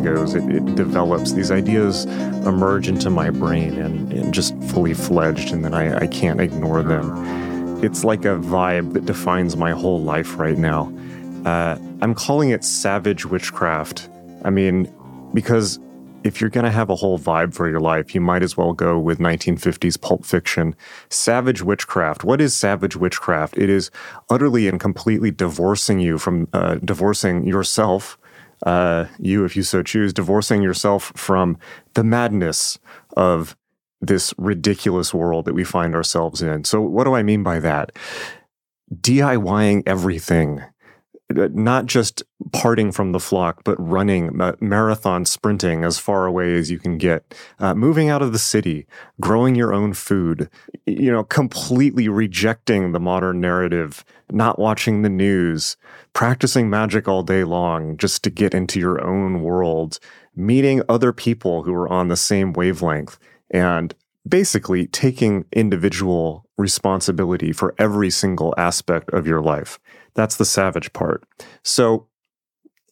goes. It, it develops. These ideas emerge into my brain and, and just fully fledged, and then I, I can't ignore them. It's like a vibe that defines my whole life right now. Uh, I'm calling it savage witchcraft. I mean, because if you're going to have a whole vibe for your life, you might as well go with 1950s pulp fiction. Savage witchcraft. What is savage witchcraft? It is utterly and completely divorcing you from, uh, divorcing yourself, uh, you, if you so choose, divorcing yourself from the madness of this ridiculous world that we find ourselves in. So, what do I mean by that? DIYing everything not just parting from the flock, but running marathon sprinting as far away as you can get, uh, moving out of the city, growing your own food, you know, completely rejecting the modern narrative, not watching the news, practicing magic all day long just to get into your own world, meeting other people who are on the same wavelength, and basically taking individual responsibility for every single aspect of your life. That's the savage part. So,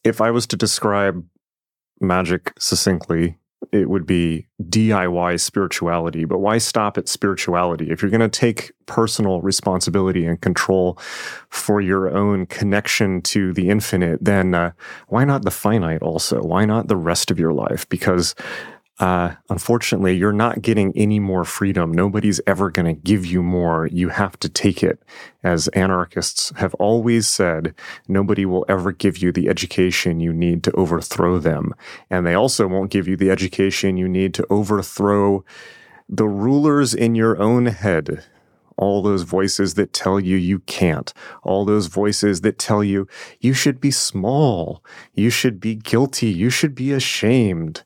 if I was to describe magic succinctly, it would be DIY spirituality. But why stop at spirituality? If you're going to take personal responsibility and control for your own connection to the infinite, then uh, why not the finite also? Why not the rest of your life? Because uh, unfortunately, you're not getting any more freedom. Nobody's ever going to give you more. You have to take it. As anarchists have always said, nobody will ever give you the education you need to overthrow them. And they also won't give you the education you need to overthrow the rulers in your own head. All those voices that tell you you can't. All those voices that tell you you should be small. You should be guilty. You should be ashamed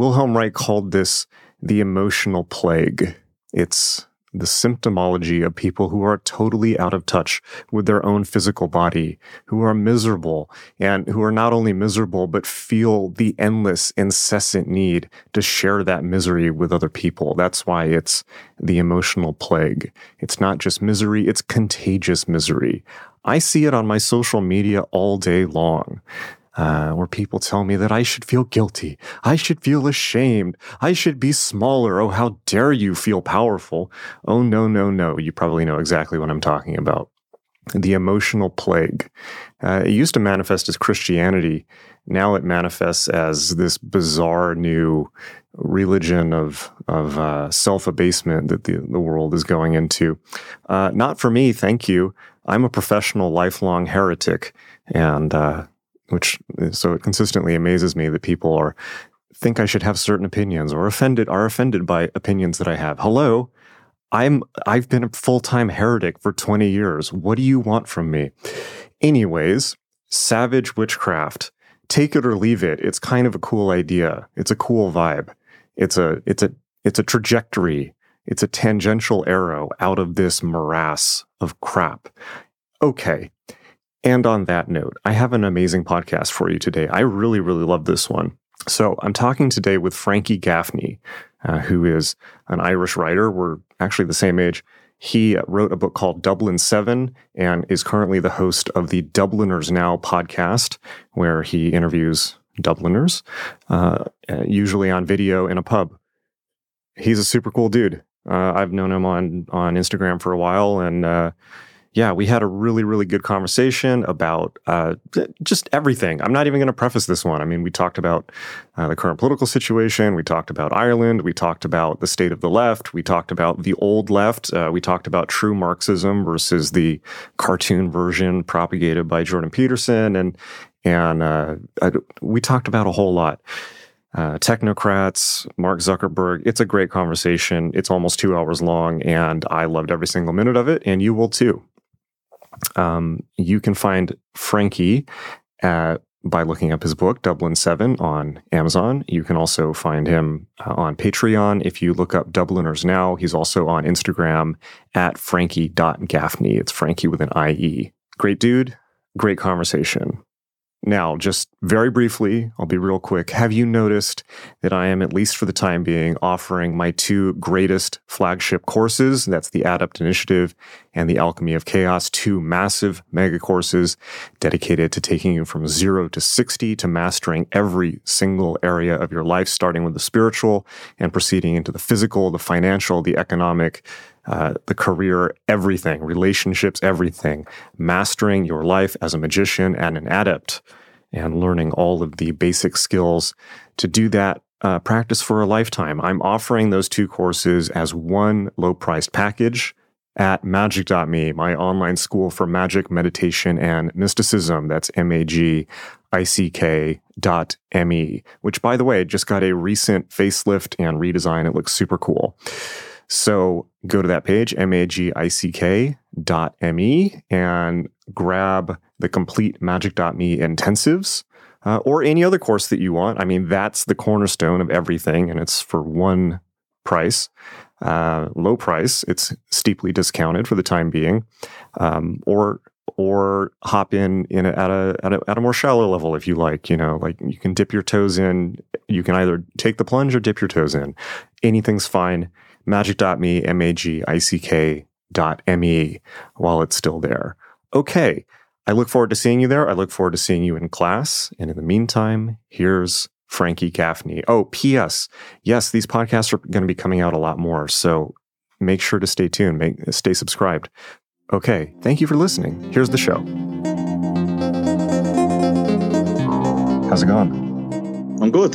Wilhelm Reich called this the emotional plague. It's the symptomology of people who are totally out of touch with their own physical body, who are miserable, and who are not only miserable, but feel the endless, incessant need to share that misery with other people. That's why it's the emotional plague. It's not just misery, it's contagious misery. I see it on my social media all day long uh, where people tell me that I should feel guilty. I should feel ashamed. I should be smaller. Oh, how dare you feel powerful? Oh, no, no, no. You probably know exactly what I'm talking about. The emotional plague. Uh, it used to manifest as Christianity. Now it manifests as this bizarre new religion of of uh, self abasement that the, the world is going into. Uh, not for me, thank you. I'm a professional, lifelong heretic, and uh, which uh, so it consistently amazes me that people are think I should have certain opinions or offended are offended by opinions that I have. Hello, I'm I've been a full-time heretic for 20 years. What do you want from me? Anyways, savage witchcraft. Take it or leave it. It's kind of a cool idea. It's a cool vibe. It's a it's a it's a trajectory. It's a tangential arrow out of this morass of crap. Okay. And on that note, I have an amazing podcast for you today. I really, really love this one. So I'm talking today with Frankie Gaffney, uh, who is an Irish writer. We're actually the same age. He wrote a book called Dublin Seven and is currently the host of the Dubliners Now podcast, where he interviews Dubliners, uh, usually on video in a pub. He's a super cool dude. Uh, I've known him on on Instagram for a while, and uh, yeah, we had a really, really good conversation about uh, just everything. I'm not even going to preface this one. I mean, we talked about uh, the current political situation. We talked about Ireland. We talked about the state of the left. We talked about the old left. Uh, we talked about true Marxism versus the cartoon version propagated by Jordan Peterson. And, and uh, I, we talked about a whole lot. Uh, technocrats, Mark Zuckerberg. It's a great conversation. It's almost two hours long, and I loved every single minute of it, and you will too. Um, you can find Frankie at, by looking up his book, Dublin 7, on Amazon. You can also find him uh, on Patreon. If you look up Dubliners Now, he's also on Instagram at frankie.gaffney. It's Frankie with an IE. Great dude, great conversation. Now, just very briefly, I'll be real quick. Have you noticed that I am, at least for the time being, offering my two greatest flagship courses? That's the Adept Initiative and the Alchemy of Chaos, two massive mega courses dedicated to taking you from zero to 60 to mastering every single area of your life, starting with the spiritual and proceeding into the physical, the financial, the economic, uh, the career, everything, relationships, everything, mastering your life as a magician and an adept, and learning all of the basic skills to do that uh, practice for a lifetime. I'm offering those two courses as one low priced package at magick.me, my online school for magic, meditation, and mysticism. That's M A G I C K dot M E, which by the way, just got a recent facelift and redesign. It looks super cool. So go to that page, M-A-G-I-C-K dot M-E and grab the complete magick.me intensives uh, or any other course that you want. I mean, that's the cornerstone of everything and it's for one price, uh, low price. It's steeply discounted for the time being. Um, or or hop in in a, at a, at a at a more shallow level if you like. You know, like you can dip your toes in. You can either take the plunge or dip your toes in. Anything's fine magick.me, M A G I C K dot M E while it's still there. Okay. I look forward to seeing you there. I look forward to seeing you in class. And in the meantime, here's Frankie Gaffney. Oh, P.S. Yes, these podcasts are going to be coming out a lot more. So make sure to stay tuned, make, stay subscribed. Okay. Thank you for listening. Here's the show. How's it going? I'm good.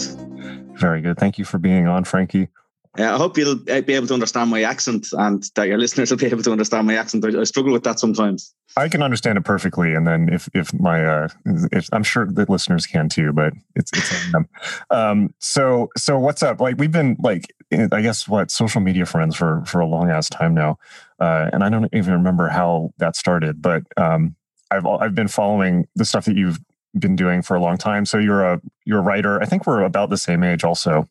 Very good. Thank you for being on, Frankie. Uh, I hope you'll uh, be able to understand my accent and that your listeners will be able to understand my accent. I, I struggle with that sometimes. I can understand it perfectly, and then if if my uh, if I'm sure the listeners can too, but it's it's them. Um, so so what's up? Like we've been like I guess what social media friends for for a long ass time now, uh, and I don't even remember how that started, but um, I've I've been following the stuff that you've been doing for a long time. So you're a you're a writer. I think we're about the same age, also.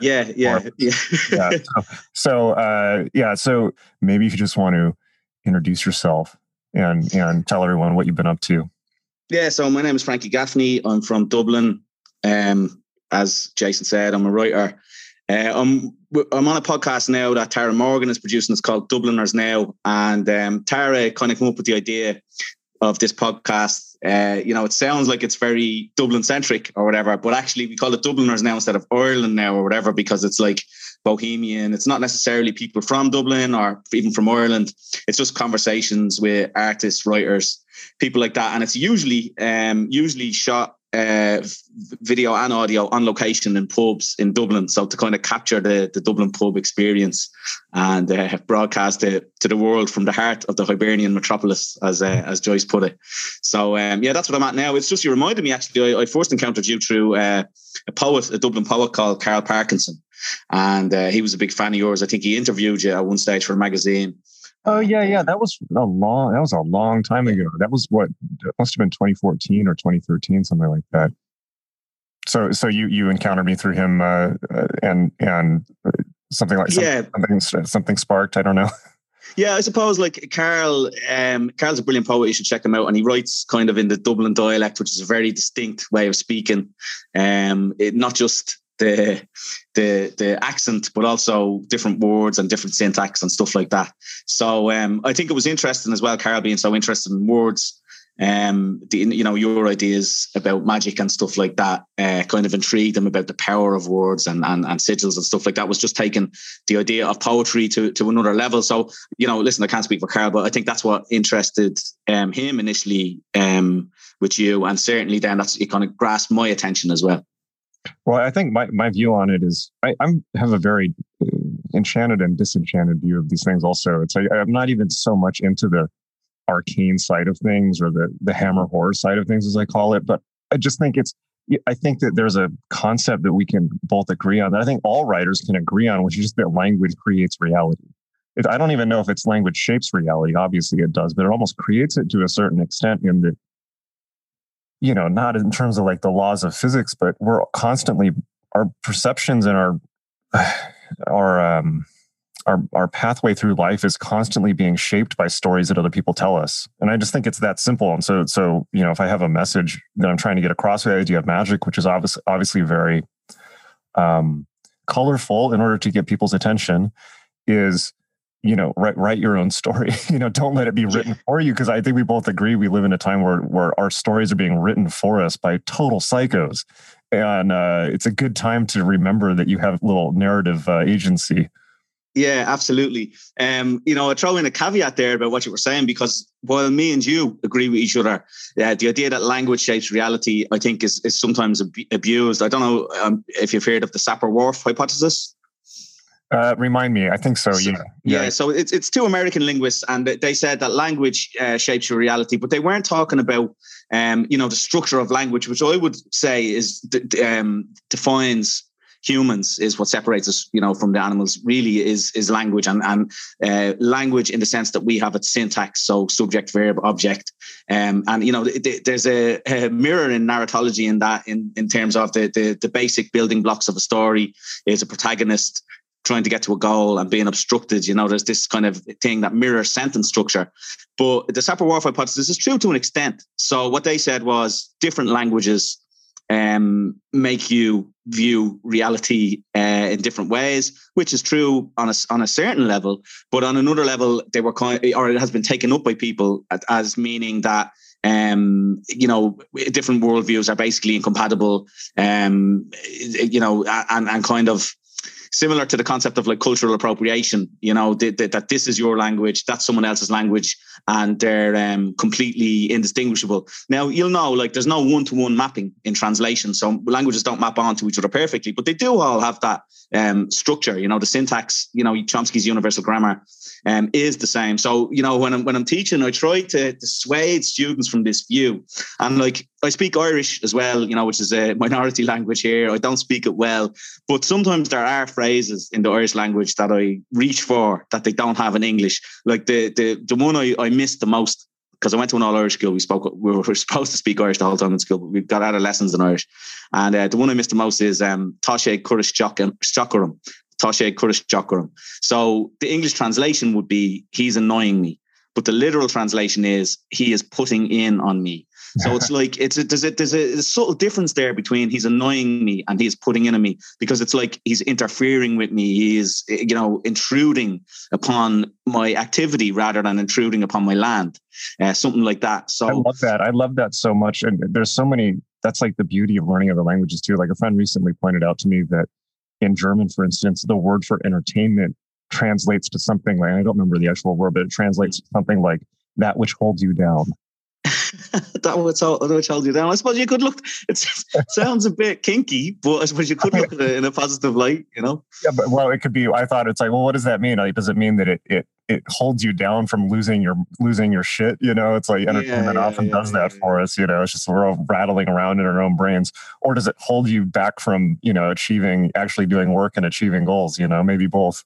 Yeah, yeah, or, yeah. yeah. So, so uh, yeah, so maybe if you just want to introduce yourself and and tell everyone what you've been up to. Yeah, so my name is Frankie Gaffney. I'm from Dublin. Um, as Jason said, I'm a writer. Uh, I'm I'm on a podcast now that Tara Morgan is producing. It's called Dubliners Now, and um, Tara kind of came up with the idea of this podcast uh, you know, it sounds like it's very Dublin centric or whatever, but actually we call it Dubliners now instead of Ireland now or whatever because it's like bohemian. It's not necessarily people from Dublin or even from Ireland. It's just conversations with artists, writers, people like that, and it's usually um, usually shot uh, video and audio on location in pubs in Dublin. So to kind of capture the, the Dublin pub experience and uh, broadcast it to the world from the heart of the Hibernian metropolis, as uh, as Joyce put it. So um, yeah, that's what I'm at now. It's just you reminded me actually. I, I first encountered you through uh, a poet, a Dublin poet called Karl Parkinson, and uh, he was a big fan of yours. I think he interviewed you at one stage for a magazine. Oh yeah, yeah. That was a long. That was a long time ago. That was what must have been 2014 or 2013, something like that. So, so you you encountered me through him, uh, uh and and uh, something like yeah. something something sparked. I don't know. Yeah, I suppose like Karl, um, Karl's a brilliant poet. You should check him out, and he writes kind of in the Dublin dialect, which is a very distinct way of speaking. Um, it, not just the the the accent, but also different words and different syntax and stuff like that. So um, I think it was interesting as well, Karl being so interested in words. Um, the, you know your ideas about magic and stuff like that uh, kind of intrigued him about the power of words and, and and sigils and stuff like that. Was just taking the idea of poetry to to another level. So you know, listen, I can't speak for Karl, but I think that's what interested um, him initially um, with you, and certainly then that's it kind of grasped my attention as well. Well, I think my, my view on it is I I'm, have a very uh, enchanted and disenchanted view of these things. Also, it's like I'm not even so much into the arcane side of things or the the hammer horror side of things, as I call it. But I just think it's I think that there's a concept that we can both agree on that I think all writers can agree on, which is just that language creates reality. It, I don't even know if it's language shapes reality. Obviously, it does, but it almost creates it to a certain extent in that you know, not in terms of like the laws of physics, but we're constantly our perceptions and our our um, our our pathway through life is constantly being shaped by stories that other people tell us. And i just think it's that simple. And so so you know if i have a message that i'm trying to get across with the idea of magic which is obviously obviously very um, colorful in order to get people's attention is you know write write your own story you know don't let it be written for you because i think we both agree we live in a time where where our stories are being written for us by total psychos and uh, it's a good time to remember that you have little narrative uh, agency yeah, absolutely. Um, you know, I throw in a caveat there about what you were saying because while me and you agree with each other, uh, the idea that language shapes reality, I think, is is sometimes ab- abused. I don't know um, if you've heard of the Sapir-Whorf hypothesis. Uh, remind me. I think so. Yeah. yeah. yeah. So it's it's two American linguists, and they said that language uh, shapes your reality, but they weren't talking about, um, you know, the structure of language, which I would say is um, defines humans is what separates us, you know, from the animals. Really, is is language and and uh, language in the sense that we have a syntax, so subject, verb, object, um, and you know, there's a, a, mirror in narratology in that, in in terms of the, the the basic building blocks of a story is a protagonist trying to get to a goal and being obstructed. You know, there's this kind of thing that mirrors sentence structure. But the Sapir-Whorf hypothesis is true to an extent. So what they said was different languages um, make you view reality uh, in different ways, which is true on a, on a certain level. But on another level, they were kind, of, or it has been taken up by people as meaning that um, you know, different worldviews are basically incompatible, um, you know, and, and kind of similar to the concept of like cultural appropriation, you know, that, this is your language, that's someone else's language, and they're um, completely indistinguishable. Now, you'll know, like, there's no one to one mapping in translation. So languages don't map onto each other perfectly, but they do all have that um, structure, you know, the syntax, you know, Chomsky's universal grammar um, is the same. So, you know, when I'm, when I'm teaching, I try to dissuade students from this view. And like, I speak Irish as well, you know, which is a minority language here. I don't speak it well, but sometimes there are phrases in the Irish language that I reach for that they don't have in English. Like the the the one I, I missed the most because I went to an all Irish school. We spoke we were supposed to speak Irish the whole time in school, but we got out of lessons in Irish. And uh, the one I missed the most is um Tashe Kurish Chokaram. Tashe Kurish Chokaram. So the English translation would be he's annoying me. But the literal translation is he is putting in on me. So it's like it's a, there's a there's a, subtle difference there between he's annoying me and he's putting in on me because it's like he's interfering with me. He is you know intruding upon my activity rather than intruding upon my land, uh, something like that. So I love that. I love that so much. And there's so many. That's like the beauty of learning other languages too. Like a friend recently pointed out to me that in German, for instance, the word for entertainment translates to something like I don't remember the actual word, but it translates to something like that which holds you down. that would which hold you down. I suppose you could look. It sounds a bit kinky, but I suppose you could look at it in a positive light. You know. Yeah, but well, it could be. I thought it's like, well, what does that mean? Like, does it mean that it it it holds you down from losing your losing your shit? You know, it's like entertainment yeah, yeah, often yeah, does that for us. You know, it's just we're all rattling around in our own brains. Or does it hold you back from you know achieving actually doing work and achieving goals? You know, maybe both.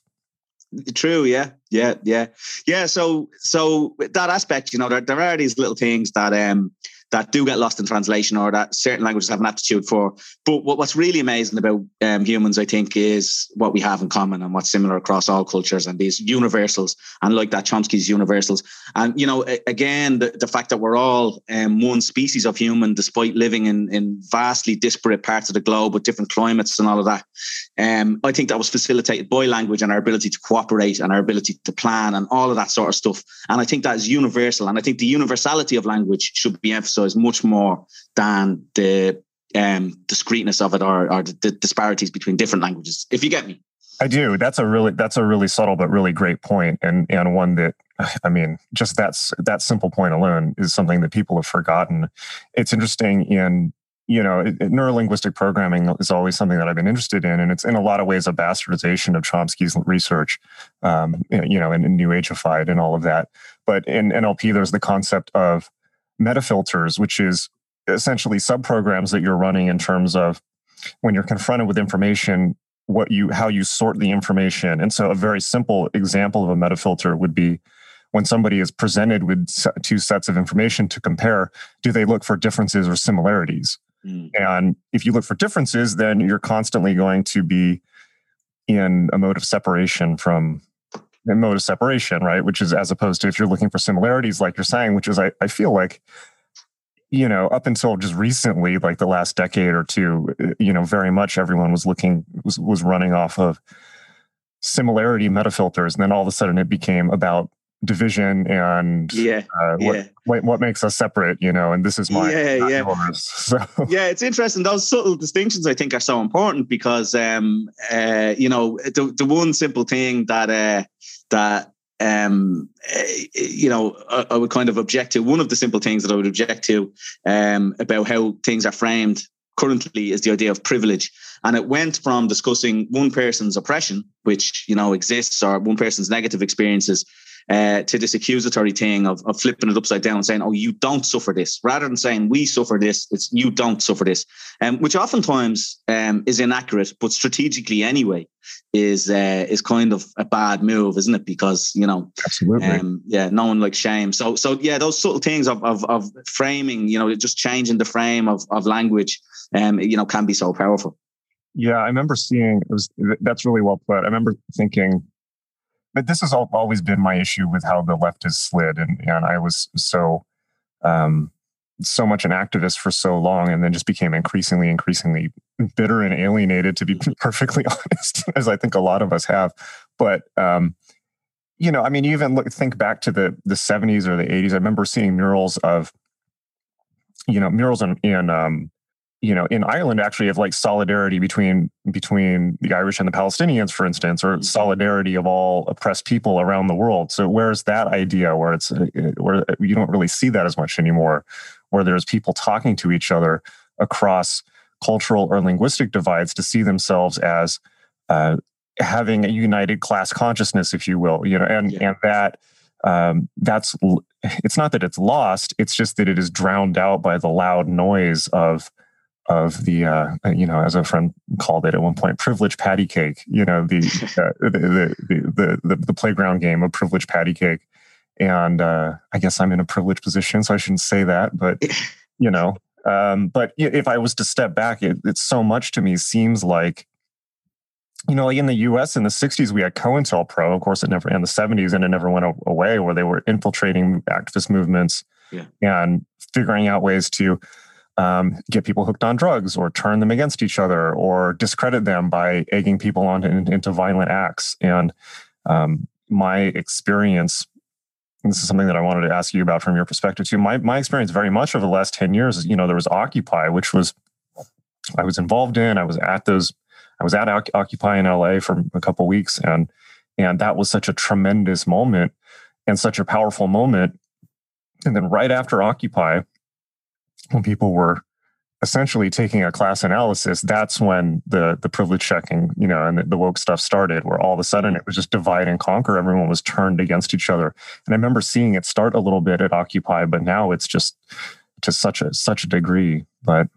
True. Yeah. Yeah. Yeah. Yeah. So, so that aspect, you know, there, there are these little things that, um, that do get lost in translation or that certain languages have an aptitude for. But what, what's really amazing about um, humans, I think, is what we have in common and what's similar across all cultures and these universals and like that Chomsky's universals. And, you know, again, the, the fact that we're all um, one species of human, despite living in, in vastly disparate parts of the globe with different climates and all of that. Um, I think that was facilitated by language and our ability to cooperate and our ability to plan and all of that sort of stuff. And I think that is universal. And I think the universality of language should be emphasized emphasize much more than the um, discreteness of it or, or the, the disparities between different languages. If you get me. I do. That's a really that's a really subtle but really great point, and and one that I mean, just that's that simple point alone is something that people have forgotten. It's interesting in you know neurolinguistic programming is always something that I've been interested in, and it's in a lot of ways a bastardization of Chomsky's research, um, you know, and New Ageified and all of that. But in NLP, there's the concept of metafilters, which is essentially subprograms that you're running in terms of when you're confronted with information, what you how you sort the information. And so a very simple example of a metafilter would be when somebody is presented with two sets of information to compare, do they look for differences or similarities? Mm. And if you look for differences, then you're constantly going to be in a mode of separation from mode of separation, right? Which is as opposed to if you're looking for similarities, like you're saying, which is I, I feel like, you know, up until just recently, like the last decade or two, uh, you know, very much everyone was looking was was running off of similarity metafilters, and then all of a sudden it became about division and yeah, uh, what, yeah. What, what, makes us separate, you know, and this is my yeah, yeah. Yours, so. Yeah, it's interesting. Those subtle distinctions I think are so important because um uh you know the the one simple thing that uh that um uh, you know I, I, would kind of object to one of the simple things that I would object to um about how things are framed currently is the idea of privilege and it went from discussing one person's oppression which you know exists or one person's negative experiences uh, to this accusatory thing of, of flipping it upside down and saying, oh, you don't suffer this, rather than saying we suffer this, it's you don't suffer this, um, which oftentimes um, is inaccurate, but strategically anyway is uh, is kind of a bad move, isn't it? Because you know, absolutely, um, yeah, no one likes shame. So so yeah, those subtle things of of, of framing, you know, just changing the frame of of language, um, you know, can be so powerful. Yeah, I remember seeing it was that's really well put. I remember thinking but this has always been my issue with how the left has slid, and and I was so um, so much an activist for so long, and then just became increasingly, increasingly bitter and alienated. To be perfectly honest, as I think a lot of us have, but. Um, you know, I mean, you even look, think back to the the 70s or the 80s. I remember seeing murals of, you know, murals in, in um, you know, in Ireland actually of like solidarity between between the Irish and the Palestinians, for instance, or mm-hmm. solidarity of all oppressed people around the world. So where's that idea where it's uh, where you don't really see that as much anymore, where there's people talking to each other across cultural or linguistic divides to see themselves as uh, having a united class consciousness, if you will, you know, and yeah. and that um, that's it's not that it's lost; it's just that it is drowned out by the loud noise of of the uh, you know as a friend called it at one point privilege patty cake you know the, uh, the, the, the, the playground game of privilege patty cake and uh, i guess i'm in a privileged position so i shouldn't say that but you know um, but if i was to step back it, it's so much to me seems like you know like in the us in the 60s we had cointelpro of course it never in the 70s and it never went away where they were infiltrating activist movements yeah. and figuring out ways to um, get people hooked on drugs or turn them against each other or discredit them by egging people on to, into violent acts. And um, my experience, this is something that I wanted to ask you about from your perspective too. My my experience very much over the last 10 years, you know, there was Occupy, which was I was involved in. I was at those, I was at Occupy in LA for a couple weeks and and that was such a tremendous moment and such a powerful moment. And then right after Occupy, when people were essentially taking a class analysis, that's when the the privilege checking, you know, and the, the, woke stuff started, where all of a sudden it was just divide and conquer. Everyone was turned against each other. And I remember seeing it start a little bit at Occupy, but now it's just to such a such a degree. But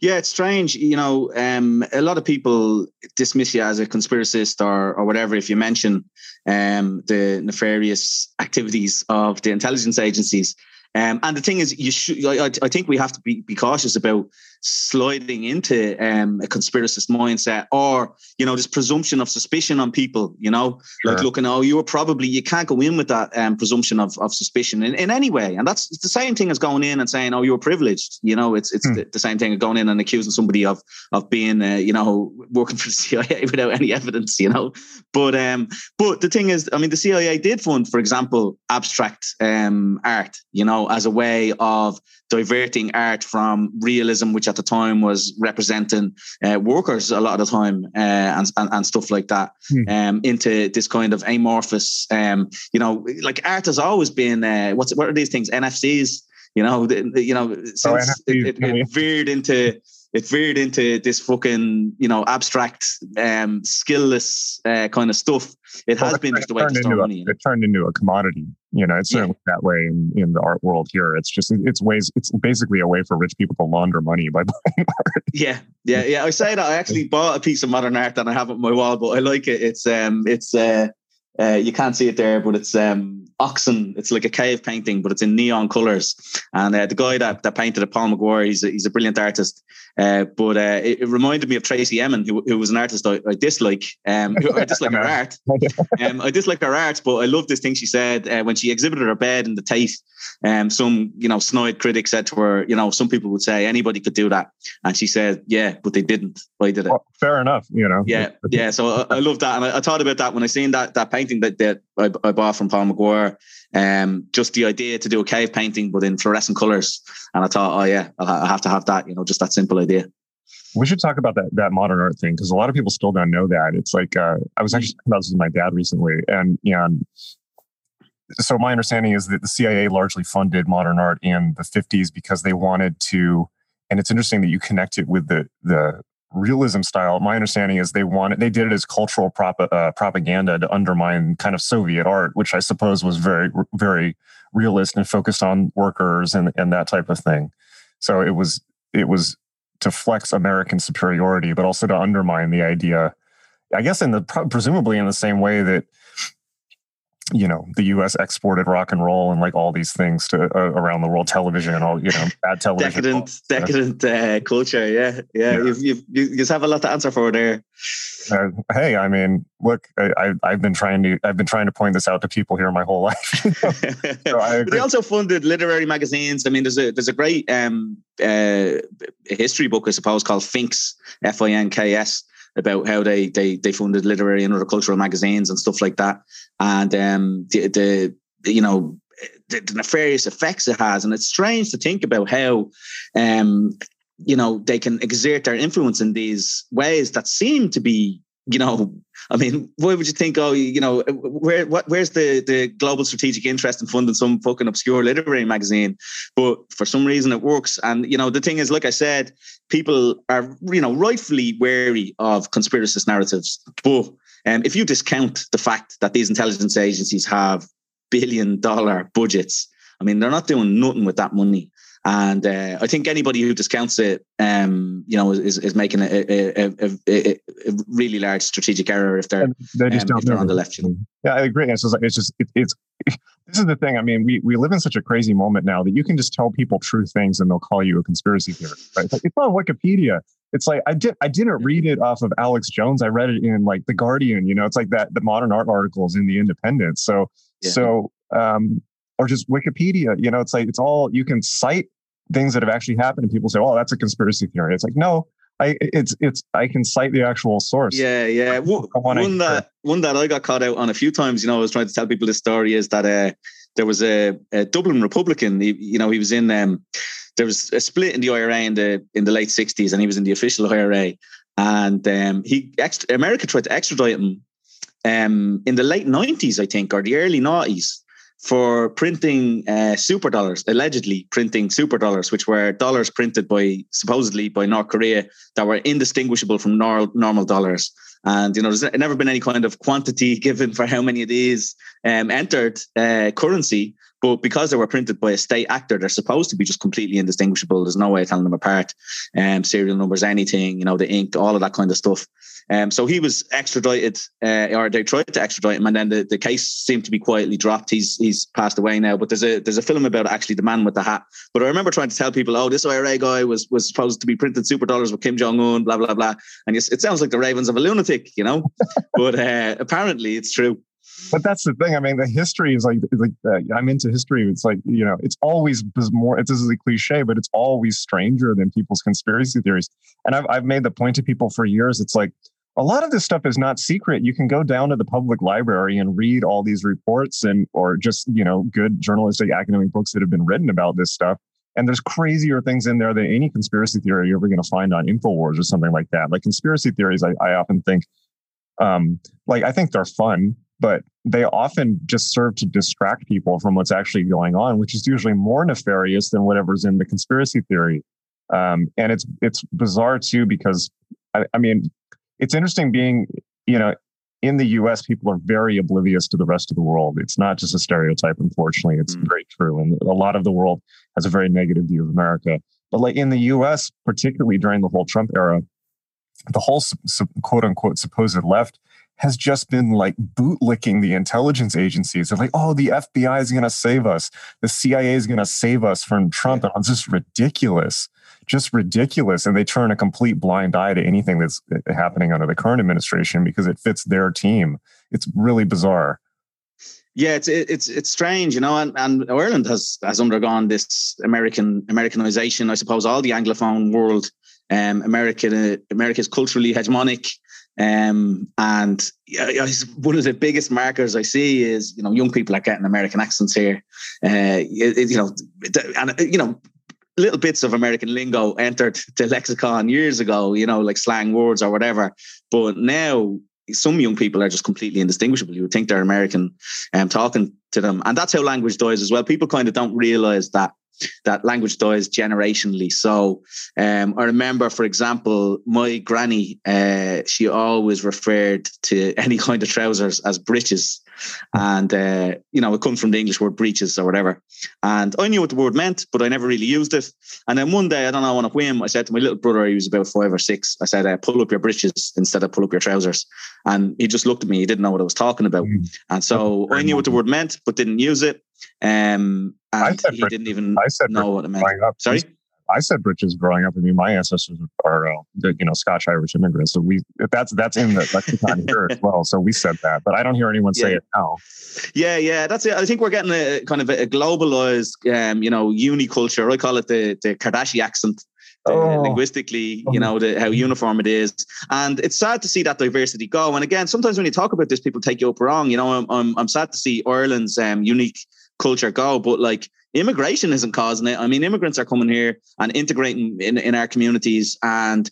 yeah, it's strange. You know, um, a lot of people dismiss you as a conspiracist or or whatever if you mention um, the nefarious activities of the intelligence agencies. Um, and the thing is, you should. I, I, think we have to be, be cautious about sliding into um, a conspiracist mindset or you know this presumption of suspicion on people. You know, sure. like looking, oh, you were probably you can't go in with that um, presumption of, of suspicion in, in any way. And that's the same thing as going in and saying, oh, you were privileged. You know, it's it's hmm. the, the, same thing as going in and accusing somebody of of being, uh, you know, working for the CIA without any evidence. You know, but um, but the thing is, I mean, the CIA did fund, for example, abstract um, art. You know as a way of diverting art from realism, which at the time was representing uh, workers a lot of the time uh, and, and, and stuff like that, mm. um, into this kind of amorphous, um, you know, like art has always been uh, what's what are these things NFTs? You know, the, you know, oh, since oh, it, it, it veered into it veered into this fucking you know abstract um skillless uh, kind of stuff it well, has been just a way to store money it turned into a commodity you know it's certainly yeah. that way in, in the art world here. It's just it's ways it's basically a way for rich people to launder money by buying art. Yeah yeah yeah. I say that i actually bought a piece of modern art and i have it on my wall but i like it. It's um it's uh Uh, you can't see it there, but it's um, oxen. It's like a cave painting, but it's in neon colors. And uh, the guy that, that painted it, Paul McGuire, he's a, he's a brilliant artist. Uh, but uh, it, it, reminded me of Tracey Emin, who, who was an artist I, I dislike. Um, who, I dislike her art. Um, I dislike her art, but I love this thing she said uh, when she exhibited her bed in the Tate. Um, some you know snide critic said to her, you know, some people would say anybody could do that, and she said, yeah, but they didn't. I did it. Well, fair enough, you know. Yeah, yeah. So I, I love that, and I, I, thought about that when I seen that that painting that that I, I bought from Paul McGuire. Um, just the idea to do a cave painting, but in fluorescent colors, and I thought, oh yeah, I have to have that. You know, just that simple idea. We should talk about that that modern art thing because a lot of people still don't know that. It's like uh, I was actually talking about this with my dad recently, and yeah, so my understanding is that the CIA largely funded modern art in the 50s because they wanted to and it's interesting that you connect it with the the realism style my understanding is they wanted they did it as cultural prop, uh, propaganda to undermine kind of soviet art which i suppose was very very realist and focused on workers and and that type of thing. So it was it was to flex american superiority but also to undermine the idea i guess in the presumably in the same way that you know the U.S. exported rock and roll and like all these things to uh, around the world, television and all you know bad television, decadent, decadent uh, culture. Yeah, yeah, yeah. You've, you've, you just have a lot to answer for there. Uh, hey, I mean, look, I, have been trying to I've been trying to point this out to people here my whole life. so they also funded literary magazines. I mean, there's a there's a great um, uh, history book, I suppose, called Finks, F I N K S about how they they they funded literary and other cultural magazines and stuff like that, and um, the, the you know the, the, nefarious effects it has, and it's strange to think about how um, you know they can exert their influence in these ways that seem to be you know I mean, why would you think? Oh, you know, where what, where's the the global strategic interest in funding some fucking obscure literary magazine? But for some reason, it works. And you know, the thing is, like I said, people are you know rightfully wary of conspiracist narratives. But um, if you discount the fact that these intelligence agencies have billion dollar budgets, I mean, they're not doing nothing with that money. And uh, I think anybody who discounts it, um, you know, is, is making a, a, a, a, really large strategic error if they're, they just um, if they're on the left. You know? Yeah, I agree. It's just, it's just it, it's this is the thing. I mean, we we live in such a crazy moment now that you can just tell people true things and they'll call you a conspiracy theorist. Right? It's, like, it's on Wikipedia. It's like I did I didn't read it off of Alex Jones. I read it in like the Guardian. You know, it's like that the modern art articles in the Independent. So yeah. so um, or just Wikipedia. You know, it's like it's all you can cite things that have actually happened, and people say, "Oh, that's a conspiracy theory." It's like, no, I it's it's I can cite the actual source. Yeah, yeah. One, that one that I got caught out on a few times. You know, I was trying to tell people this story is that uh, there was a, a Dublin Republican. He, you know, he was in. Um, there was a split in the IRA in the in the late '60s, and he was in the official IRA. And um, he extra, America tried to extradite him um, in the late '90s, I think, or the early '90s for printing uh, super dollars, allegedly printing super dollars, which were dollars printed by supposedly by North Korea that were indistinguishable from nor- normal dollars. And you know, there's never been any kind of quantity given for how many of these um, entered uh, currency. But because they were printed by a state actor, they're supposed to be just completely indistinguishable. There's no way of telling them apart. Um, serial numbers, anything, you know, the ink, all of that kind of stuff. Um, so he was extradited, uh, or they tried to extradite him, and then the, the case seemed to be quietly dropped. He's he's passed away now. But there's a there's a film about actually the man with the hat. But I remember trying to tell people, oh, this IRA guy was was supposed to be printing super dollars with Kim Jong Un, blah blah blah. And it sounds like the ravens of a lunatic, you know. but uh, apparently, it's true but that's the thing. I mean, the history is like, like uh, I'm into history. It's like you know, it's always more. It's this is a cliche, but it's always stranger than people's conspiracy theories. And I've I've made the point to people for years. It's like a lot of this stuff is not secret. You can go down to the public library and read all these reports and or just you know good journalistic academic books that have been written about this stuff. And there's crazier things in there than any conspiracy theory you're ever going to find on Infowars or something like that. Like conspiracy theories, I, I often think, um, like I think they're fun but they often just serve to distract people from what's actually going on, which is usually more nefarious than whatever's in the conspiracy theory. Um, and it's it's bizarre too because I, I mean it's interesting being you know in the US, people are very oblivious to the rest of the world. It's not just a stereotype, unfortunately. It's mm. very true. And a lot of the world has a very negative view of America. But like in the US, particularly during the whole Trump era, the whole quote unquote supposed left has just been like bootlicking the intelligence agencies. They're like, oh, the FBI is going to save us. The CIA is going to save us from Trump. And it's just ridiculous, just ridiculous. And they turn a complete blind eye to anything that's uh, happening under the current administration because it fits their team. It's really bizarre. Yeah, it's it's it's strange, you know, and, and Ireland has has undergone this American Americanization. I suppose all the Anglophone world, um, America America is culturally hegemonic. Um, and one of the biggest markers I see is, you know, young people are getting American accents here. Uh, it, you know, and, you know, little bits of American lingo entered the lexicon years ago, you know, like slang words or whatever. But now some young people are just completely indistinguishable. You would think they're American um, talking to them. And that's how language dies as well. People kind of don't realize that that language dies generationally. So um, I remember, for example, my granny, uh, she always referred to any kind of trousers as breeches. And, uh, you know, it comes from the English word breeches or whatever. And I knew what the word meant, but I never really used it. And then one day, I don't know, on a whim, I said to my little brother, he was about five or six, I said, uh, pull up your breeches instead of pull up your trousers. And he just looked at me. He didn't know what I was talking about. Mm. And so I knew what the word meant, but didn't use it. Um, and he bridges. didn't even I said know what it meant. Up. Sorry? I said bridges growing up. I mean, my ancestors are, uh, you know, Scotch Irish immigrants. So we, that's that's in the lexicon here as well. So we said that, but I don't hear anyone say yeah. it now. Yeah, yeah, that's it. I think we're getting a kind of a globalized, um, you know, uni culture. I call it the the Kardashian accent. Oh. linguistically, you know, the, how uniform it is. And it's sad to see that diversity go. And again, sometimes when you talk about this, people take you up wrong. You know, I'm, I'm, I'm sad to see Ireland's um, unique culture go. But like immigration isn't causing it. I mean, immigrants are coming here and integrating in, in our communities and,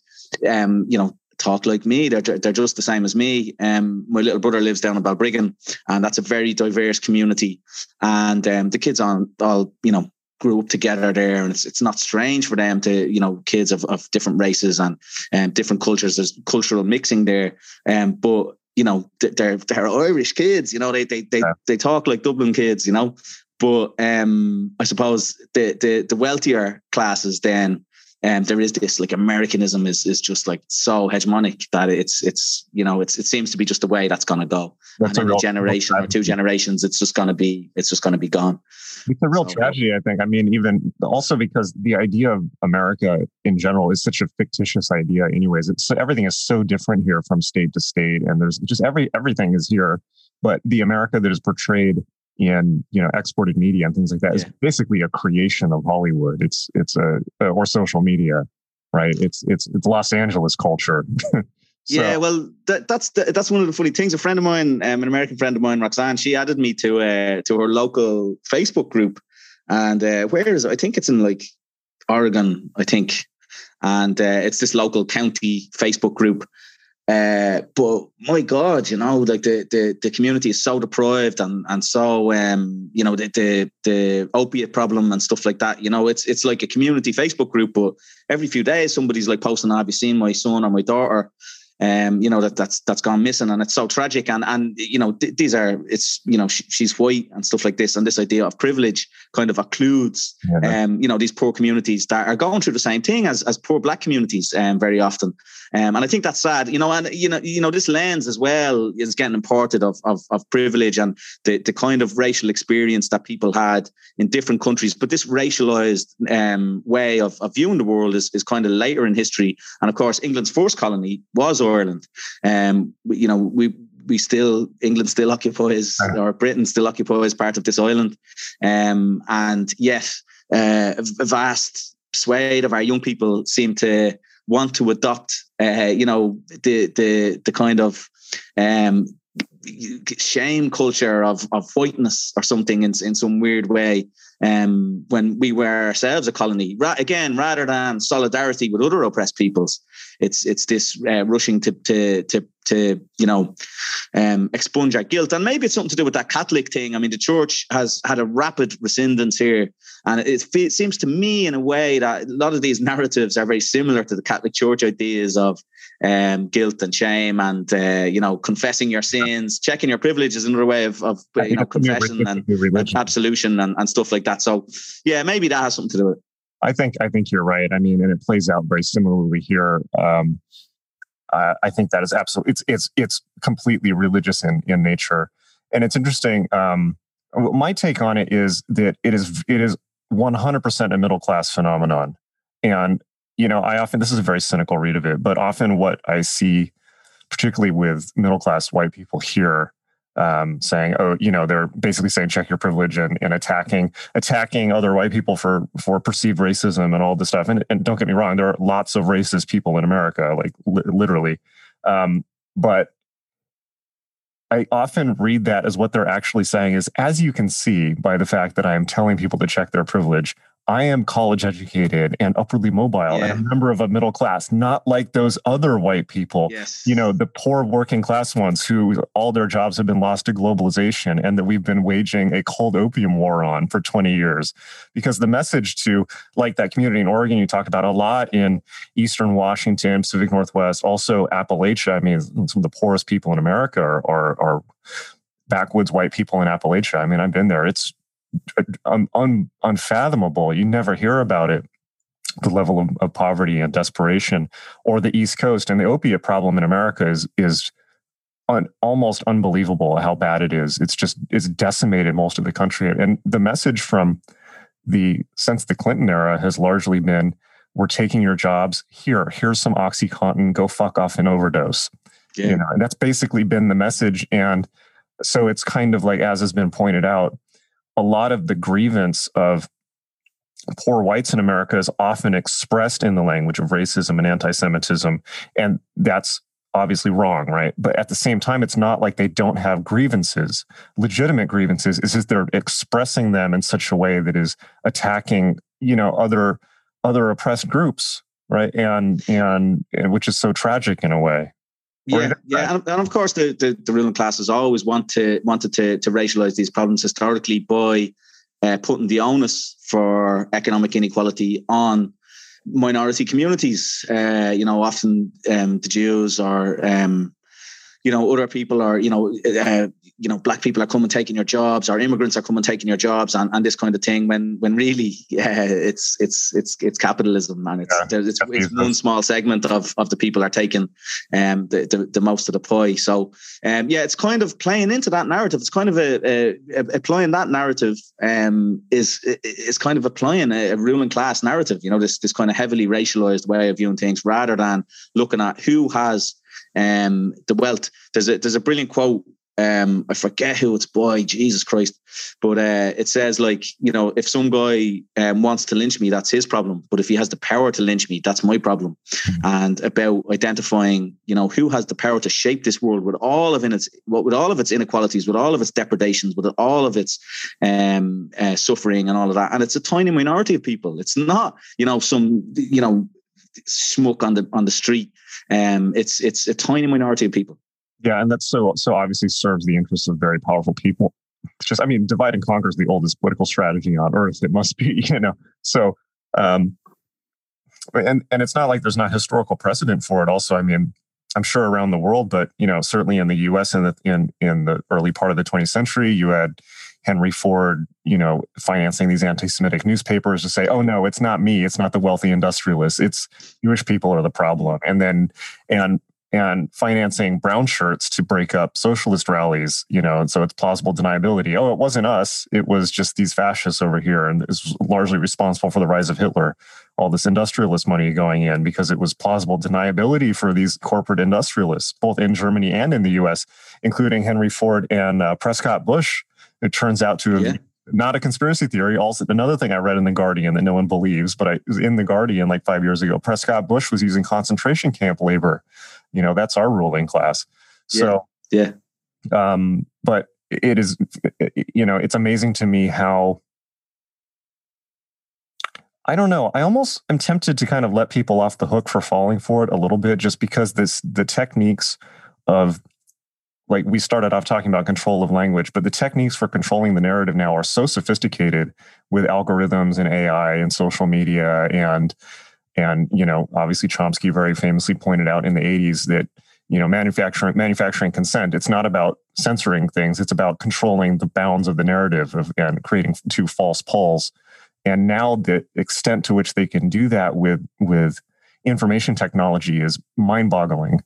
um, you know, talk like me. They're, they're just the same as me. Um, my little brother lives down in Balbriggan and that's a very diverse community. And um, the kids on all, you know, grew up together there and it's it's not strange for them to you know kids of, of different races and um, different cultures there's cultural mixing there um, but you know, they're they're Irish kids. You know, they they they yeah. they talk like Dublin kids. You know, but um, I suppose the the the wealthier classes then. Um, there is this like Americanism is is just like so hegemonic that it's it's you know it's it seems to be just the way that's going to go. That's and in a generation or two generations, it's just going to be it's just going to be gone. It's a real so, tragedy, I think. I mean, even also because the idea of America in general is such a fictitious idea, anyways. It's so everything is so different here from state to state, and there's just every everything is here. But the America that is portrayed in you know exported media and things like that yeah. is basically a creation of Hollywood. It's it's a or social media, right? It's it's it's Los Angeles culture. So. Yeah, well, that, that's the, that's one of the funny things. A friend of mine, um, an American friend of mine, Roxanne, she added me to uh, to her local Facebook group, and uh, where is it? I think it's in like Oregon, I think, and uh, it's this local county Facebook group. Uh, but my God, you know, like the, the the community is so deprived and and so um, you know, the, the the opiate problem and stuff like that. You know, it's it's like a community Facebook group, but every few days somebody's like posting, "Have you seen my son or my daughter?" Um, you know that that's that's gone missing, and it's so tragic. And and you know th- these are it's you know sh- she's white and stuff like this, and this idea of privilege kind of occludes, yeah. um, you know these poor communities that are going through the same thing as as poor black communities, um, very often. Um, and I think that's sad, you know, and you know, you know, this lens as well is getting imported of of, of privilege and the, the kind of racial experience that people had in different countries. But this racialized um, way of, of viewing the world is, is kind of later in history. And of course, England's first colony was Ireland. Um, you know, we we still England still occupies or Britain still occupies part of this island, um, and yet uh, a vast swathe of our young people seem to want to adopt, uh, you know, the the the kind of um, shame culture of of whiteness or something in in some weird way. Um, when we were ourselves a colony, Ra- again, rather than solidarity with other oppressed peoples, it's it's this uh, rushing to to to to you know um, expunge our guilt, and maybe it's something to do with that Catholic thing. I mean, the church has had a rapid rescindance here, and it, it seems to me in a way that a lot of these narratives are very similar to the Catholic Church ideas of um, guilt and shame, and uh, you know, confessing your sins, checking your privileges, another way of, of you know, confession and, and absolution and, and stuff like that. So, yeah, maybe that has something to do with it. I think I think you're right. I mean, and it plays out very similarly here. Um, uh, I think that is absolutely it's it's it's completely religious in in nature, and it's interesting. Um, my take on it is that it is it is 100% a middle class phenomenon, and you know I often this is a very cynical read of it, but often what I see, particularly with middle class white people here, um, saying, "Oh, you know," they're basically saying, "Check your privilege," and, and attacking attacking other white people for for perceived racism and all this stuff. And, and don't get me wrong, there are lots of racist people in America, like li- literally. Um, but I often read that as what they're actually saying is, as you can see by the fact that I am telling people to check their privilege, I am college educated and upwardly mobile yeah. and a member of a middle class, not like those other white people, yes. you know, the poor working class ones who all their jobs have been lost to globalization and that we've been waging a cold opium war on for 20 years. Because the message to like that community in Oregon, you talk about a lot in Eastern Washington, Pacific Northwest, also Appalachia. I mean, some of the poorest people in America are, are, are backwoods white people in Appalachia. I mean, I've been there. It's un, un, unfathomable. You never hear about it the level of, of, poverty and desperation or the east coast. And the opiate problem in america is is un, almost unbelievable how bad it is. It's just it's decimated most of the country. And the message from the since the clinton era has largely been we're taking your jobs. Here here's some oxycontin. Go fuck off and overdose. Yeah. you know and that's basically been the message. And so it's kind of like as has been pointed out a lot of the grievance of poor whites in America is often expressed in the language of racism and anti Semitism. And that's obviously wrong, right? But at the same time, it's not like they don't have grievances, legitimate grievances. It's just they're expressing them in such a way that is attacking, you know, other other oppressed groups, right? And and, and which is so tragic in a way. Yeah, yeah, and, and, of course the, the, the ruling classes always want to wanted to to racialize these problems historically by uh, putting the onus for economic inequality on minority communities. Uh, you know, often um, the Jews or um, you know other people are you know uh, you know black people are coming taking your jobs or immigrants are coming taking your jobs and, and this kind of thing when when really yeah, it's it's it's it's capitalism and it's yeah, it's, it's one small segment of of the people are taking um the, the, the most of the pie. So um yeah it's kind of playing into that narrative. It's kind of a, a, a applying that narrative um is is kind of applying a, a ruling class narrative you know this this kind of heavily racialized way of viewing things rather than looking at who has um, the wealth. There's a there's a brilliant quote um, I forget who it's by, Jesus Christ. But uh, it says, like, you know, if some guy um, wants to lynch me, that's his problem. But if he has the power to lynch me, that's my problem. Mm-hmm. And about identifying, you know, who has the power to shape this world with all of in its, with all of its inequalities, with all of its depredations, with all of its um, uh, suffering and all of that. And it's a tiny minority of people. It's not, you know, some, you know, smoke on the on the street. Um, it's it's a tiny minority of people. Yeah, and that's so so obviously serves the interests of very powerful people. It's just, I mean, divide and conquer is the oldest political strategy on earth. It must be, you know. So, um, and and it's not like there's not historical precedent for it. Also, I mean, I'm sure around the world, but you know, certainly in the U.S. in the in in the early part of the 20th century, you had Henry Ford, you know, financing these anti-Semitic newspapers to say, "Oh no, it's not me. It's not the wealthy industrialists. It's Jewish people are the problem." And then, and and financing brown shirts to break up socialist rallies, you know, and so it's plausible deniability. Oh, it wasn't us. It was just these fascists over here. And it's largely responsible for the rise of Hitler, all this industrialist money going in because it was plausible deniability for these corporate industrialists, both in Germany and in the US, including Henry Ford and uh, Prescott Bush. It turns out to have yeah not a conspiracy theory. Also, another thing I read in the Guardian that no one believes, but I was in the Guardian like five years ago. Prescott Bush was using concentration camp labor you know that's our ruling class so yeah, yeah. um but it is you know it's amazing to me how I don't know. I almost am tempted to kind of let people off the hook for falling for it a little bit just because this the techniques of like we started off talking about control of language, but the techniques for controlling the narrative now are so sophisticated with algorithms and AI and social media and and you know, obviously Chomsky very famously pointed out in the 80s that you know manufacturing manufacturing consent it's not about censoring things it's about controlling the bounds of the narrative of, and creating two false poles. And now the extent to which they can do that with with information technology is mind-boggling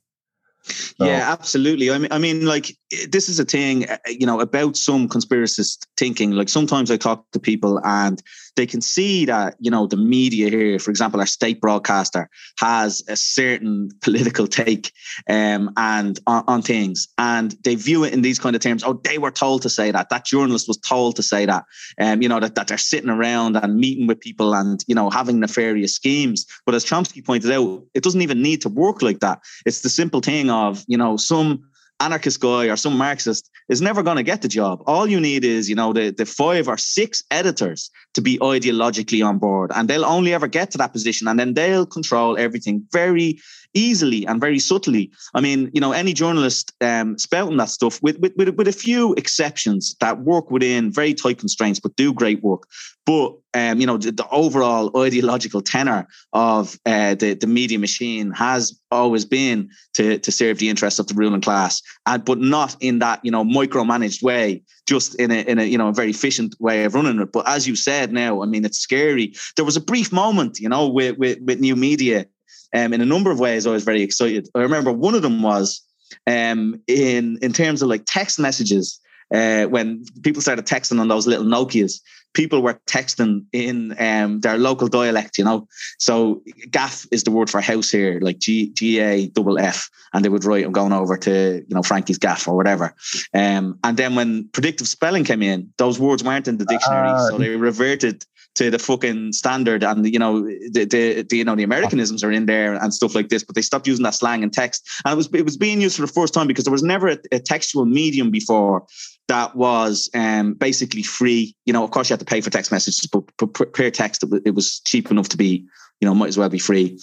So. Yeah, absolutely. I mean, I mean, like this is a thing, uh, you know, about some conspiracist thinking. Like sometimes I talk to people and they can see that, you know, the media here, for example, our state broadcaster has a certain political take um, and on, on, things, and they view it in these kind of terms. Oh, they were told to say that. That journalist was told to say that. Um, you know, that, that they're sitting around and meeting with people and, you know, having nefarious schemes. But as Chomsky pointed out, it doesn't even need to work like that. It's the simple thing of, you know, some anarchist guy or some Marxist is never going to get the job. All you need is, you know, the, the five or six editors to be ideologically on board. And they'll only ever get to that position and then they'll control everything very easily and very subtly. I mean, you know, any journalist um, spouting that stuff with, with, with, with a few exceptions that work within very tight constraints, but do great work. But um, you know, the, the, overall ideological tenor of uh, the the media machine has always been to to serve the interests of the ruling class, and but not in that you know micromanaged way, just in a in a you know a very efficient way of running it. But as you said, now I mean, it's scary. There was a brief moment, you know, with with, with new media um, in a number of ways, I was very excited. I remember one of them was um, in in terms of like text messages. Uh, when people started texting on those little Nokias, people were texting in um, their local dialect, you know. So gaff is the word for house here, like G G A double F, and they would write, "I'm going over to you know Frankie's gaff" or whatever. Um, and then when predictive spelling came in, those words weren't in the dictionary, uh, so they reverted to the fucking standard and you know the, the, the, you know the Americanisms are in there and stuff like this, but they stopped using that slang and text. And it was it was being used for the first time because there was never a, a textual medium before that was um, basically free. You know, of course you had to pay for text messages, but per text it was cheap enough to be you know might as well be free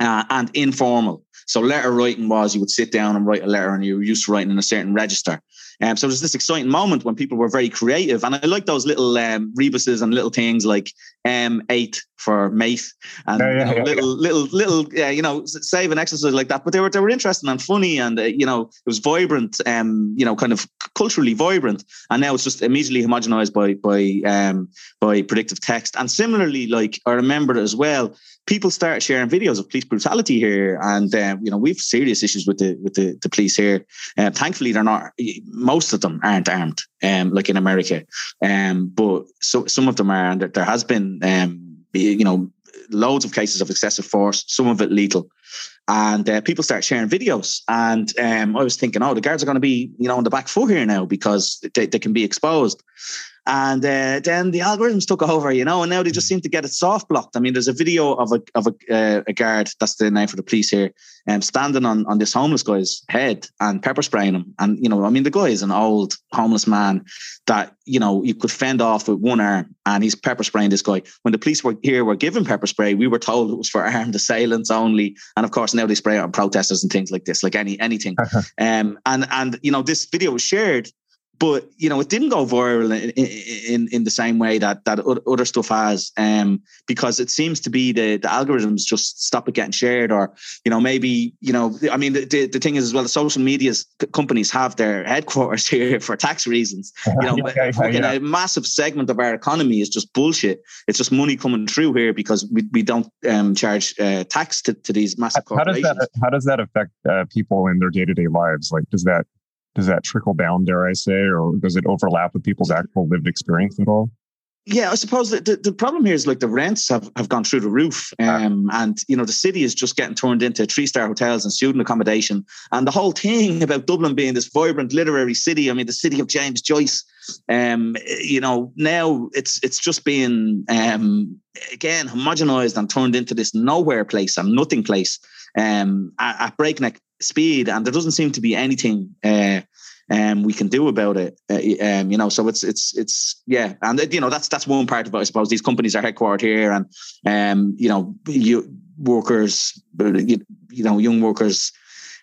uh, and informal. So letter writing was you would sit down and write a letter and you were used to writing in a certain register. Um, so was this exciting moment when people were very creative. And I like those little um, rebuses and little things like M8 for mate and yeah, yeah, you know, yeah, little, little, little, yeah, you know, save an exercise like that. But they were, they were interesting and funny and, uh, you know, it was vibrant, um, you know, kind of culturally vibrant. And now it's just immediately homogenized by, by, um, by predictive text. And similarly, like I remember as well, people start sharing videos of police brutality here, and um, you know we've serious issues with the with the, the police here. Uh, thankfully, they're not. Most of them aren't armed, um, like in America, um, but so some of them are, and there has been, um, you know, loads of cases of excessive force, some of it lethal. And uh, people start sharing videos, and um, I was thinking, oh, the guards are going to be, you know, on the back foot here now because they, they can be exposed. And uh, then the algorithms took over, you know, and now they just seem to get it soft blocked. I mean, there's a video of a of a, uh, a guard, that's the name for the police here, um, standing on, on this homeless guy's head and pepper spraying him. And, you know, I mean, the guy is an old homeless man that, you know, you could fend off with one arm and he's pepper spraying this guy. When the police were here were given pepper spray, we were told it was for armed assailants only. And of course, now they spray it on protesters and things like this, like any anything. um, and, and, you know, this video was shared but you know it didn't go viral in, in, in the same way that that other stuff has um, because it seems to be the the algorithms just stop it getting shared or you know maybe you know i mean the, the, the thing is as well the social medias companies have their headquarters here for tax reasons. You know yeah, a massive segment of our economy is just bullshit. It's just money coming through here because we, we don't um, charge uh, tax to, to these massive corporations how does that how does that affect uh, people in their day-to-day lives? Like does that does that trickle down, dare I say, or does it overlap with people's actual lived experience at all? Yeah, I suppose the, the problem here is like the rents have, have gone through the roof. Ah. Um, and, you know, the city is just getting turned into three star hotels and student accommodation. And the whole thing about Dublin being this vibrant literary city, I mean, the city of James Joyce, um, you know, now it's it's just being, um, again, homogenized and turned into this nowhere place and nothing place um, at, at breakneck speed, and there doesn't seem to be anything uh, um, we can do about it. Uh, um, you know, so it's it's it's yeah, and you know that's that's one part of it. I suppose these companies are headquartered here, and um, you know, you workers, you, you know, young workers.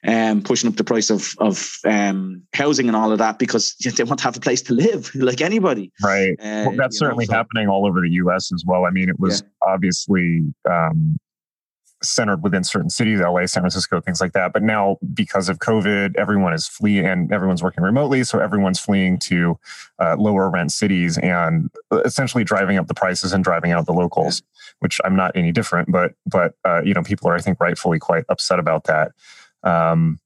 Um, pushing up the price of of um, housing and all of that because they want to have a place to live, like anybody. Right. Uh, well, that's certainly know, so. happening all over the U.S. as well. I mean, it was yeah. obviously um, centered within certain cities, LA, San Francisco, things like that. But now, because of COVID, everyone is fleeing and everyone's working remotely. So everyone's fleeing to uh, lower rent cities and essentially driving up the prices and driving out the locals, which I'm not any different. But, but uh, you know, people are, I think, rightfully quite upset about that. Um,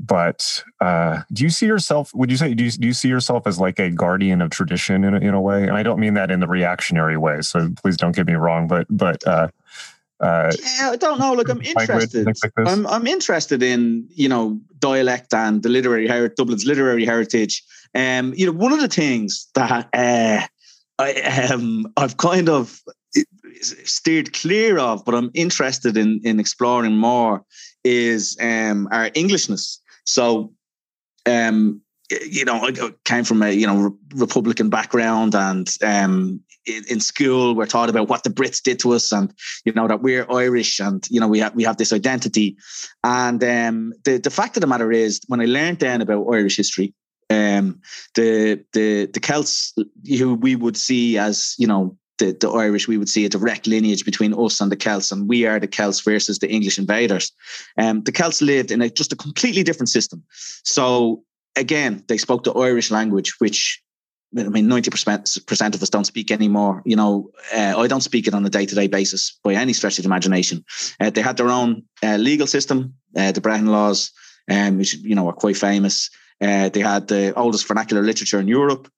but uh, do you see yourself? Would you say do you, do you see yourself as like a guardian of tradition in a, in a way? And I don't mean that in the reactionary way. So please don't get me wrong. But but uh, uh, yeah, I don't know. Like I'm interested. Like I'm I'm interested in you know dialect and the literary heritage, Dublin's literary heritage. Um, you know, one of the things that uh, I um I've kind of steered clear of, but I'm interested in in exploring more is um our Englishness. So, um, you know, I came from a you know Republican background, and um, in, school we're taught about what the Brits did to us, and you know that we're Irish, and you know we have we have this identity. And um, the the fact of the matter is, when I learned then about Irish history, um, the the the Celts who we would see as you know the, the Irish, we would see a direct lineage between us and the Celts, and we are the Celts versus the English invaders. Um, the Celts lived in a, just a completely different system. So again, they spoke the Irish language, which I mean, ninety percent percent of us don't speak anymore. You know, uh, I don't speak it on a day to day basis by any stretch of the imagination. Uh, they had their own uh, legal system, uh, the Brehon laws, um, which you know are quite famous. Uh, they had the oldest vernacular literature in Europe.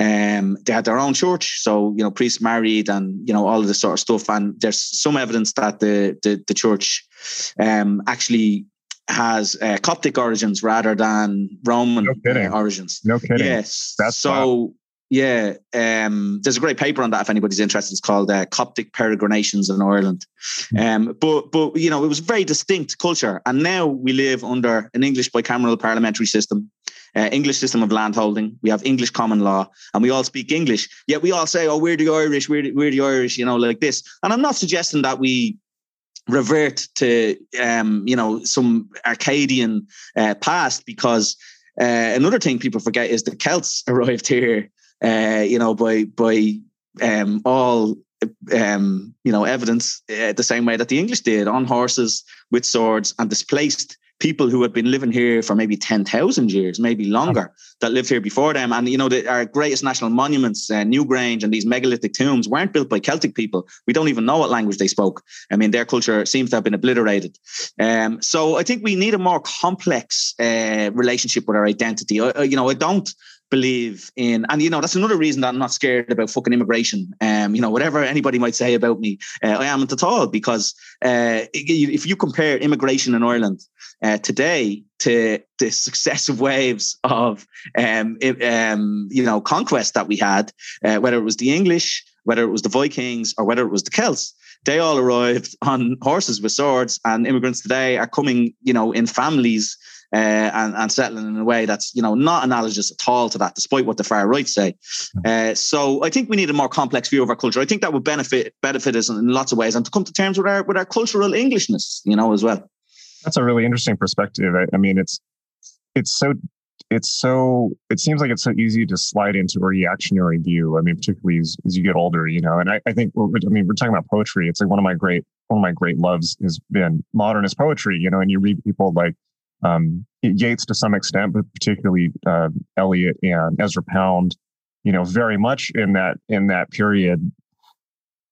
Um, they had their own church, so you know priests married and you know all of this sort of stuff. And there's some evidence that the the, the church um, actually has uh, Coptic origins rather than Roman no uh, origins. No kidding. Yes. That's so. Yeah, um, there's a great paper on that if anybody's interested. It's called uh, "Coptic Peregrinations in Ireland." Hmm. Um, but but you know it was a very distinct culture, and now we live under an English bicameral parliamentary system uh, English system of landholding. We have English common law, and we all speak English. Yet we all say, "Oh, we're the Irish. We're the, we're the Irish," you know, like this. And I'm not suggesting that we revert to um, you know some Arcadian uh, past because uh, another thing people forget is the Celts arrived here, uh, you know, by by um, all um, you know evidence uh, the same way that the English did on horses with swords and displaced people who had been living here for maybe 10,000 years, maybe longer, that lived here before them. And, you know, the, our greatest national monuments, uh, Newgrange and these megalithic tombs, weren't built by Celtic people. We don't even know what language they spoke. I mean, their culture seems to have been obliterated. Um, so I think we need a more complex uh, relationship with our identity. You know, I don't believe in and you know that's another reason that I'm not scared about fucking immigration um you know whatever anybody might say about me uh, I amn't at all because uh, if you compare immigration in Ireland uh, today to the successive waves of um, um, you know conquest that we had, uh, whether it was the English, whether it was the Vikings, or whether it was the Celts. They all arrived on horses with swords, and immigrants today are coming, you know, in families uh, and, and settling in a way that's you know not analogous at all to that, despite what the far right say. Uh, so I think we need a more complex view of our culture. I think that would benefit benefit us in lots of ways, and to come to terms with our with our cultural Englishness, you know, as well. That's a really interesting perspective. I, I mean, it's it's so it's so it seems like it's so easy to slide into a reactionary view. I mean, particularly as, as you get older, you know. And I, I think I mean we're talking about poetry. It's like one of my great one of my great loves has been modernist poetry. You know, and you read people like um, Yeats to some extent, but particularly uh, Eliot and Ezra Pound. You know, very much in that in that period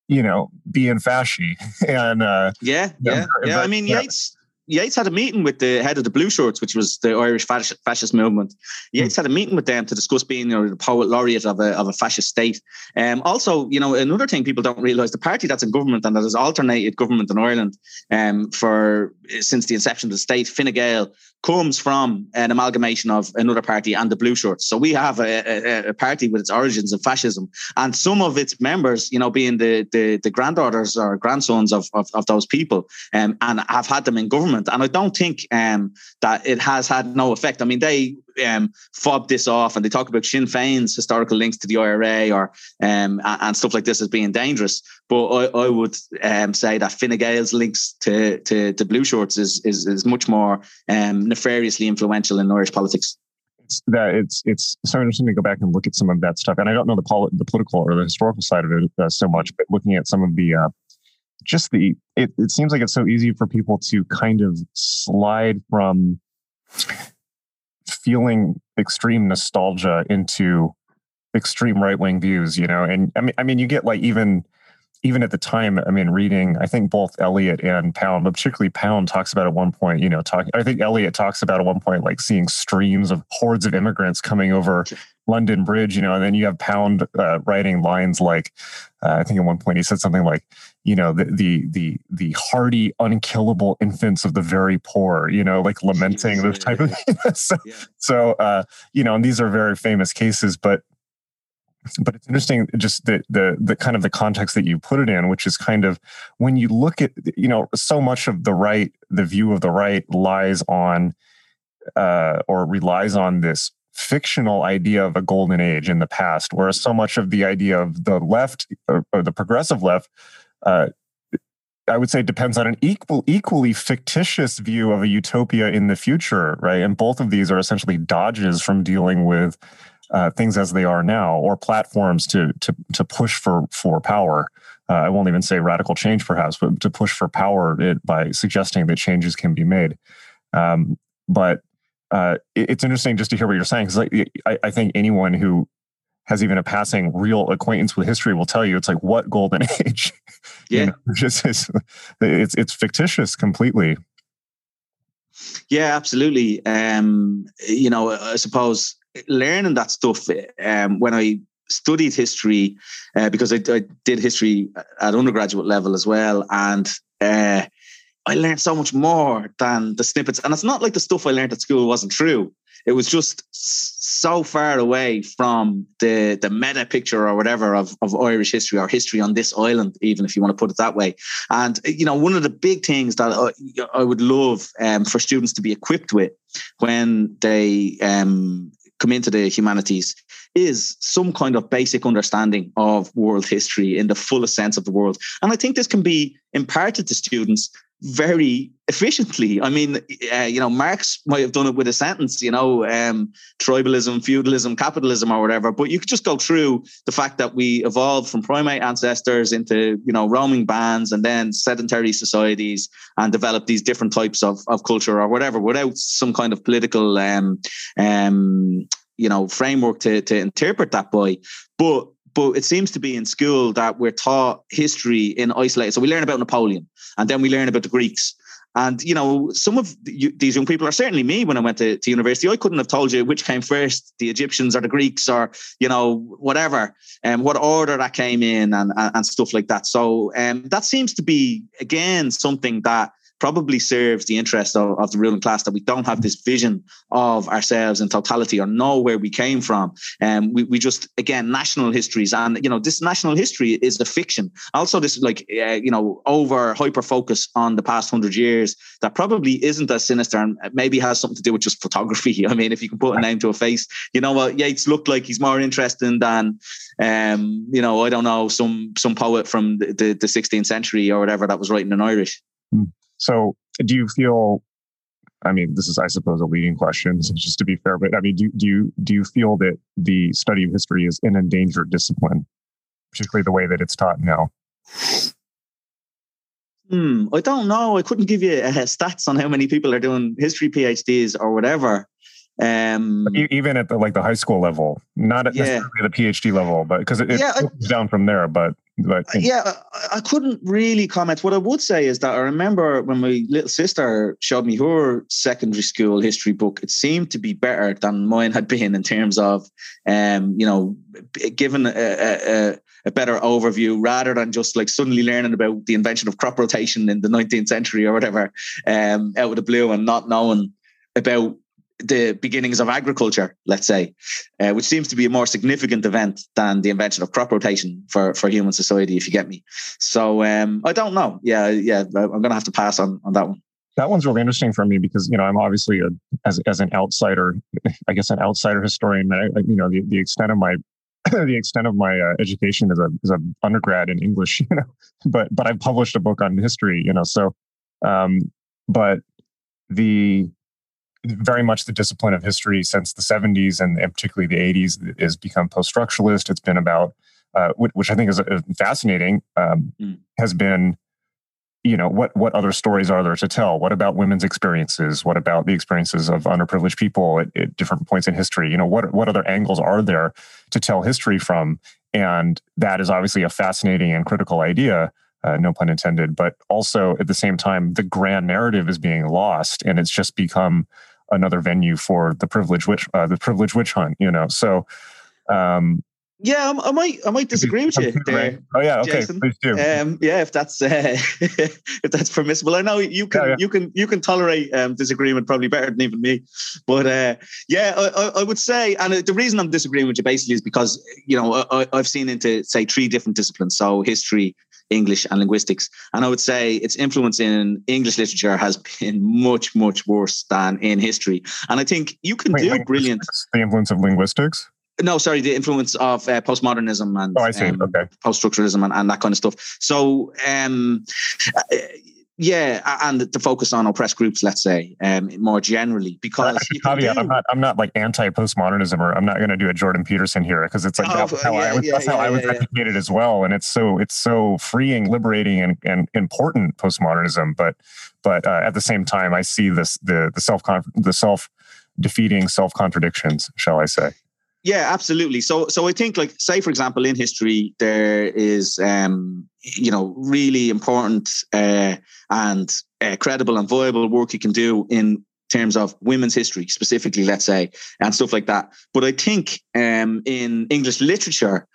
you know, being fashy and uh yeah, yeah, yeah. I mean, Yeats Yeats had a meeting with the head of the Blue Shirts, which was the Irish fascist, fascist movement. Yeats mm. had a meeting with them to discuss being you know, the poet laureate of a, of a fascist state. Um, also, you know, another thing people don't realise, the party that's in government and that has alternated government in Ireland um, for since the inception of the state, Fine Gael, comes from an amalgamation of another party and the Blue Shirts. So we have a, a, a, party with its origins in fascism, and some of its members, you know, being the the, the granddaughters or grandsons of, of, of those people, um, and have had them in government. And I don't think um, that it has had no effect. I mean, they um, fob this off and they talk about Sinn Féin's historical links to the IRA or um, and stuff like this as being dangerous. But I, I would um, say that Fine Gael's links to, to, to Blue Shirts is, is, is much more um, nefariously influential in Irish politics. It's that it's it's so interesting to go back and look at some of that stuff. And I don't know the pol- the political or the historical side of it uh, so much, but looking at some of the uh, just the it, it seems like it's so easy for people to kind of slide from feeling extreme nostalgia into extreme right wing views, you know. And I mean, I mean, you get like even even at the time, I mean, reading, I think both Eliot and Pound, but particularly Pound talks about at one point, you know, talking, I think Eliot talks about at one point, like seeing streams of hordes of immigrants coming over London Bridge, you know, and then you have Pound uh, writing lines like, uh, I think at one point he said something like, you know, the, the, the, the hardy, unkillable infants of the very poor, you know, like lamenting those type of things. so, yeah. so uh, you know, and these are very famous cases, but but it's interesting just the the the kind of the context that you put it in which is kind of when you look at you know so much of the right the view of the right lies on uh, or relies on this fictional idea of a golden age in the past whereas so much of the idea of the left or, or the progressive left uh, I would say depends on an equal, equally fictitious view of a utopia in the future, right? And both of these are essentially dodges from dealing with uh, things as they are now, or platforms to to to push for for power. Uh, I won't even say radical change, perhaps, but to push for power it, by suggesting that changes can be made. Um, but uh, it, it's interesting just to hear what you're saying because I, I think anyone who has even a passing real acquaintance with history will tell you it's like what golden age yeah you know, just it's, it's it's fictitious completely yeah absolutely um you know i suppose learning that stuff um, when I studied history, uh, because I, I, did history at undergraduate level as well, and uh, I learned so much more than the snippets. And it's not like the stuff I learned at school wasn't true. It was just so far away from the the meta picture or whatever of, of Irish history or history on this island, even if you want to put it that way. And you know, one of the big things that I, I would love um, for students to be equipped with when they um, come into the humanities is some kind of basic understanding of world history in the fullest sense of the world. And I think this can be imparted to students very efficiently. I mean, uh, you know, Marx might have done it with a sentence, you know, um, tribalism, feudalism, capitalism, or whatever. But you could just go through the fact that we evolved from primate ancestors into, you know, roaming bands and then sedentary societies and developed these different types of, of culture or whatever without some kind of political, um, um, you know, framework to, to interpret that by. But but it seems to be in school that we're taught history in isolation. So we learn about Napoleon and then we learn about the Greeks. And, you know, some of these young people are certainly me when I went to, to university. I couldn't have told you which came first, the Egyptians or the Greeks or, you know, whatever, and um, what order that came in and, and, and stuff like that. So um, that seems to be, again, something that probably serves the interest of, of, the ruling class that we don't have this vision of ourselves in totality or know where we came from. And um, we, we just, again, national histories. And, you know, this national history is a fiction. Also, this, like, uh, you know, over hyper focus on the past hundred years that probably isn't as sinister and maybe has something to do with just photography. I mean, if you can put a name to a face, you know what, Yeats looked like he's more interesting than, um, you know, I don't know, some some poet from the, the, the 16th century or whatever that was writing in Irish. Mm. So, do you feel? I mean, this is, I suppose, a leading question, just to be fair. But I mean, do, do you do you feel that the study of history is an endangered discipline, particularly the way that it's taught now? Hmm, I don't know. I couldn't give you uh, stats on how many people are doing history PhDs or whatever. Um, even at the like the high school level, not at yeah. necessarily the PhD level, but because it, it yeah, down from there. But but yeah, I, I, couldn't really comment. What I would say is that I remember when my little sister showed me her secondary school history book, it seemed to be better than mine had been in terms of, um, you know, given a, a, a better overview rather than just like suddenly learning about the invention of crop rotation in the 19th century or whatever um, out of the blue and not knowing about the beginnings of agriculture, let's say, uh, which seems to be a more significant event than the invention of crop rotation for, for human society, if you get me. So um, I don't know. Yeah, yeah, I'm going to have to pass on, on that one. That one's really interesting for me because you know I'm obviously a, as as an outsider, I guess an outsider historian. I, you know the, the extent of my the extent of my uh, education is a is a undergrad in English, you know, but but I've published a book on history, you know, so um, but the very much the discipline of history since the 70s and, and particularly the 80s has become post-structuralist. It's been about, uh, which I think is uh, fascinating, um, mm. has been you know what what other stories are there to tell what about women's experiences what about the experiences of underprivileged people at, at, different points in history you know what what other angles are there to tell history from and that is obviously a fascinating and critical idea uh, no pun intended but also at the same time the grand narrative is being lost and it's just become another venue for the privilege witch uh, the privilege witch hunt you know so um, yeah, I, might I might disagree with you there. Oh yeah, okay, Jason. please do. Um, yeah, if that's uh, if that's permissible, I know you can yeah, yeah. you can you can tolerate um, disagreement probably better than even me. But uh, yeah, I, I, would say, and the reason I'm disagreeing with you basically is because you know I, I've seen into say three different disciplines, so history, English and linguistics. And I would say its influence in English literature has been much, much worse than in history. And I think you can Wait, do brilliant. The influence of linguistics? No, sorry, the influence of uh, postmodernism and oh. Um, okay. post-structuralism and, and, that kind of stuff. So, um, uh, yeah, and the focus on oppressed groups, let's say, um, more generally, because caveat, do, I'm not, I'm not like anti-postmodernism, or I'm not going to do a Jordan Peterson here because it's like oh, that's how yeah, I was, yeah, that's yeah, how I was educated as well, and it's so it's so freeing, liberating, and, and important postmodernism. But but uh, at the same time, I see this the the self the self defeating self contradictions, shall I say? Yeah, absolutely. So, so I think, like, say, for example, in history, there is, um, you know, really important uh, and uh, credible and viable work you can do in terms of women's history, specifically, let's say, and stuff like that. But I think um, in English literature,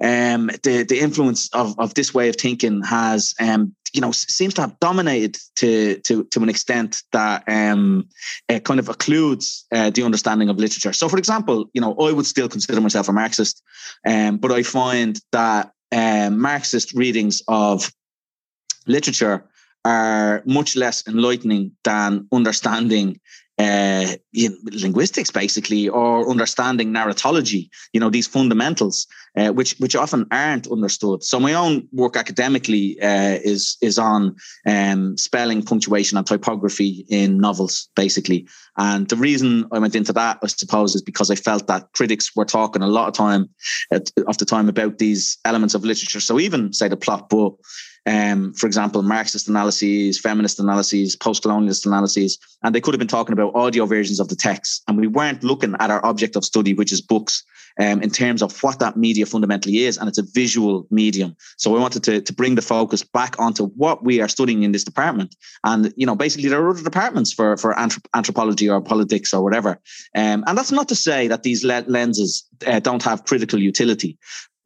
um, the the influence of, of this way of thinking has um, you know seems to have dominated to to to an extent that um, it kind of occludes uh, the understanding of literature. So, for example, you know, I would still consider myself a Marxist, um, but I find that um, Marxist readings of literature are much less enlightening than understanding uh, you know, linguistics, basically, or understanding narratology. You know, these fundamentals, uh, which which often aren't understood. So my own work academically uh, is is on um, spelling, punctuation, and typography in novels, basically. And the reason I went into that, I suppose, is because I felt that critics were talking a lot of time at, of the time about these elements of literature. So even say the plot book um, for example, Marxist analyses, feminist analyses, post-colonialist analyses, and they could have been talking about audio versions of the text. And we weren't looking at our object of study, which is books, um, in terms of what that media fundamentally is. And it's a visual medium. So we wanted to, to bring the focus back onto what we are studying in this department. And, you know, basically there are other departments for, for anthrop- anthropology or politics or whatever. Um, and that's not to say that these lenses uh, don't have critical utility.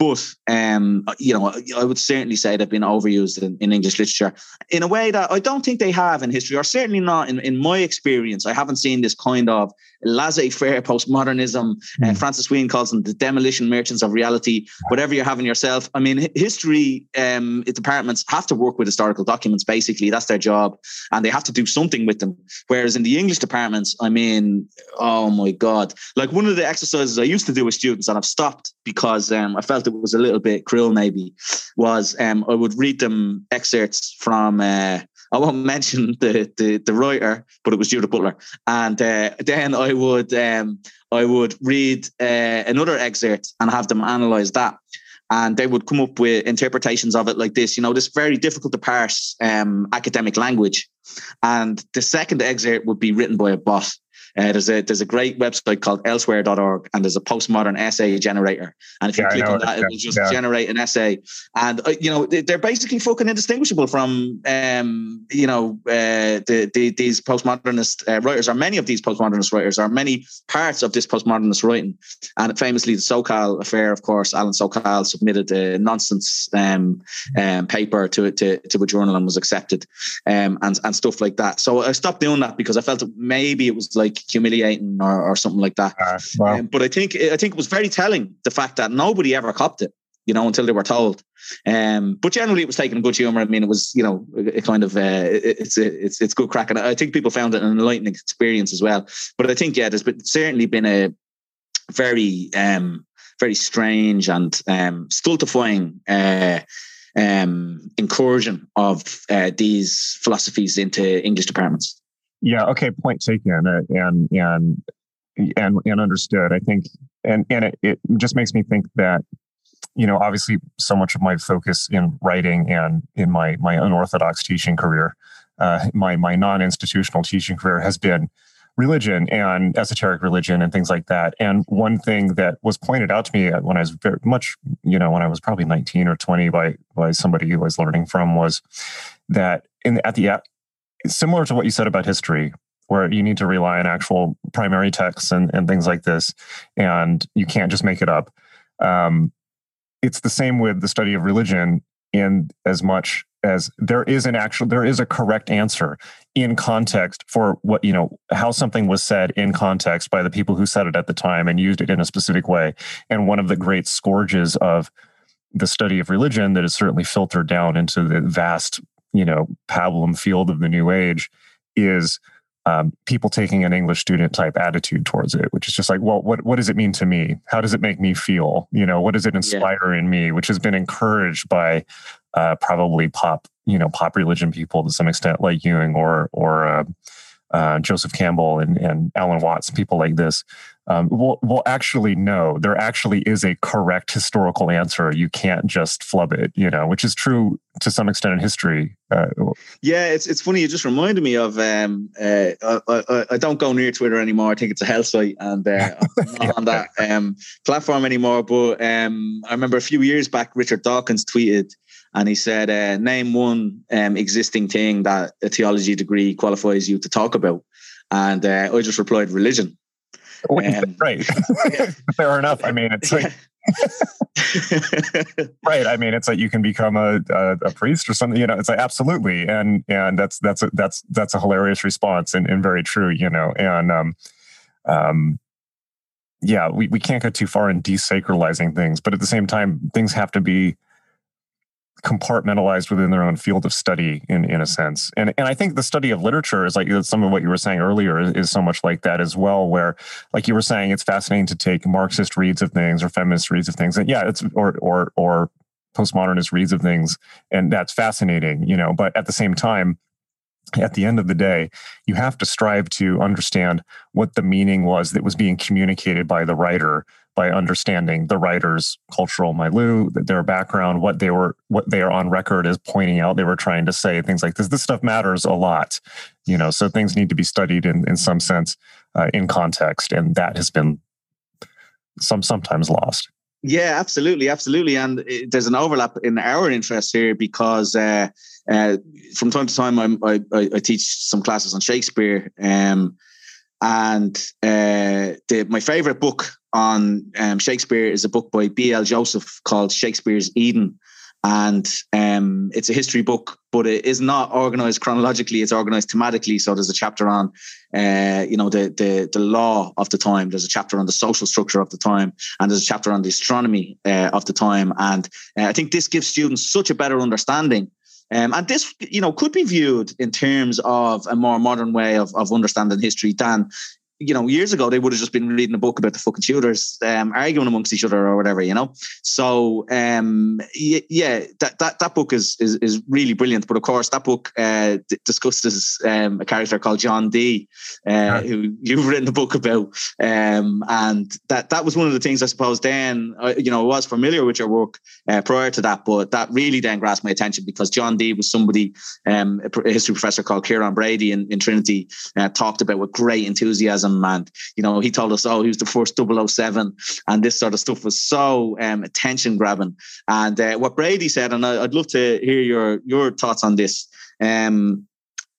But um, you know, I would certainly say they've been overused in, in, English literature in a way that I don't think they have in history, or certainly not in, in my experience. I haven't seen this kind of laissez-faire postmodernism. Mm. Uh, Francis Wheen calls them the demolition merchants of reality. Whatever you're having yourself, I mean, history um, departments have to work with historical documents. Basically, that's their job, and they have to do something with them. Whereas in the English departments, I mean, oh my god, like one of the exercises I used to do with students, and I've stopped because um, I felt it was a little bit cruel. Maybe was um, I would read them excerpts from. Uh, I won't mention the, the, the writer, but it was Judith Butler. And uh, then I would um, I would read uh, another excerpt and have them analyze that. And they would come up with interpretations of it like this, you know, this very difficult to parse um, academic language. And the second excerpt would be written by a bot. Uh, there's a there's a great website called elsewhere.org and there's a postmodern essay generator. And if you yeah, click on that, it will just yeah. generate an essay. And uh, you know they're basically fucking indistinguishable from um, you know uh, the, the, these postmodernist uh, writers, or many of these postmodernist writers, are many parts of this postmodernist writing. And famously, the Sokal affair, of course, Alan Sokal submitted a nonsense um, um, paper to, to to a journal and was accepted, um, and and stuff like that. So I stopped doing that because I felt maybe it was like humiliating or, or something like that. Uh, wow. um, but I think I think it was very telling the fact that nobody ever copped it, you know, until they were told. Um, but generally, it was taken in good humor. I mean, it was you know, a kind of uh, it's it's it's good crack, and I think people found it an enlightening experience as well. But I think yeah, there's been, certainly been a very um, very strange and um, stultifying. Uh, um, incursion of uh, these philosophies into English departments. Yeah. Okay. Point taken. Uh, and and and and understood. I think, and and it, it just makes me think that you know, obviously, so much of my focus in writing and in my my unorthodox teaching career, uh, my my non-institutional teaching career has been religion and esoteric religion and things like that. And one thing that was pointed out to me when I was very much, you know, when I was probably 19 or 20 by by somebody who I was learning from was that in at the similar to what you said about history, where you need to rely on actual primary texts and, and things like this, and you can't just make it up. Um, it's the same with the study of religion in as much as there is an actual there is a correct answer in context for what you know how something was said in context by the people who said it at the time and used it in a specific way and one of the great scourges of the study of religion that is certainly filtered down into the vast you know pablum field of the new age is um, people taking an English student type attitude towards it, which is just like, well, what what does it mean to me? How does it make me feel? You know, what does it inspire yeah. in me? Which has been encouraged by uh, probably pop, you know, pop religion people to some extent, like Jung or or uh, uh, Joseph Campbell and, and Alan Watts, people like this, um, will will actually know there actually is a correct historical answer. You can't just flub it, you know, which is true to some extent in history. Uh, yeah, it's it's funny. You just reminded me of. Um, uh, I, I, I, don't go near Twitter anymore. I think it's a hell site, and uh, I'm not on that um, platform anymore. But um, I remember a few years back, Richard Dawkins tweeted and he said, uh, "Name one um, existing thing that a theology degree qualifies you to talk about." And uh, I just replied, "Religion." Um, right. Fair enough. I mean, it's like. right. I mean, it's like you can become a, a, a, priest or something. You know, it's like absolutely, and and that's that's a, that's that's a hilarious response and, and very true. You know, and um, um, yeah, we we can't go too far in desacralizing things, but at the same time, things have to be compartmentalized within their own field of study in in a sense. And and i think the study of literature is like some of what you were saying earlier is, is, so much like that as well where like you were saying it's fascinating to take marxist reads of things or feminist reads of things. And yeah it's or or or postmodernist reads of things and that's fascinating you know but at the same time at the end of the day, you have to strive to understand what the meaning was that was being communicated by the writer by understanding the writer's cultural milieu, their background, what they were, what they are on record as pointing out they were trying to say, things like this. This stuff matters a lot, you know. So things need to be studied in in some sense, uh, in context, and that has been some sometimes lost. Yeah, absolutely, absolutely, and it, there's an overlap in our interest here because uh, uh, from time to time I, I, I teach some classes on Shakespeare. Um, and uh, the, my favorite book on um, Shakespeare is a book by B.L. Joseph called Shakespeare's Eden. And um, it's a history book, but it is not organized chronologically. It's organized thematically. So there's a chapter on, uh, you know, the, the the law of the time. There's a chapter on the social structure of the time, and there's a chapter on the astronomy uh, of the time. And uh, I think this gives students such a better understanding um, and this, you know, could be viewed in terms of a more modern way of, of understanding history than you know, years ago they would have just been reading a book about the fucking Tudors, um, arguing amongst each other or whatever, you know. So um, yeah, that, that that book is, is is really brilliant. But of course, that book uh, d- discusses um, a character called John Dee, uh, yeah. who you've written the book about, um, and that that was one of the things I suppose. Then uh, you know, I was familiar with your work uh, prior to that, but that really then grasped my attention because John Dee was somebody, um, a history professor called Ciaran Brady in, in Trinity, uh, talked about with great enthusiasm and you know he told us oh he was the first 007 and this sort of stuff was so um, attention grabbing. And uh, what Brady said and I, would love to hear your your thoughts on this. Um,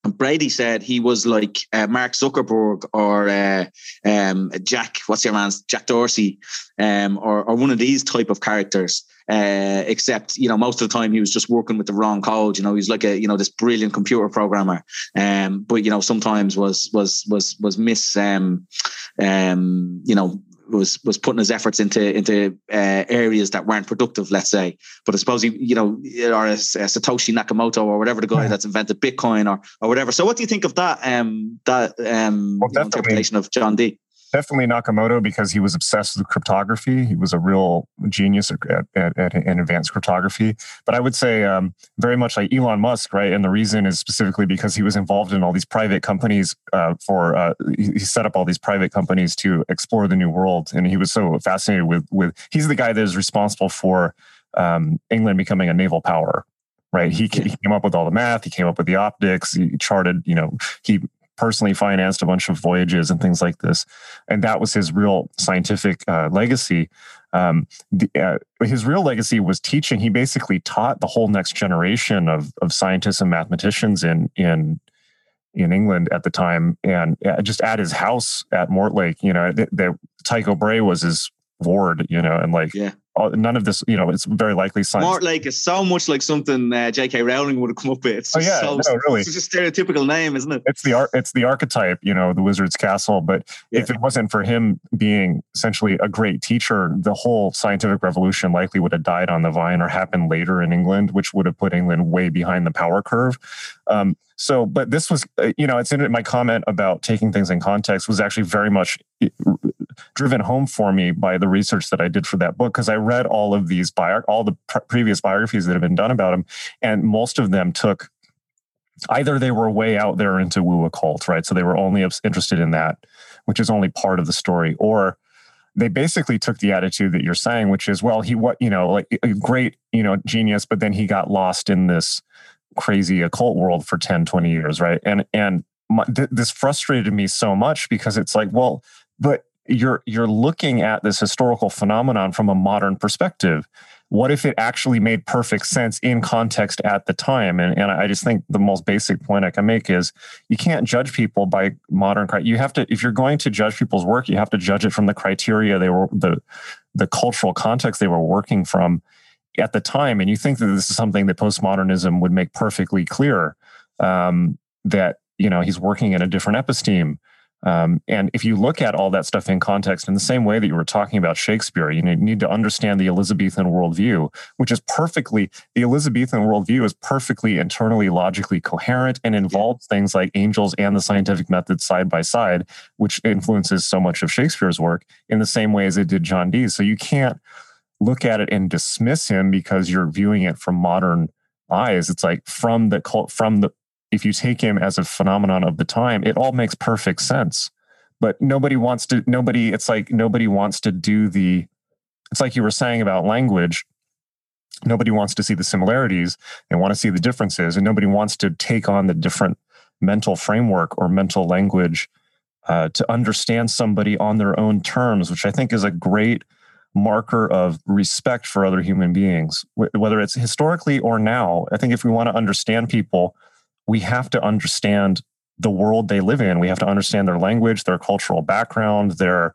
Brady said he was like uh, Mark Zuckerberg or uh, um, Jack, what's your man's Jack Dorsey, um, or, or one of these type of characters. Uh, except you know most of the time he was just working with the wrong code. You know he's like a you know this brilliant computer programmer, um, but you know sometimes was was was was miss um, um, you know was was putting his efforts into into uh, areas that weren't productive, let's say. But I suppose he, you know, or a, a Satoshi Nakamoto or whatever the guy yeah. that's invented Bitcoin or or whatever. So, what do you think of that um, that um, well, interpretation of John Dee? Definitely Nakamoto because he was obsessed with cryptography. He was a real genius at, at, at, at advanced cryptography. But I would say um, very much like Elon Musk, right? And the reason is specifically because he was involved in all these private companies uh, for uh, he set up all these private companies to explore the new world, and he was so fascinated with with. He's the guy that is responsible for um, England becoming a naval power right? He, he came up with all the math. He came up with the optics. He charted, you know, he personally financed a bunch of voyages and things like this. And that was his real scientific uh, legacy. Um, the, uh, his real legacy was teaching. He basically taught the whole next generation of, of scientists and mathematicians in, in, in England at the time. And uh, just at his house at Mortlake, you know, the Tycho Brahe was his ward, you know, and like, yeah none of this, you know, it's very likely science. Mortlake is so much like something uh, J.K. Rowling would have come up with. It's oh, yeah, so, no, really. It's just a stereotypical name, isn't it? It's the art. It's the archetype, you know, the wizard's castle. But yeah. if it wasn't for him being essentially a great teacher, the whole scientific revolution likely would have died on the vine or happened later in England, which would have put England way behind the power curve. Um, so, but this was, uh, you know, it's in my comment about taking things in context was actually very much driven home for me by the research that I did for that book because I read all of these bio, all the pr- previous biographies that have been done about him, and most of them took either they were way out there into woo occult, right? So they were only interested in that, which is only part of the story, or they basically took the attitude that you're saying, which is, well, he what you know, like a great you know genius, but then he got lost in this crazy occult world for 10, 20 years, right? And and my, th- this frustrated me so much because it's like, well, but you're you're looking at this historical phenomenon from a modern perspective. What if it actually made perfect sense in context at the time? And, and i just think the most basic point i can make is you can't judge people by modern you have to if you're going to judge people's work you have to judge it from the criteria they were the the cultural context they were working from at the time. And you think that this is something that postmodernism would make perfectly clear um, that you know he's working in a different episteme um, and if you look at all that stuff in context, in the same way that you were talking about Shakespeare, you need to understand the Elizabethan worldview, which is perfectly, the Elizabethan worldview is perfectly internally logically coherent and involves things like angels and the scientific method side by side, which influences so much of Shakespeare's work in the same way as it did John Dee's. So you can't look at it and dismiss him because you're viewing it from modern eyes. It's like from the cult, from the if you take him as a phenomenon of the time, it all makes perfect sense. But nobody wants to, nobody, it's like nobody wants to do the, it's like you were saying about language. Nobody wants to see the similarities. They want to see the differences, and nobody wants to take on the different mental framework or mental language uh, to understand somebody on their own terms, which I think is a great marker of respect for other human beings, whether it's historically or now. I think if we want to understand people, we have to understand the world they live in. We have to understand their language, their cultural background, their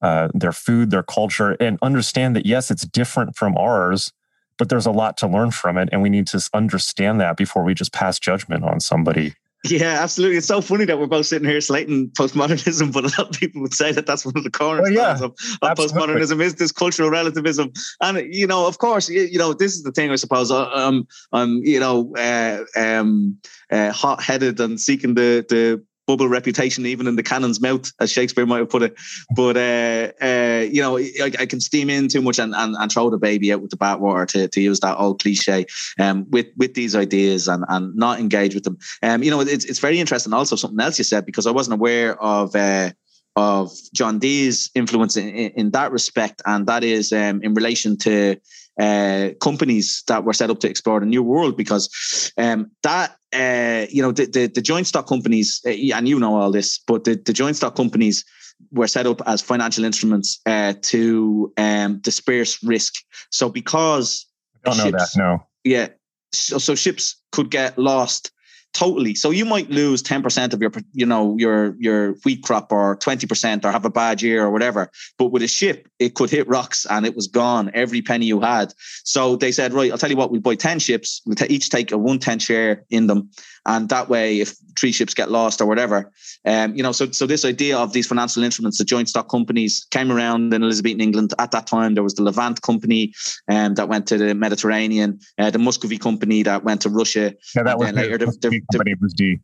uh, their food, their culture, and understand that yes, it's different from ours, but there's a lot to learn from it, and we need to understand that before we just pass judgment on somebody. Yeah, absolutely. It's so funny that we're both sitting here slating postmodernism, but a lot of people would say that that's one of the cornerstones well, yeah, of, of postmodernism is this cultural relativism. And you know, of course, you, you know, this is the thing. I suppose uh, um, I'm, you know, uh, um, uh, hot-headed and seeking the the bubble reputation, even in the cannon's mouth, as Shakespeare might have put it. But uh, uh, you know, I, I, can steam in too much and, and, and throw the baby out with the bathwater to, to use that old cliche um, with with these ideas and and not engage with them. Um, you know, it's it's very interesting. Also, something else you said because I wasn't aware of. Uh, of John Dee's influence in, in, that respect, and that is um, in relation to uh, companies that were set up to explore the new world because um, that uh, you know the, the, the joint stock companies uh, and you know all this but the, the joint stock companies were set up as financial instruments uh, to um, disperse risk so because I don't ships, know that no yeah so, so ships could get lost totally. So you might lose 10% of your, you know, your, your wheat crop or 20% or have a bad year or whatever. But with a ship, it could hit rocks and it was gone, every penny you had. So they said, right, I'll tell you what, we buy 10 ships, we we'll each take a one ten share in them. And that way, if three ships get lost or whatever, um, you know, so, so this idea of these financial instruments, the joint stock companies came around in Elizabethan England. At that time, there was the Levant company um, that went to the Mediterranean, uh, the Muscovy company that went to Russia. Yeah, that was later the, the, the, company was Dee.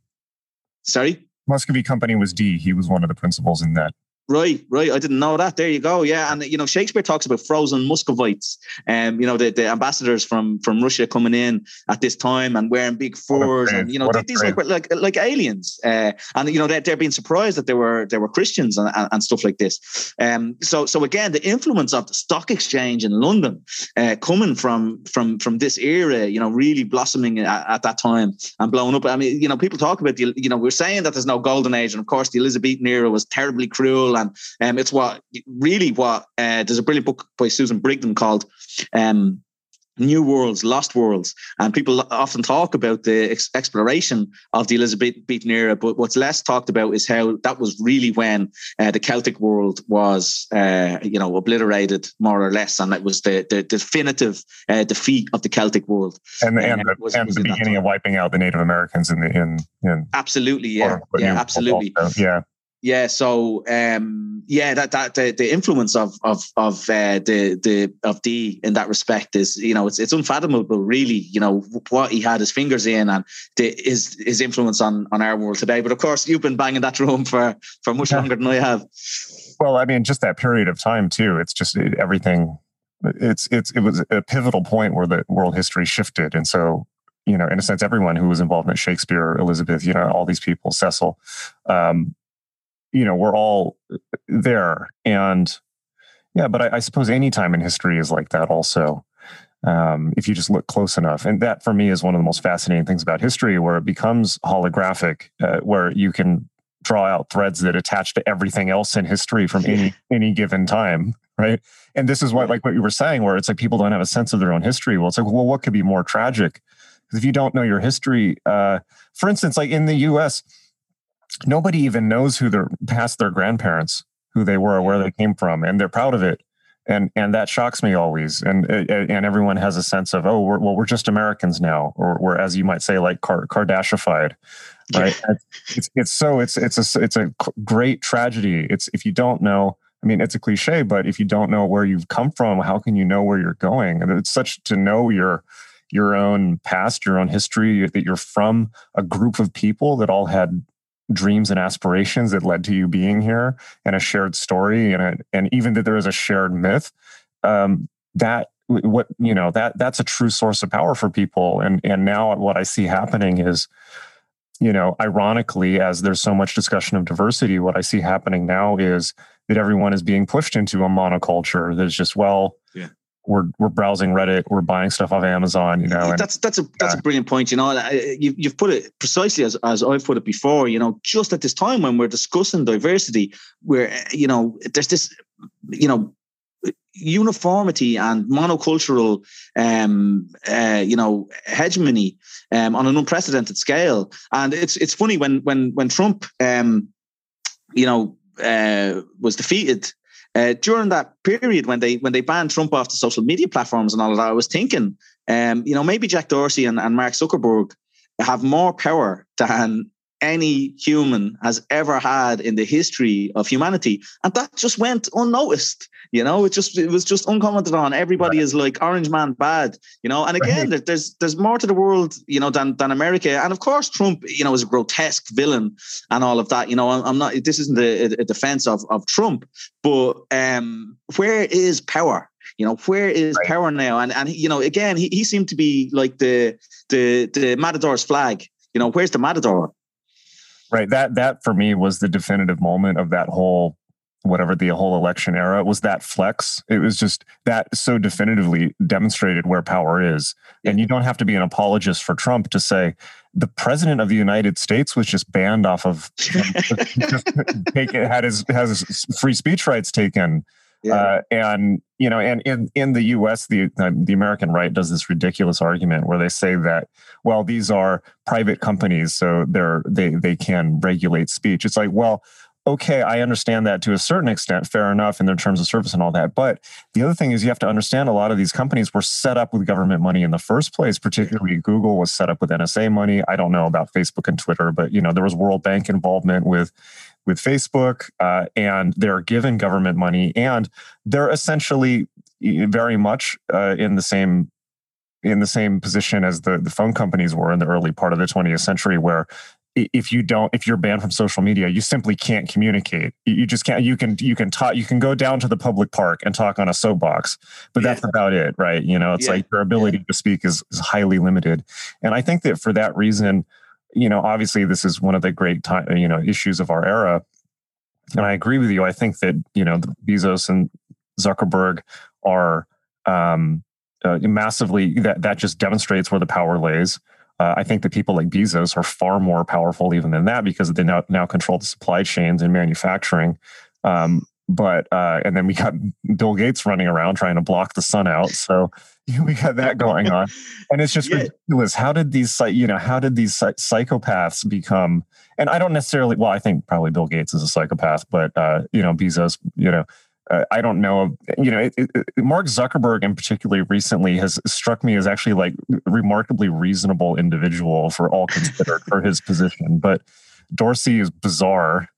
Sorry? Muscovy company was Dee. He was one of the principals in that Right, right. I didn't know that. There you go. Yeah, and you know Shakespeare talks about frozen Muscovites, and um, you know the, the ambassadors from from Russia coming in at this time and wearing big furs, and you know these look like like aliens, uh, and you know they're, they're being surprised that they were they were Christians and, and, and stuff like this. Um, so so again, the influence of the stock exchange in London uh, coming from from from this era, you know, really blossoming at, at, that time and blowing up. I mean, you know, people talk about the you know we're saying that there's no golden age, and of course the Elizabethan era was terribly cruel and um, it's what really what uh, there's a brilliant book by Susan Brigden called um, New Worlds, Lost Worlds, and people often talk about the ex- exploration of the Elizabethan era. But what's less talked about is how that was really when uh, the Celtic world was, uh, you know, obliterated more or less, and it was the, the definitive uh, defeat of the Celtic world, and, and, the, was, and was the beginning of wiping out the Native Americans in the in, in absolutely, yeah, yeah, absolutely, yeah yeah so um yeah that that the, the influence of of of uh, the the of Dee in that respect is you know it's it's unfathomable really you know what he had his fingers in and the, his his influence on on our world today. But of course you've been banging that drum for for much longer than i have. Well i mean just that period of time too it's just everything it's it's it was a pivotal point where the world history shifted. And so you know in a sense everyone who was involved in shakespeare elizabeth you know all these people cecil um, you know we're all there. And yeah but I, I suppose any time in history is like that also um, if you just look close enough. And that for me is one of the most fascinating things about history where it becomes holographic uh, where you can draw out threads that attach to everything else in history from any any given time right? And this is what like what you were saying where it's like people don't have a sense of their own history. Well it's like well what could be more tragic? Because if you don't know your history uh, for instance like in the us nobody even knows who their past their grandparents, who they were, where they came from, and they're proud of it. And and that shocks me always. And eh, eh, and everyone has a sense of oh, we're, well, we're just Americans now, or we're as you might say, like Car- Kardashified, right? it's it's so it's it's a it's a great tragedy. It's if you don't know. I mean, it's a cliche, but if you don't know where you've come from, how can you know where you're going? And it's such to know your your own past, your own history, that you're from a group of people that all had dreams and aspirations that led to you being here and a shared story and a, and even that there is a shared myth um, that what you know that that's a true source of power for people. And and now what i see happening is you know ironically as there's so much discussion of diversity what i see happening now is that everyone is being pushed into a monoculture that's just well yeah we're we're browsing Reddit, we're buying stuff off Amazon, you know. And, that's that's a that's a brilliant point. You know, you you've put it precisely as as I've put it before. You know, just at this time when we're discussing diversity, where you know there's this, you know, uniformity and monocultural, um, uh, you know, hegemony um, on an unprecedented scale. And it's it's funny when when when Trump, um, you know, uh, was defeated uh, during that period when they when they banned Trump off the social media platforms and all of that, I was thinking, um, you know, maybe Jack Dorsey and, and Mark Zuckerberg have more power than any human has ever had in the history of humanity. And that just went unnoticed you know? It just it was just uncommented on everybody right. is like orange man bad you know? And again right. there's there's more to the world you know than than america. And of course trump you know is a grotesque villain and all of that you know? I'm, not this isn't a, a defense of of trump but um where is power? You know where is right. power now? And and you know again he, he seemed to be like the the the matador's flag. You know where's the matador right that that for me was the definitive moment of that whole whatever the whole election era was that flex. It was just that so definitively demonstrated where power is. And you don't have to be an apologist for trump to say the president of the united states was just banned off of just take, had his has his free speech rights taken yeah. Uh, and you know, and in in the U.S., the the American right does this ridiculous argument where they say that well, these are private companies, so they're they they can regulate speech. It's like well. Okay, I understand that to a certain extent, fair enough in their terms of service and all that. But the other thing is, you have to understand a lot of these companies were set up with government money in the first place. Particularly, Google was set up with NSA money. I don't know about Facebook and Twitter, but you know there was World Bank involvement with with Facebook, uh, and they're given government money, and they're essentially very much uh, in the same in the same position as the the phone companies were in the early part of the 20th century, where if you don't if you're banned from social media you simply can't communicate you just can't you can you can talk you can go down to the public park and talk on a soapbox but yeah. that's about it right you know it's yeah. like your ability yeah. to speak is, is highly limited and i think that for that reason you know obviously this is one of the great time you know issues of our era and i agree with you i think that you know bezos and zuckerberg are um uh, massively that that just demonstrates where the power lays uh, I think that people like Bezos are far more powerful even than that because they now now control the supply chains and manufacturing. Um, but uh, and then we got Bill Gates running around trying to block the sun out. So we got that going on, and it's just yeah. ridiculous. How did these you know how did these psychopaths become? And I don't necessarily. Well, I think probably Bill Gates is a psychopath, but uh, you know Bezos, you know uh, I don't know. You know, it, it, Mark Zuckerberg, in particularly recently, has struck me as actually like remarkably reasonable individual for all considered for his position. But Dorsey is bizarre.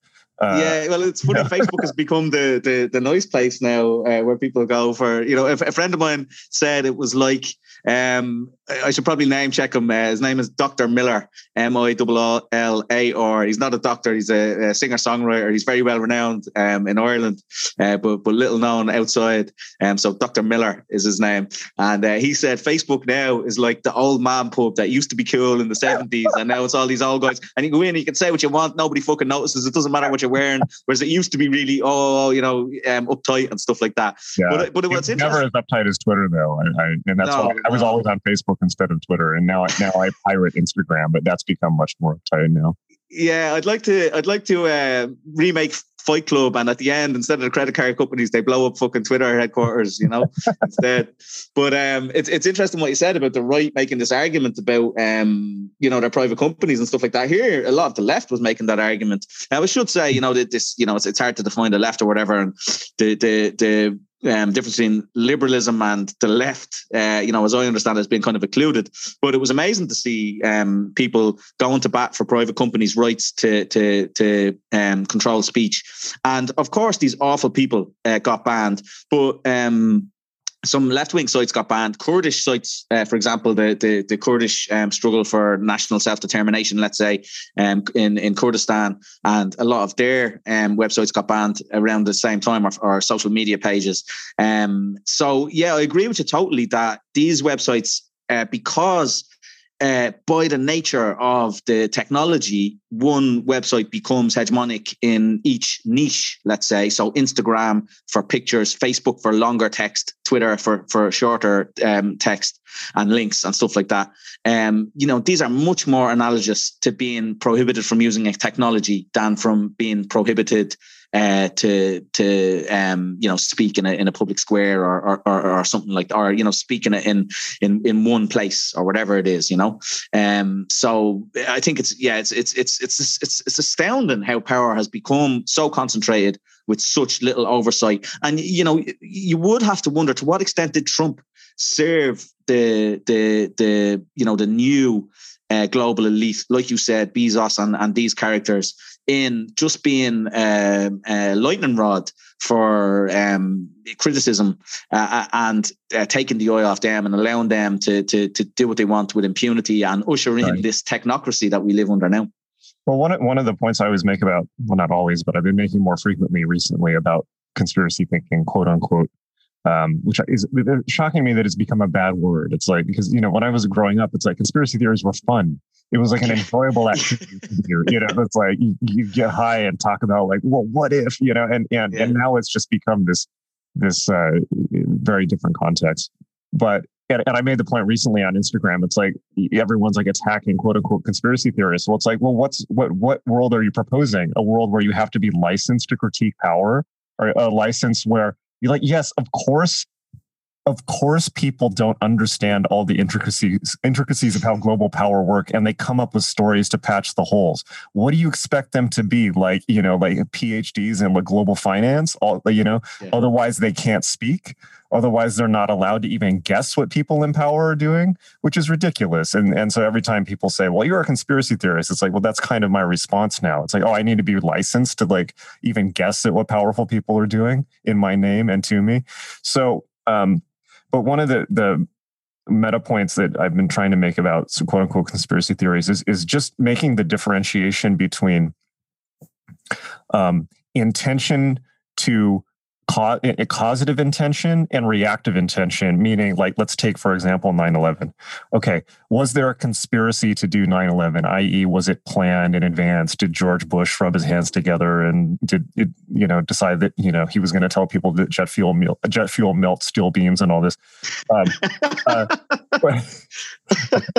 Uh, yeah, well, it's funny. Facebook has become the, the the nice place now, uh, where people go for. You know, if a friend of mine said it was like um, I should probably name check him. Uh, his name is Dr. Millar, M I L L A R. He's not a doctor. He's a, a singer songwriter. He's very well renowned um, in Ireland, uh, but but little known outside. Um, so Dr. Millar is his name, and uh, he said Facebook now is like the old man pub that used to be cool in the seventies, and now it's all these old guys. And you go in, you can say what you want. Nobody fucking notices. It doesn't matter what you're wearing. Whereas it used to be really oh you know um, uptight and stuff like that. Yeah. But but what's never as uptight as Twitter though. I, I and that's no, why I was always on Facebook instead of Twitter, and now now I pirate Instagram, but that's become much more uptight now. Yeah, I'd like to. I'd like to uh, remake Fight Club, and at the end, instead of the credit card companies, they blow up fucking Twitter headquarters, you know, instead. But um, it's it's interesting what you said about the right making this argument about um, you know, their private companies and stuff like that. Here, a lot of the left was making that argument. Now, I should say, you know, that this, you know, it's, it's hard to define the left or whatever, and the the the um, difference between liberalism and the left, uh, you know, as I understand it, has been kind of occluded. But it was amazing to see um, people going to bat for private companies' rights to to to um, control speech, and of course, these awful people uh, got banned. But um, some left wing sites got banned. Kurdish sites, uh, for example, the the, the Kurdish um, struggle for national self determination, let's say, um, in in Kurdistan, and a lot of their um, websites got banned around the same time, or, or social media pages. Um, so yeah, I agree with you totally that these websites, uh, because uh, by the nature of the technology, one website becomes hegemonic in each niche, let's say. So Instagram for pictures, Facebook for longer text, Twitter for, for shorter um, text and links and stuff like that. Um, you know, these are much more analogous to being prohibited from using a technology than from being prohibited uh, to to um, you know speak in a in a public square or or, or, or something like or you know speak in, in in in one place or whatever it is, you know. Um, so I think it's yeah, it's it's it's it's it's it's astounding how power has become so concentrated with such little oversight. And you know, you would have to wonder to what extent did Trump serve the the the you know the new uh, global elite, like you said, Bezos and, and these characters, in just being um, a lightning rod for um, criticism uh, uh, and uh, taking the eye off them and allowing them to, to, to do what they want with impunity and usher in right. this technocracy that we live under now. Well, one one of the points I always make about, well, not always, but I've been making more frequently recently about conspiracy thinking, quote unquote, um, which is shocking me that it's become a bad word. It's like because you know when I was growing up, it's like conspiracy theories were fun. It was like an enjoyable activity. you know, it's like you, you, get high and talk about like, well, what if you know, and and yeah. and now it's just become this this uh, very different context. But and, and I made the point recently on Instagram. It's like everyone's like attacking quote unquote conspiracy theorists. Well, it's like, well, what's what what world are you proposing? A world where you have to be licensed to critique power, or a license where you're like, yes, of course, of course people don't understand all the intricacies intricacies of how global power work and they come up with stories to patch the holes. What do you expect them to be? Like you know like phds in like global finance? All you know yeah. otherwise they can't speak. Otherwise they're not allowed to even guess what people in power are doing which is ridiculous. And and so every time people say well you're a conspiracy theorist it's like well that's kind of my response now. It's like oh i need to be licensed to like even guess at what powerful people are doing in my name and to me. So um but one of the the meta points that I've been trying to make about quote unquote conspiracy theories is is just making the differentiation between um, intention to a causative intention and reactive intention, meaning, like, let's take, for example, 9 11. Okay, was there a conspiracy to do 9 11, i.e., was it planned in advance? Did George Bush rub his hands together and did it, you know, decide that, you know, he was going to tell people that jet fuel, jet fuel melts steel beams and all this? Um, uh,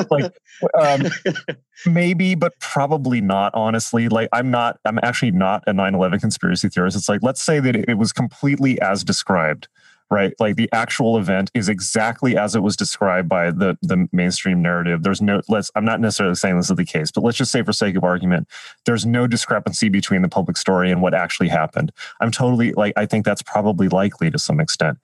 like, um, maybe, but probably not, honestly. Like, I'm not, I'm actually not a 9 11 conspiracy theorist. It's like, let's say that it was completely completely as described right? Like the actual event is exactly as it was described by the the mainstream narrative. There's no let's i'm not necessarily saying this is the case but let's just say for sake of argument there's no discrepancy between the public story and what actually happened. I'm totally like i think that's probably likely to some extent.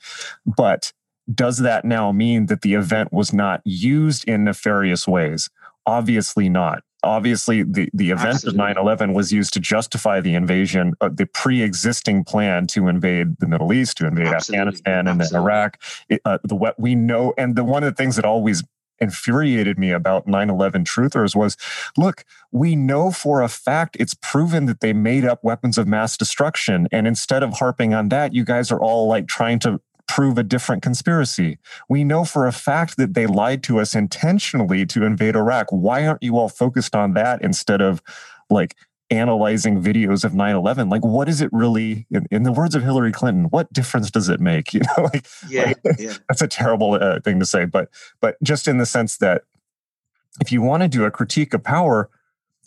But does that now mean that the event was not used in nefarious ways? Obviously not obviously the, the event Absolutely. of 9-11 was used to justify the invasion of the pre-existing plan to invade the middle east to invade Absolutely. afghanistan and then iraq it, uh, the what we know and the one of the things that always infuriated me about 9-11 truthers was look we know for a fact it's proven that they made up weapons of mass destruction and instead of harping on that you guys are all like trying to prove a different conspiracy. We know for a fact that they lied to us intentionally to invade Iraq. Why aren't you all focused on that instead of like analyzing videos of 9-11 like what is it really in, in, the words of hillary clinton what difference does it make you know like, yeah, like, yeah. that's a terrible uh, thing to say but but just in the sense that if you want to do a critique of power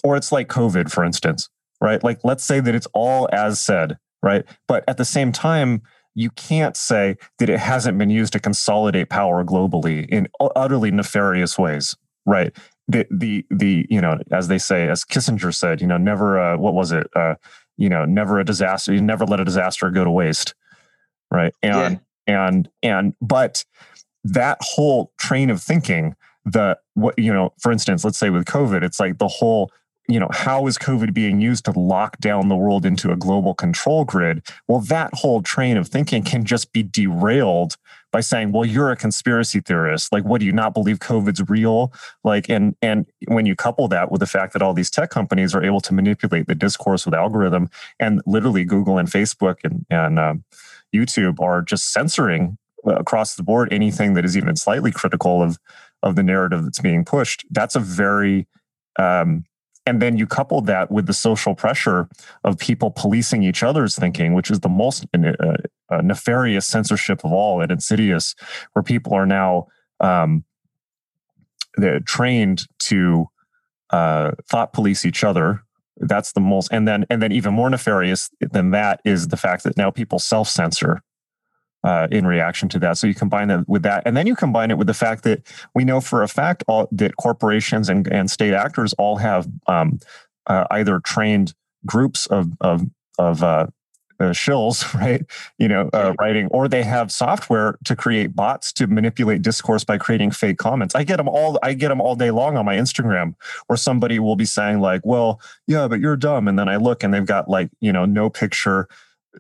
or it's like covid for instance right like let's say that it's all as said right but at the same time you can't say that it hasn't been used to consolidate power globally in utterly nefarious ways, right? The the the you know, as they say, as Kissinger said, you know, never uh, what was it? Uh, you know, never a disaster. You never let a disaster go to waste, right? And yeah. and and but that whole train of thinking, the what you know, for instance, let's say with COVID, it's like the whole you know, how is COVID being used to lock down the world into a global control grid? Well, that whole train of thinking can just be derailed by saying, well, you're a conspiracy theorist. Like, what do you not believe COVID's real? Like, and and when you couple that with the fact that all these tech companies are able to manipulate the discourse with algorithm, and literally Google and Facebook and and um, YouTube are just censoring uh, across the board anything that is even slightly critical of of the narrative that's being pushed. That's a very um, and then you couple that with the social pressure of people policing each other's thinking, which is the most uh, uh, nefarious censorship of all and insidious, where people are now um, they're trained to uh, thought police each other. That's the most, and then and then even more nefarious than that is the fact that now people self censor uh, in reaction to that. So you combine that with that, and then you combine it with the fact that we know for a fact all, that corporations and, and state actors all have um, uh, either trained groups of of, of uh, uh shills, right? You know, uh, writing, or they have software to create bots to manipulate discourse by creating fake comments. I get them all. I get them all day long on my Instagram, where somebody will be saying like, "Well, yeah, but you're dumb," and then I look and they've got like you know no picture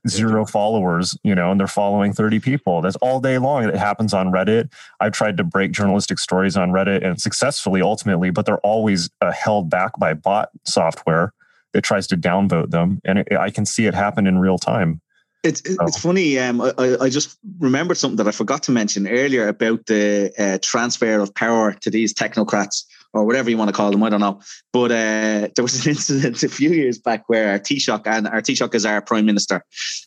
zero followers, you know, and they're following 30 people. That's all day long. It happens on Reddit. I've tried to break journalistic stories on Reddit and successfully ultimately, but they're always uh, held back by bot software that tries to downvote them. And it, I can see it happen in real time. It's it's funny. Um, I, I just remembered something that I forgot to mention earlier about the uh, transfer of power to these technocrats or whatever you want to call them. I don't know. But uh, there was an incident a few years back where our Taoiseach, and our Taoiseach is our prime minister,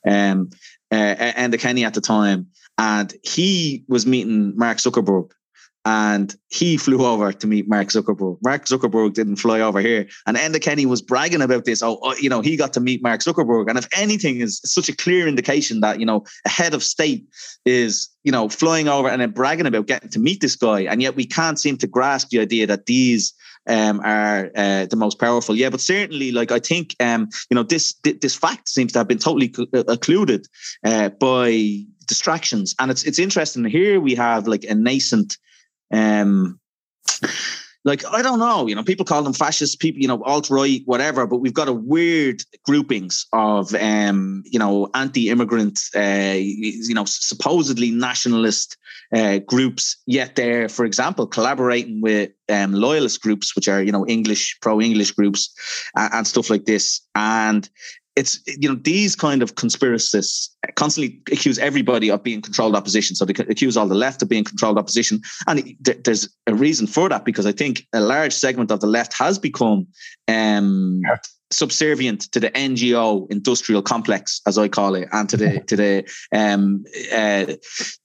um, uh, Enda Kenny at the time, and he was meeting Mark Zuckerberg and he flew over to meet Mark Zuckerberg. Mark Zuckerberg didn't fly over here, and Enda Kenny was bragging about this. Oh, oh, you know, he got to meet Mark Zuckerberg, and if anything is such a clear indication that you know a head of state is you know flying over and then bragging about getting to meet this guy, and yet we can't seem to grasp the idea that these um, are uh, the most powerful. Yeah, but certainly, like I think, um, you know, this this fact seems to have been totally uh, occluded uh, by distractions, and it's it's interesting. Here we have like a nascent um, like I don't know, you know, people call them fascist, people, you know, alt right, whatever. But we've got a weird groupings of, um, you know, anti-immigrant, uh, you know, supposedly nationalist uh, groups. Yet they're, for example, collaborating with um, loyalist groups, which are you know English pro-English groups uh, and stuff like this. And it's you know these kind of conspiracists constantly accuse everybody of being controlled opposition. So they accuse all the left of being controlled opposition. And there's a reason for that because i think a large segment of the left has become um, subservient to the NGO industrial complex, as I call it, and to the to the um, uh,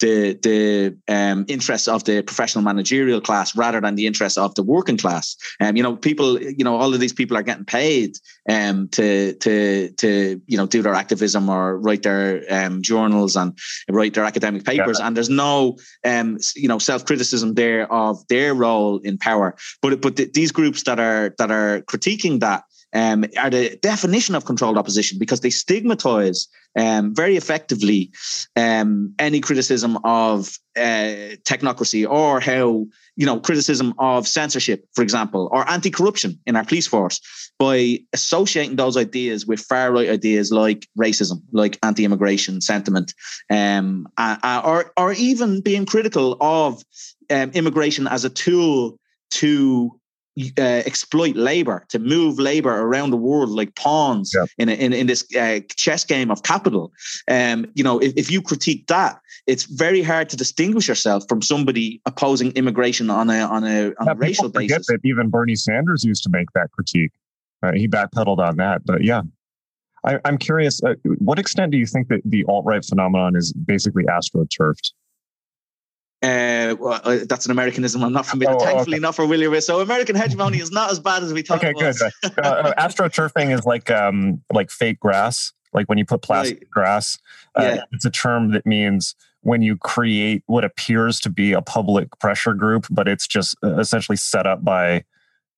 the the um, interests of the professional managerial class rather than the interests of the working class. Um, you know, people, you know, all of these people are getting paid um, to to to you know do their activism or write their um, journals and write their academic papers, yeah. and there's no um, you know self criticism there of their role in power. But but th- these groups that are that are critiquing that um, are the definition of controlled opposition because they stigmatize um, very effectively um, any criticism of uh, technocracy or how you know criticism of censorship, for example, or anti-corruption in our police force by associating those ideas with far right ideas like racism, like anti-immigration sentiment, um, uh, or or even being critical of um, immigration as a tool to uh, exploit labor, to move labor around the world like pawns yeah. in, a, in, in this uh, chess game of capital. Um, you know, if, if you critique that, it's very hard to distinguish yourself from somebody opposing immigration on a on a, on yeah, a racial basis. That even Bernie Sanders used to make that critique. Uh, he backpedaled on that, but yeah. I, am curious, uh, what extent do you think that the alt right phenomenon is basically astroturfed? Uh, well, uh, that's an Americanism. I'm not familiar. Oh, thankfully, okay. not familiar with. So, American hegemony is not as bad as we thought. Okay, good. uh, uh astroturfing is like um, like fake grass. Like when you put plastic right. grass. Uh, yeah. It's a term that means when you create what appears to be a public pressure group, but it's just essentially set up by.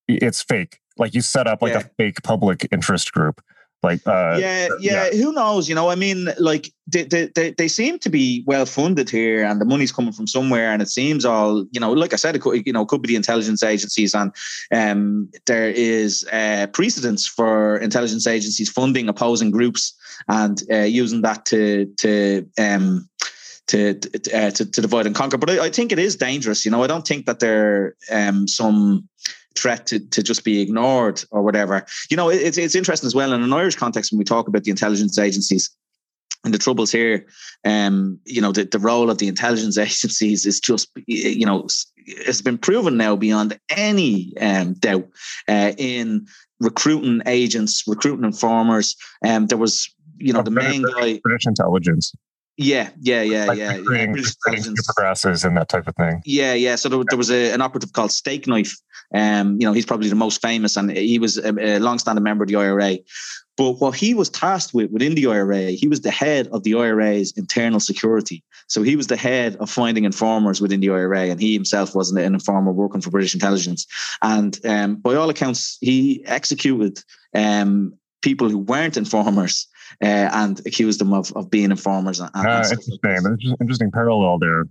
It's fake. Like you set up like yeah. a fake public interest group like uh, yeah, yeah, yeah, who knows you know i mean like they, they, they seem to be well funded here and the money's coming from somewhere and it seems all you know like i said it could, you know could be the intelligence agencies and um, there is uh, precedence for intelligence agencies funding opposing groups and uh, using that to to um, to uh, to, to divide and conquer. But I, I, think it is dangerous. You know, I don't think that there um, some threat to, to just be ignored or whatever. You know, it's it's interesting as well in an Irish context when we talk about the intelligence agencies. And the troubles here, um, you know, the, the role of the intelligence agencies is just, you know, it's been proven now beyond any um, doubt uh, in recruiting agents, recruiting informers. Um, there was, you know, oh, the main guy. British intelligence. Yeah, yeah, yeah, like yeah. Recruiting, yeah. and that type of thing. Yeah, yeah. So there, there was a, an operative called Stakeknife. Um, you know, he's probably the most famous, and he was a, a long-standing member of the IRA. But what he was tasked with within the IRA, he was the head of the IRA's internal security. So he was the head of finding informers within the IRA, and he himself wasn't an informer working for British intelligence. And um, by all accounts, he executed um, people who weren't informers uh, and accused them of, of being informers. And, uh, interesting. Like interesting parallel there.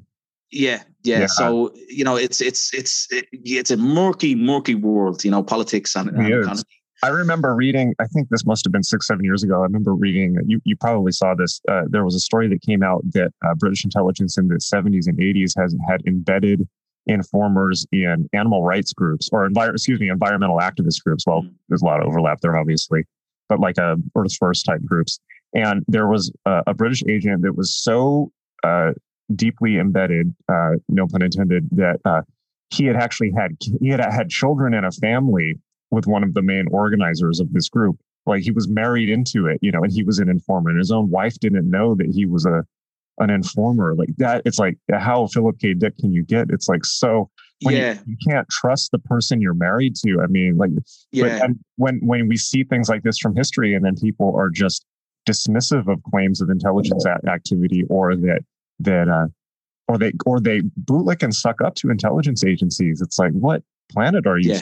Yeah, yeah, yeah. So you know, it's it's it's it's a murky, murky world. You know, politics and, and economy. I remember reading. I think this must have been six, seven years ago. I remember reading. You you probably saw this. Uh, there was a story that came out that uh, British intelligence in the seventies and eighties has had embedded informers in animal rights groups or envir- excuse me, environmental activist groups. Well, mm-hmm. there's a lot of overlap there, obviously but like a Earth First type groups. And there was a, a British agent that was so uh, deeply embedded, uh, no pun intended, that uh, he had actually had he had had children and a family with one of the main organizers of this group. Like he was married into it, you know, and he was an informer. And his own wife didn't know that he was a an informer like that. It's like how Philip K. Dick can you get? It's like so when yeah. you, you, can't trust the person you're married to. I mean, like, yeah. But, when when we see things like this from history, and then people are just dismissive of claims of intelligence activity, or that that uh, or they or they bootlick and suck up to intelligence agencies. It's like, what planet are you? Yeah.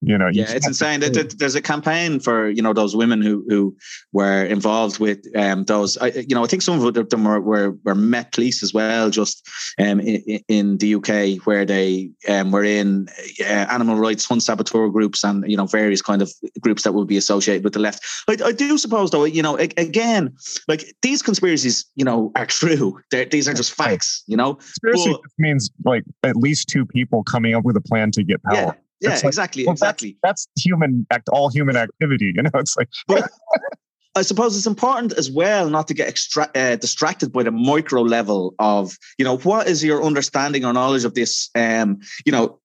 You know, yeah, it's insane. that There's a campaign for you know those women who who were involved with um, those. I, you know, I think some of them were were, were Met Police as well, just um, in, in the UK, where they um, were in uh, animal rights hunt saboteur groups and you know various kind of groups that would be associated with the left. I, I do suppose, though, you know, again, like these conspiracies, you know, are true. They're, these are just facts. You know, conspiracy but, means like at least two people coming up with a plan to get power. Yeah yeah, like, exactly, well, exactly. That's, that's, human act, all human activity. You know, it's like. But I suppose it's important as well not to get extra- uh, distracted by the micro level of, you know, what is your understanding or knowledge of this? Um, you know,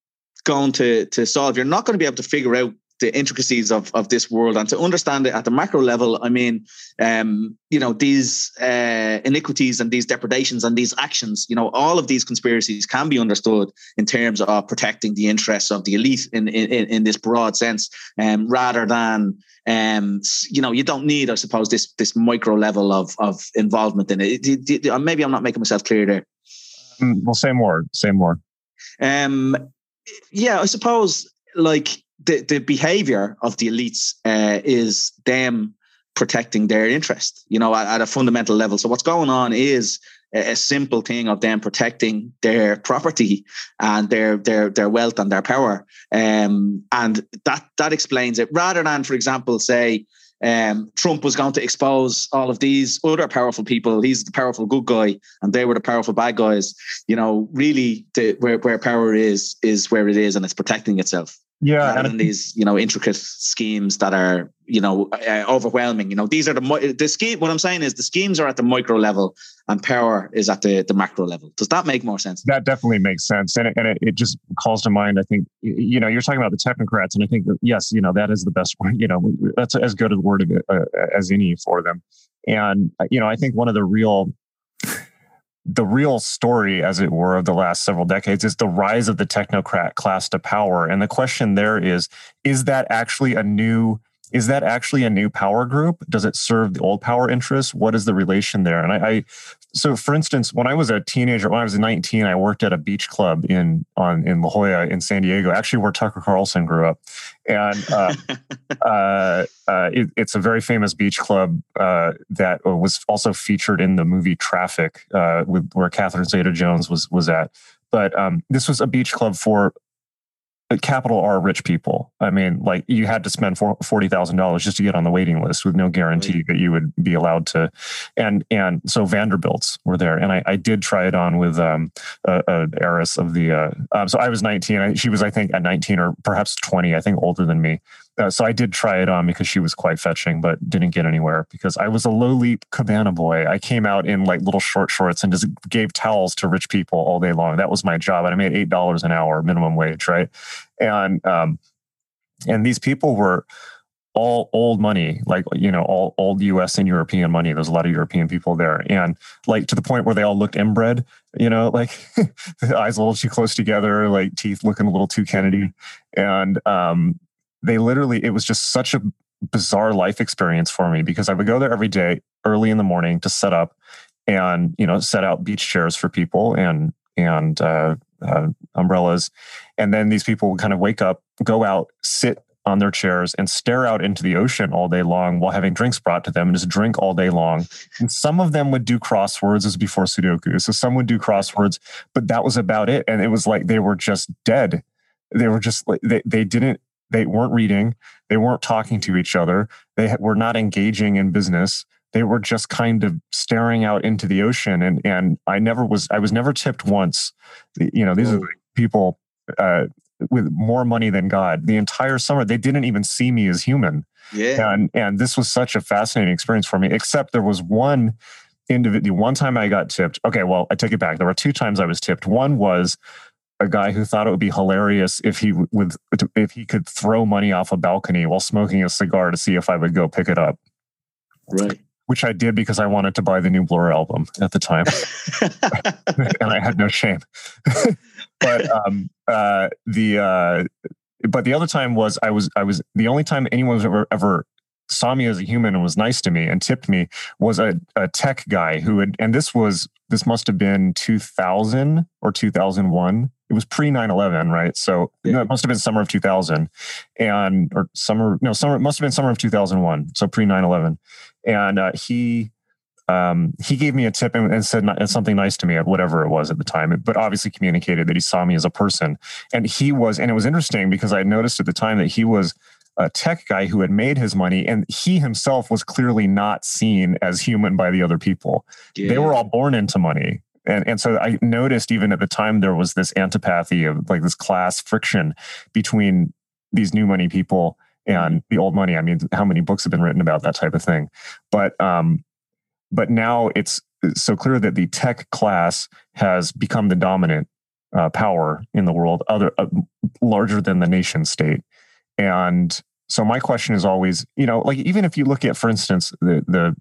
going to to solve. You're not going to be able to figure out the intricacies of, of this world. And to understand it at the macro level i mean um, you know these uh, iniquities and these depredations and these actions you know all of these conspiracies can be understood in terms of protecting the interests of the elite in in, in this broad sense um, rather than um, you know you don't need i suppose this this micro level of of involvement in it, it, it, it maybe i'm not making myself clear there. Mm, well say more say more. Um yeah i suppose like the, the behavior of the elites uh, is them protecting their interest, you know, at, at, a fundamental level. So what's going on is a, a, simple thing of them protecting their property and their their their wealth and their power. Um, and that that explains it. Rather than, for example, say um, Trump was going to expose all of these other powerful people. He's the powerful good guy, and they were the powerful bad guys. You know, really, the, where where power is is where it is, and it's protecting itself yeah and these you know intricate schemes that are you know uh, overwhelming. You know these are the the scheme what i'm saying is the schemes are at the micro level and power is at the the macro level. Does that make more sense? That definitely makes sense and it, and it, it just calls to mind i think you know you're talking about the technocrats and i think that, yes you know that is the best one you know that's as good a word uh, as any for them. And uh, you know i think one of the real the real story, as it were, of the last several decades is the rise of the technocrat class to power. And the question there is is that actually a new is that actually a new power group? Does it serve the old power interests? What is the relation there? And I, I so for instance, when I was a teenager, when I was 19, I worked at a beach club in on in La Jolla in San Diego, actually where Tucker Carlson grew up, and uh, uh, uh, it, it's a very famous beach club uh, that was also featured in the movie Traffic, uh, with where Catherine Zeta-Jones was was at. But um, this was a beach club for capital R rich people. I mean, like you had to spend forty thousand dollars just to get on the waiting list with no guarantee right. that you would be allowed to. And and so Vanderbilts were there, and I, I did try it on with um, a, a heiress of the. Uh, um, so I was nineteen. she was, I think, at nineteen or perhaps twenty. I think older than me. Uh, so I did try it on because she was quite fetching, but didn't get anywhere because I was a lowly cabana boy. I came out in like little short shorts and just gave towels to rich people all day long. That was my job, and I made eight dollars an hour minimum wage, right? And um, and these people were all old money, like you know, all old U.S. and European money. There's a lot of European people there, and like to the point where they all looked inbred. You know, like eyes a little too close together, like teeth looking a little too Kennedy, and um, they literally, it was just such a bizarre life experience for me because I would go there every day early in the morning to set up and, you know, set out beach chairs for people and, and, uh, uh, umbrellas. And then these people would kind of wake up, go out, sit on their chairs and stare out into the ocean all day long while having drinks brought to them and just drink all day long. And some of them would do crosswords as before Sudoku. So some would do crosswords, but that was about it. And it was like they were just dead. They were just like, they, they didn't they weren't reading, they weren't talking to each other, they were not engaging in business. They were just kind of staring out into the ocean, and and I never was I was never tipped once. You know, these are people uh, with more money than God. The entire summer, they didn't even see me as human. Yeah, and and this was such a fascinating experience for me. Except there was one individual. One time I got tipped. Okay, well I take it back. There were two times I was tipped. One was a guy who thought it would be hilarious if he would if he could throw money off a balcony while smoking a cigar to see if I would go pick it up. Right. Which I did because I wanted to buy the new Blur album at the time, and I had no shame. but um, uh, the uh, but the other time was I was I was the only time anyone was ever ever saw me as a human and was nice to me and tipped me was a, a tech guy who had and this was this must have been 2000 or 2001 it was pre 9-11 right? So yeah. no, it must have been summer of 2000 and or summer no summer it must have been summer of 2001 so pre 9-11 and uh, he um, he gave me a tip and, and said something nice to me at whatever it was at the time, but obviously communicated that he saw me as a person. And he was, and it was interesting because I noticed at the time that he was a tech guy who had made his money, and he himself was clearly not seen as human by the other people. Yeah. They were all born into money. And, and so I noticed even at the time there was this antipathy of like this class friction between these new money people and the old money. I mean, how many books have been written about that type of thing? But um, but now it's so clear that the tech class has become the dominant uh, power in the world, other uh, larger than the nation state. And so my question is always, you know, like even if you look at, for instance, the the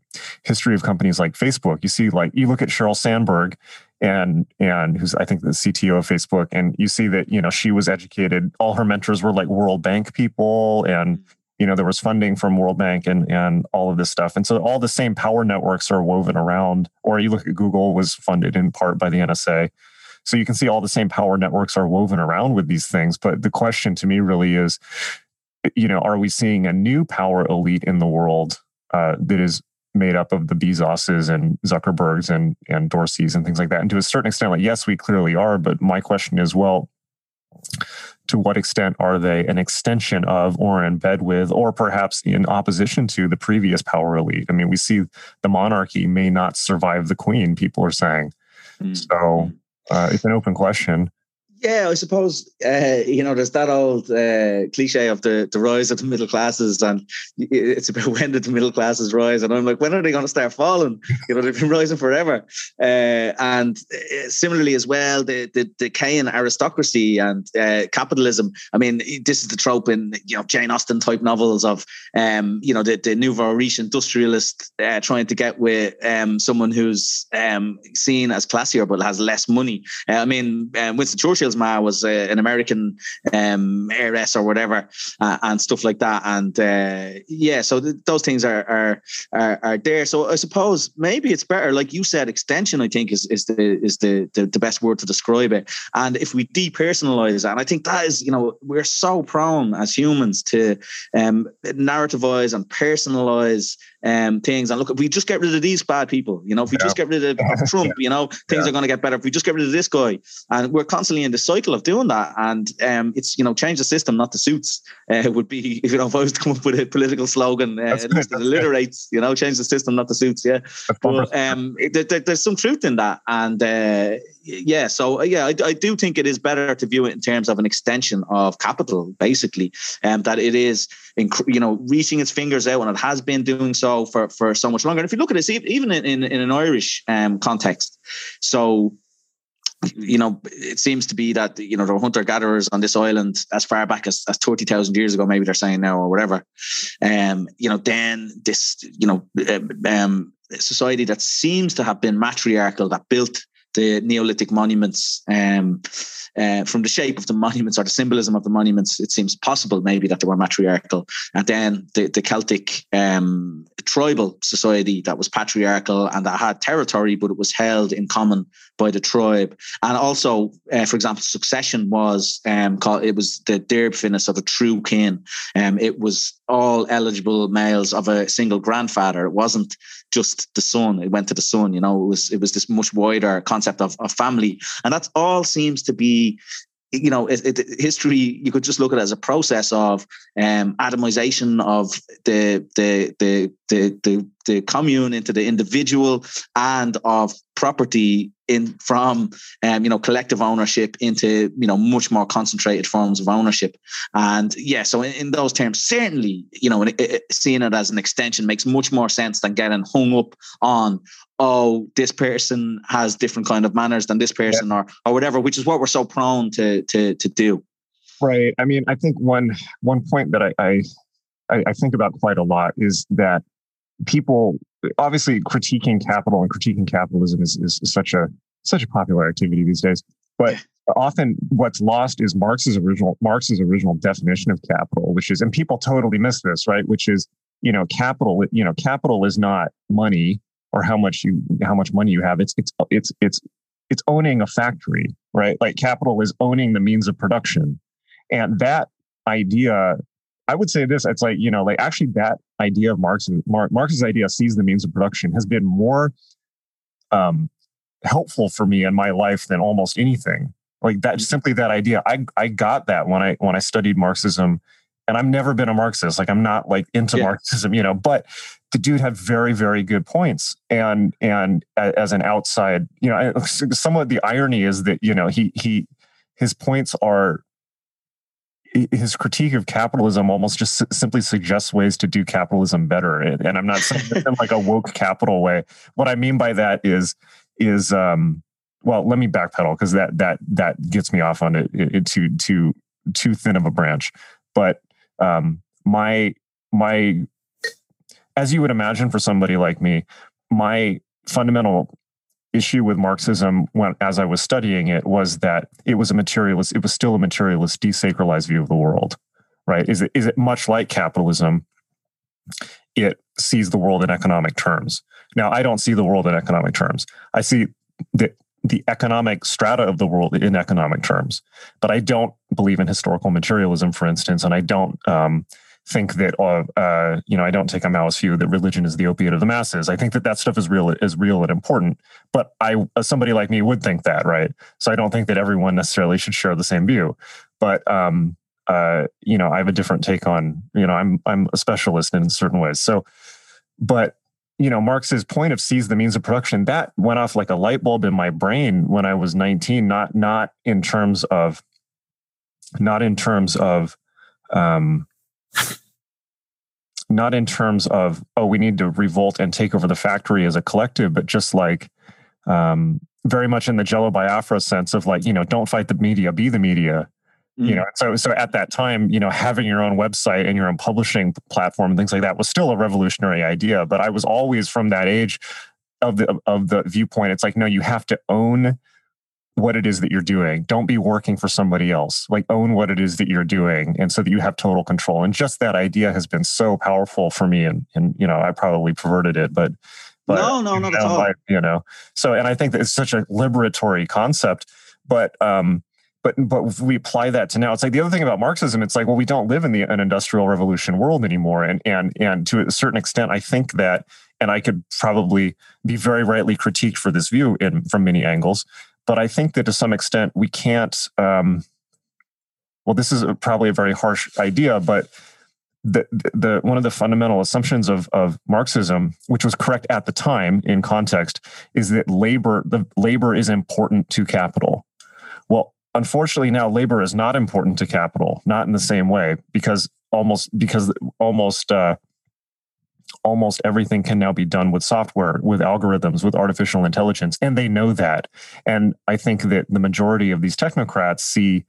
history of companies like Facebook, you see like you look at Sheryl Sandberg and and who's I think the CTO of Facebook, and you see that you know she was educated. All her mentors were like World Bank people, and mm-hmm. you know there was funding from world bank and and all of this stuff. And so all the same power networks are woven around or you look at google was funded in part by the nsa so you can see all the same power networks are woven around with these things but the question to me really is you know are we seeing a new power elite in the world uh, that is made up of the Bezoses and Zuckerbergs and and Dorseys and things like that. And to a certain extent, like yes, we clearly are. But my question is, well, to what extent are they an extension of or in bed with or perhaps in opposition to the previous power elite i mean we see the monarchy may not survive the queen people are saying mm-hmm. so uh, it's an open question yeah, I suppose uh, you know there's that old uh, cliche of the the rise of the middle classes, and it's about when did the middle classes rise? And I'm like, when are they going to start falling? You know, they've been rising forever. Uh, and uh, similarly as well, the the decaying aristocracy and uh, capitalism. I mean, this is the trope in you know Jane Austen type novels of um, you know the the nouveau riche industrialist uh, trying to get with um, someone who's um, seen as classier but has less money. I mean, Winston Churchill Ma was uh, an American um, heiress or whatever, uh, and stuff like that. And uh, yeah, so th- those things are, are, are are there. So I suppose maybe it's better, like you said, extension. I think is is the is the, the, the best word to describe it. And if we depersonalize that, and I think that is, you know, we're so prone as humans to um, narrativize and personalize um, things. And look, if we just get rid of these bad people, you know, if we yeah. just get rid of, Trump, you know, things yeah. are going to get better. If we just get rid of this guy, and we're constantly in the cycle of doing that, and um, it's you know, change the system, not the suits. Uh, would be if you know, if I was to come up with a political slogan, uh, at least it alliterates, you know, change the system, not the suits. Yeah, but um, there, there, there's some truth in that, and uh, yeah, so uh, yeah, I, I, do think it is better to view it in terms of an extension of capital, basically, um, that it is, you know, reaching its fingers out, and it has been doing so for for so much longer. And if you look at this, even in in, in an Irish um, context, so you know, it seems to be that you know there were hunter gatherers on this island as far back as, as thirty thousand years ago. Maybe they're saying now or whatever. Um, you know, then this you know um, um society that seems to have been matriarchal that built the Neolithic monuments, um, uh, from the shape of the monuments or the symbolism of the monuments, it seems possible maybe that they were matriarchal. And then the, the Celtic um, tribal society that was patriarchal and that had territory, but it was held in common by the tribe. And also, uh, for example, succession was um, called, it was the dearbh of a true kin. Um, it was all eligible males of a single grandfather. It wasn't just the son. It went to the son. You know, it was it was this much wider concept of, of family, and that all seems to be you know, it, it, history, you could just look at it as a process of um, atomization of the, the, the, the, the, the commune into the individual and of property in from um, you know collective ownership into you know much more concentrated forms of ownership and yeah so in, in those terms certainly you know it, it, seeing it as an extension makes much more sense than getting hung up on oh, this person has different kind of manners than this person yeah. or or whatever, which is what we're so prone to to to do. Right. I mean, I think one one point that I, I I think about quite a lot is that people obviously critiquing capital and critiquing capitalism is, is such a such a popular activity these days. But often what's lost is Marx's original Marx's original definition of capital, which is and people totally miss this, right? Which is you know, capital, you know, capital is not money or how much you how much money you have. It's it's it's it's it's owning a factory, right? Like capital is owning the means of production. And that idea, I would say this, it's like, you know, like actually that idea of Marx Marx's Marx's idea seize the means of production has been more um helpful for me in my life than almost anything. Like that simply that idea. I I got that when I when I studied Marxism and I've never been a Marxist. Like I'm not like into yeah. Marxism, you know, but the dude had very, very good points. And and as an outside, you know, somewhat the irony is that you know he he his points are his critique of capitalism almost just simply suggests ways to do capitalism better. And I'm not saying in like a woke capital way. What I mean by that is is um well, let me backpedal because that that that gets me off on it, it, too too too thin of a branch. But um, my my as you would imagine for somebody like me, my fundamental issue with Marxism when as I was studying it was that it was a materialist, it was still a materialist, desacralized view of the world. Right? Is it is it much like capitalism? It sees the world in economic terms. Now, I don't see the world in economic terms. I see the the economic strata of the world in economic terms. But I don't believe in historical materialism, for instance, and I don't um, think that uh, uh, you know I don't take a Maoist view that religion is the opiate of the masses. I think that that stuff is real is real and important. But I, somebody like me, would think that, right? So I don't think that everyone necessarily should share the same view. But um, uh, you know, I have a different take on you know I'm I'm a specialist in certain ways. So, but you know, Marx's point of seize the means of production, that went off like a light bulb in my brain when I was 19, not not in terms of not in terms of um not in terms of oh we need to revolt and take over the factory as a collective but just like um very much in the jello biafra sense of like you know don't fight the media be the media Mm. You know, so so at that time, you know, having your own website and your own publishing platform and things like that was still a revolutionary idea. But I was always from that age of the of the viewpoint. It's like, no, you have to own what it is that you're doing. Don't be working for somebody else. Like own what it is that you're doing, and so that you have total control. And just that idea has been so powerful for me. And and you know, I probably perverted it, but but no, no, not at all. I, you know, so and I think that it's such a liberatory concept. But um, but but we apply that to now, it's like the other thing about Marxism. It's like, well, we don't live in the an industrial revolution world anymore, and and and to a certain extent, I think that, and I could probably be very rightly critiqued for this view in from many angles, but I think that to some extent we can't. Um, well, this is a, probably a very harsh idea, but the, the one of the fundamental assumptions of of Marxism, which was correct at the time in context, is that labor the labor is important to capital. Well, unfortunately now labor is not important to capital not in the same way because almost because almost uh, almost everything can now be done with software with algorithms with artificial intelligence and they know that and i think that the majority of these technocrats see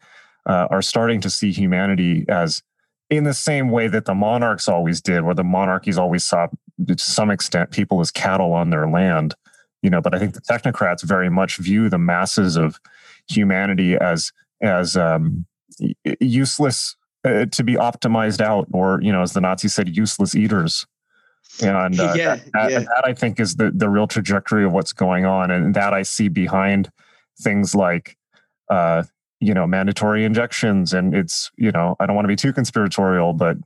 uh, are starting to see humanity as in the same way that the monarchs always did where the monarchies always saw to some extent people as cattle on their land you know but i think the technocrats very much view the masses of humanity as as um, useless uh, to be optimized out, or you know, as the Nazis said, useless eaters. And uh, yeah, that, yeah. that, I think is the the real trajectory of what's going on, and that I see behind things like uh, you know mandatory injections. And it's you know I don't want to be too conspiratorial, but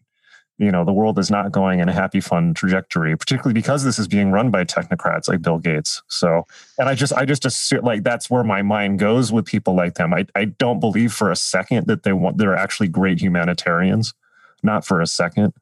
you know the world is not going in a happy fun trajectory particularly because this is being run by technocrats like bill gates. So and i just i just assume like that's where my mind goes with people like them. I, I don't believe for a second that they want they're actually great humanitarians. Not for a second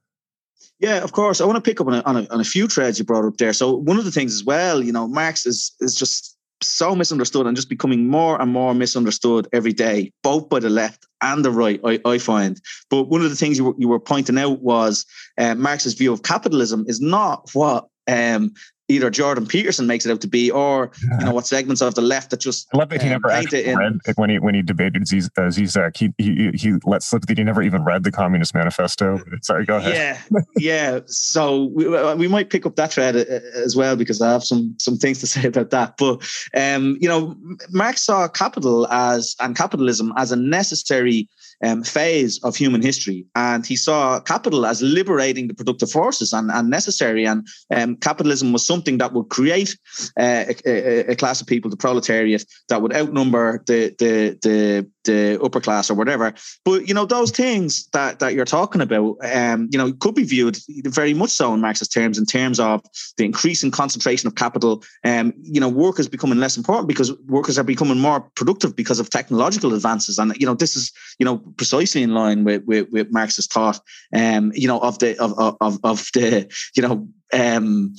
yeah, of course. I want to pick up on a, on a, on a few threads you brought up there. So one of the things as well, you know, Marx is is just so misunderstood and just becoming more and more misunderstood every day, both by the left and the right, I, I find. But one of the things you were, you were pointing out was uh, Marx's view of capitalism is not what um, either Jordan Peterson makes it out to be, or you know what segments of the left that just. I love that he um, never actually in, read when he when he debated Ziz, uh, Zizek. He, he he let slip that he never even read the Communist Manifesto. Sorry, go ahead. Yeah, yeah. So we, we might pick up that thread uh, as well because I have some some things to say about that. But um, you know, Marx saw capital as and capitalism as a necessary um, phase of human history. And he saw capital as liberating the productive forces and, and necessary. And um, capitalism was something that would create uh, a, a, class of people, the proletariat, that would outnumber the, the, the, the upper class or whatever. But, you know, those things that, that you're talking about, um, you know, could be viewed very much so in Marxist terms, in terms of the increasing concentration of capital. Um, you know, work is becoming less important because workers are becoming more productive because of technological advances. And, you know, this is, you know, precisely in line with, with, with Marxist thought, um, you know, of the of, of, of the, you know, um,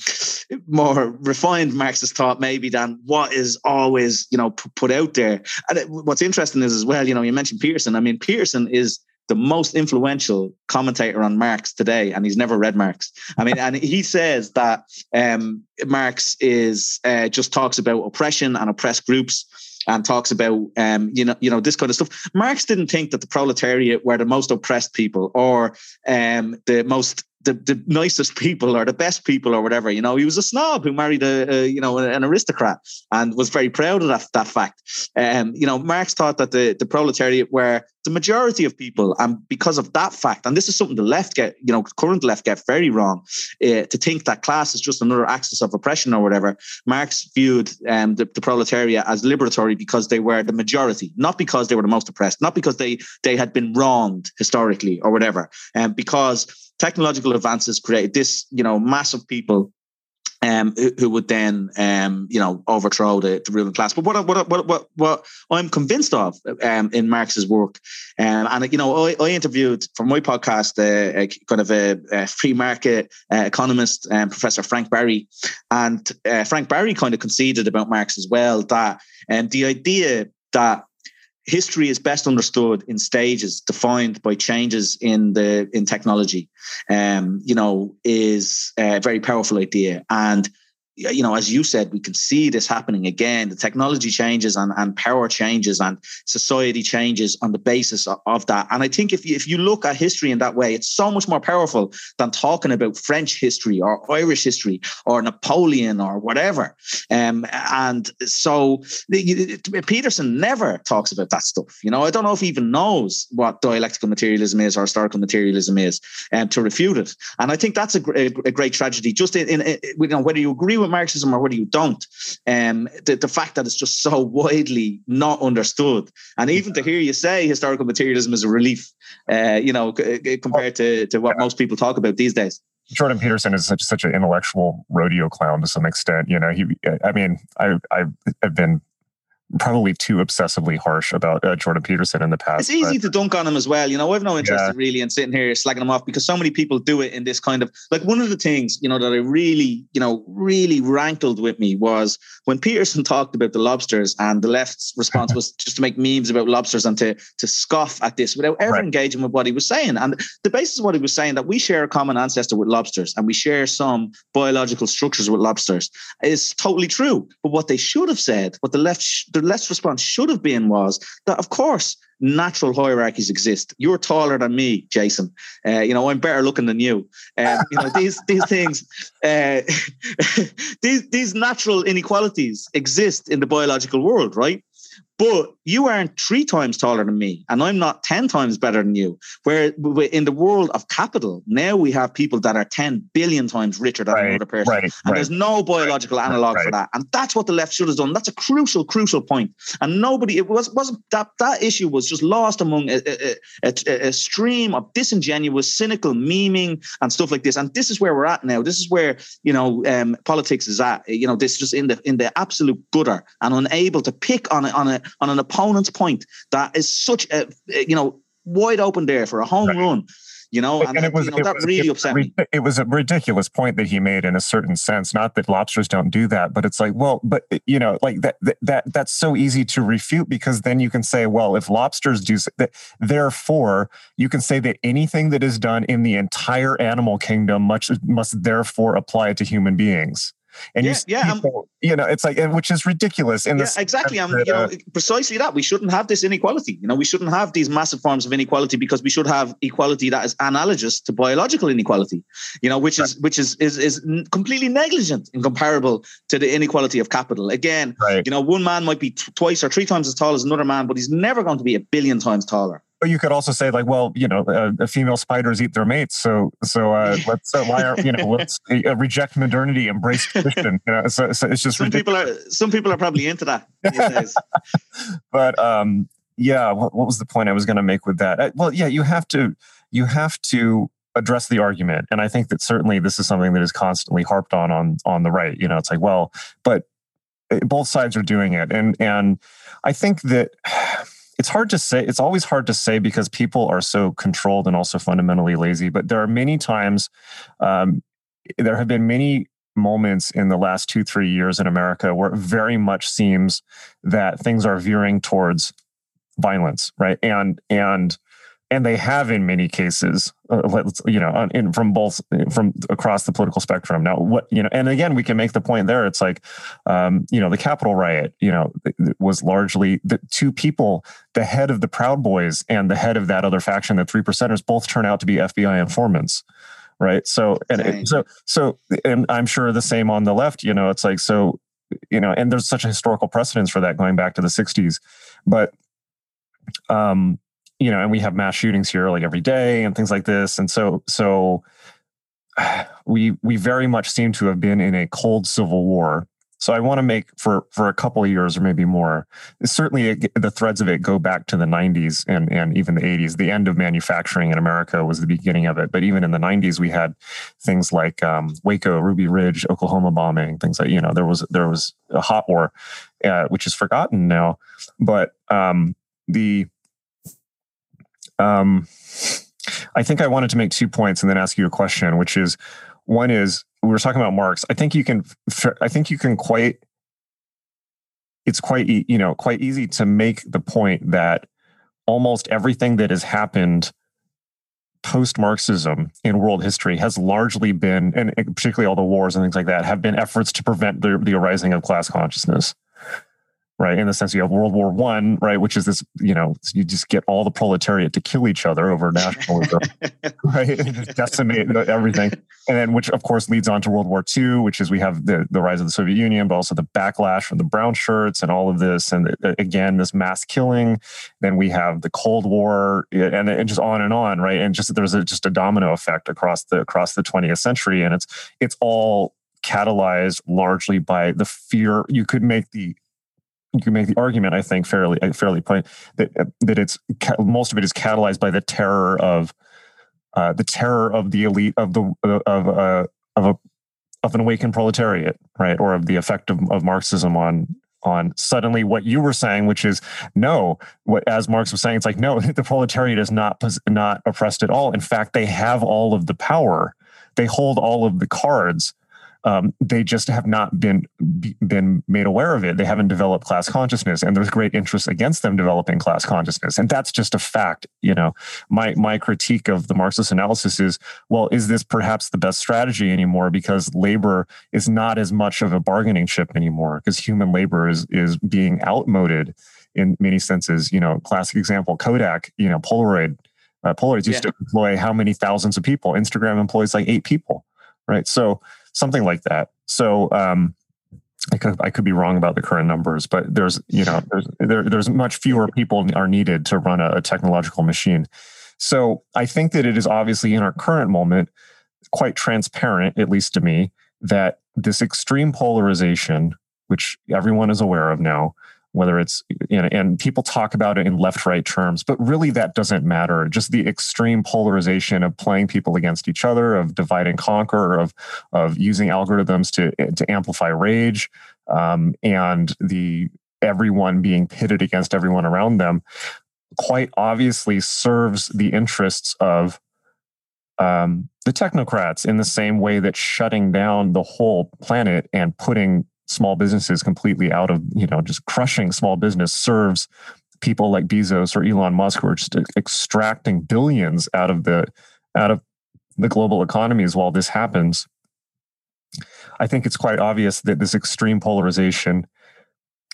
more refined Marxist thought maybe than what is always, you know, put out there. And what's interesting is as well, you know, you mentioned Peterson. I mean, Peterson is the most influential commentator on Marx today, and he's never read Marx. I mean, and he says that um, Marx is uh, just talks about oppression and oppressed groups and talks about um, you know you know this kind of stuff. Marx didn't think that the proletariat were the most oppressed people or um, the most the, the nicest people or the best people or whatever. You know, he was a snob who married a, a you know an aristocrat and was very proud of that that fact. Um, you know, Marx thought that the the proletariat were the majority of people, and because of that fact, and this is something the left get, you know, current left get very wrong, uh, to think that class is just another axis of oppression or whatever. Marx viewed um, the, the proletariat as liberatory because they were the majority, not because they were the most oppressed, not because they they had been wronged historically or whatever, and um, because technological advances created this, you know, massive people um, who, who, would then, um, you know, overthrow the, the, ruling class. But what, what, what, what, what I'm convinced of um, in Marx's work, um, and you know, I, I interviewed for my podcast uh, a kind of a, a free market uh, economist, um, Professor Frank Barry, and uh, Frank Barry kind of conceded about Marx as well that um, the idea that history is best understood in stages defined by changes in the in technology. Um, you know is a very powerful idea. And you know, as you said, we can see this happening again. The technology changes and, and power changes and society changes on the basis of, of, that. And I think if you, if you look at history in that way, it's so much more powerful than talking about French history or Irish history or Napoleon or whatever. Um, and so Peterson never talks about that stuff. You know, I don't know if he even knows what dialectical materialism is or historical materialism is um, to refute it. And I think that's a, a, a great tragedy. Just in, in, in, you know, whether you agree with with Marxism or whether you don't, um, the, the fact that it's just so widely not understood. And even to hear you say historical materialism is a relief, uh, you know, c- compared to, to what most people talk about these days. Jordan Peterson is such such an intellectual rodeo clown to some extent. You know, he. I mean, I I've been probably too obsessively harsh about uh, Jordan Peterson in the past. It's easy but, to dunk on him as well. You know, I've no interest yeah. really in sitting here slagging him off because so many people do it in this kind of like one of the things, you know, that I really, you know, really rankled with me was when Peterson talked about the lobsters and the left's response was just to make memes about lobsters and to to scoff at this without ever right. engaging with what he was saying. And the basis of what he was saying that we share a common ancestor with lobsters and we share some biological structures with lobsters is totally true. But what they should have said, what the left sh- the left response should have been was that, of course, natural hierarchies exist. You're taller than me, Jason. Uh, you know, I'm better looking than you. Um, you know, these these things, uh, these these natural inequalities exist in the biological world, right? But you aren't three times taller than me and i'm not 10 times better than you. Where in the world of capital now we have people that are 10 billion times richer than right, another person. right, and right, there's no biological analog for that. And that's what the left should have done. That's a crucial crucial point. and nobody it was wasn't that that issue was just lost among a, a, a, a stream of disingenuous cynical memeing and stuff like this. And this is where we're at now. This is where you know um, politics is at. You know this is just in the in the absolute gutter and unable to pick on it on a on an opponent's point that is such a you know wide open there for a home right. run. You know, and, and it was, you know, that was, really upset me. It was a ridiculous point that he made in a certain sense. Not that lobsters don't do that, but it's like, well, but you know, like that that, that that's so easy to refute because then you can say, well, if lobsters do that, therefore you can say that anything that is done in the entire animal kingdom much must therefore apply to human beings and yeah, you, yeah, people, you know, it's like which is ridiculous. In yeah, this, exactly. Um, you know, uh, precisely that we shouldn't have this inequality. You know, we shouldn't have these massive forms of inequality because we should have equality that is analogous to biological inequality. You know, which right. is which is is is completely negligent and comparable to the inequality of capital. Again, right. you know, one man might be t- twice or three times as tall as another man, but he's never going to be a billion times taller. But you could also say like, well, you know, uh, female spiders eat their mates, so so uh, let's uh, why are you know let's uh, reject modernity, embrace tradition. You know, so, so it's just some ridiculous. people are some people are probably into that. but um, yeah, what, what was the point I was going to make with that? Uh, well, yeah, you have to you have to address the argument, and I think that certainly this is something that is constantly harped on on on the right. You know, it's like, well, but uh, both sides are doing it, and and I think that it's hard to say. It's always hard to say because people are so controlled and also fundamentally lazy. But there are many times, um, there have been many moments in the last two, three years in America where it very much seems that things are veering towards violence, right? And and and they have in many cases uh, you know in, from both from across the political spectrum. Now what you know and again we can make the point there. It's like um, you know the capitol riot you know was largely the two people the head of the proud boys and the head of that other faction the three percenters both turn out to be fbi informants right? So and it, so so and i'm sure the same on the left you know it's like so you know and there's such a historical precedence for that going back to the 60s but um you know, and we have mass shootings here like every day and things like this. And so, so we we very much seem to have been in a cold civil war. So I want to make for for a couple of years or maybe more. Certainly, it, the threads of it go back to the '90s and and even the '80s. The end of manufacturing in America was the beginning of it. But even in the '90s, we had things like um, Waco, Ruby Ridge, Oklahoma bombing, things like you know there was there was a hot war, uh, which is forgotten now. But um, the um, I think I wanted to make two points and then ask you a question, which is one is we were talking about Marx. I think you can, I think you can quite, it's quite, you know, quite easy to make the point that almost everything that has happened post Marxism in world history has largely been, and particularly all the wars and things like that, have been efforts to prevent the, the arising of class consciousness right? In the sense you have World War One, right, which is this, you know, you just get all the proletariat to kill each other over nationalism, right? And just decimate everything, and then which of course leads on to World War Two, which is we have the the rise of the Soviet Union, but also the backlash from the brown shirts and all of this, and uh, again this mass killing. Then we have the Cold War, and, and just on and on, right? And just there's a, just a domino effect across the across the 20th century, and it's it's all catalyzed largely by the fear you could make the you make the argument, I think, fairly uh, fairly plain that uh, that it's most of it is catalyzed by the terror of uh, the terror of the elite of the uh, of uh, of a of an awakened proletariat, right, or of the effect of, of Marxism on on suddenly what you were saying, which is no, what as Marx was saying, it's like no, the proletariat is not not oppressed at all. In fact, they have all of the power, they hold all of the cards um, they just have not been been made aware of it. They haven't developed class consciousness, and there's great interest against them developing class consciousness, and that's just a fact. You know, my my critique of the Marxist analysis is, well, is this perhaps the best strategy anymore because labor is not as much of a bargaining chip anymore because human labor is is being outmoded in many senses. You know, classic example, Kodak. You know, Polaroid. Uh, Polaroids used yeah. to employ how many thousands of people? Instagram employs like eight people, right? So something like that. So um, I could, I could be wrong about the current numbers, but there's you know there's there, there's much fewer people are needed to run a, a technological machine. So I think that it is obviously in our current moment quite transparent, at least to me, that this extreme polarization, which everyone is aware of now, whether it's you know, and people talk about it in left right terms but really that doesn't matter. Just the extreme polarization of playing people against each other of divide and conquer of of using algorithms to to amplify rage um, and the everyone being pitted against everyone around them quite obviously serves the interests of um, the technocrats in the same way that shutting down the whole planet and putting small businesses completely out of, you know, just crushing small business serves people like Bezos or Elon Musk who are just extracting billions out of the out of the global economies while this happens. I think it's quite obvious that this extreme polarization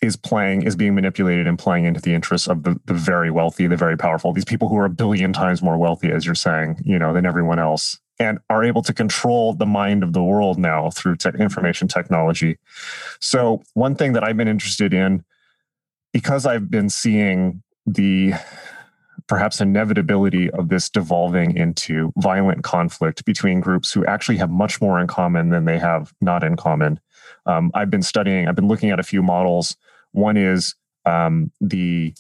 is playing is being manipulated and playing into the interests of the, the very wealthy the very powerful these people who are a billion times more wealthy as you're saying you know than everyone else and are able to control the mind of the world now through te- information technology. So one thing that i've been interested in because i've been seeing the perhaps inevitability of this devolving into violent conflict between groups who actually have much more in common than they have not in common um, i've been studying i've been looking at a few models. One is um, the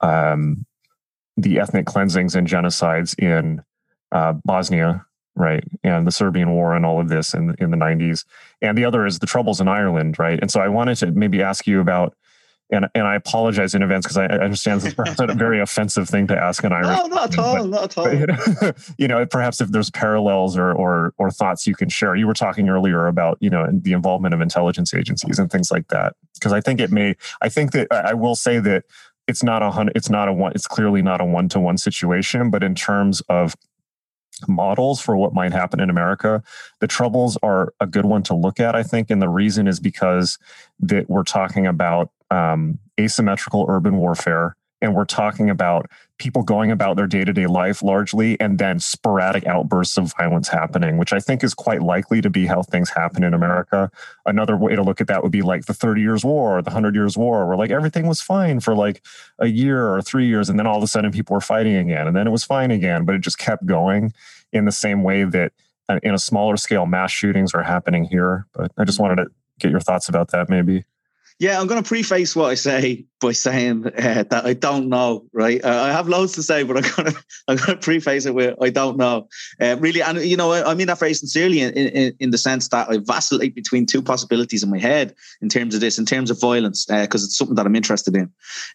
um, the ethnic cleansings and genocides in uh, Bosnia, right, and the Serbian War and all of this in in the '90s, and the other is the troubles in Ireland, right. And so I wanted to maybe ask you about and and I apologize in advance because I understand this is perhaps a very offensive thing to ask an Irish. No, not at all, but, not at all. But, you know, perhaps if there's parallels or or or thoughts you can share. You were talking earlier about you know the involvement of intelligence agencies and things like that. Because I think it may. I think that I will say that it's not a hundred. It's not a one. It's clearly not a one to one situation. But in terms of models for what might happen in America. The troubles are a good one to look at, I think, and the reason is because that we're talking about um, asymmetrical urban warfare, and we're talking about people going about their day-to-day life largely and then sporadic outbursts of violence happening which i think is quite likely to be how things happen in america. Another way to look at that would be like the 30 years war or the 100 years war where like everything was fine for like a year or three years and then all of a sudden people were fighting again and then it was fine again but it just kept going in the same way that uh, in a smaller scale mass shootings are happening here. But i just wanted to get your thoughts about that maybe yeah, I'm going to preface what I say by saying uh, that I don't know. Right, uh, I have loads to say, but I'm going to I'm going to preface it with I don't know. Uh, really, and you know, I, I mean that very sincerely in, in, in, the sense that I vacillate between two possibilities in my head in terms of this, in terms of violence, because uh, it's something that I'm interested in.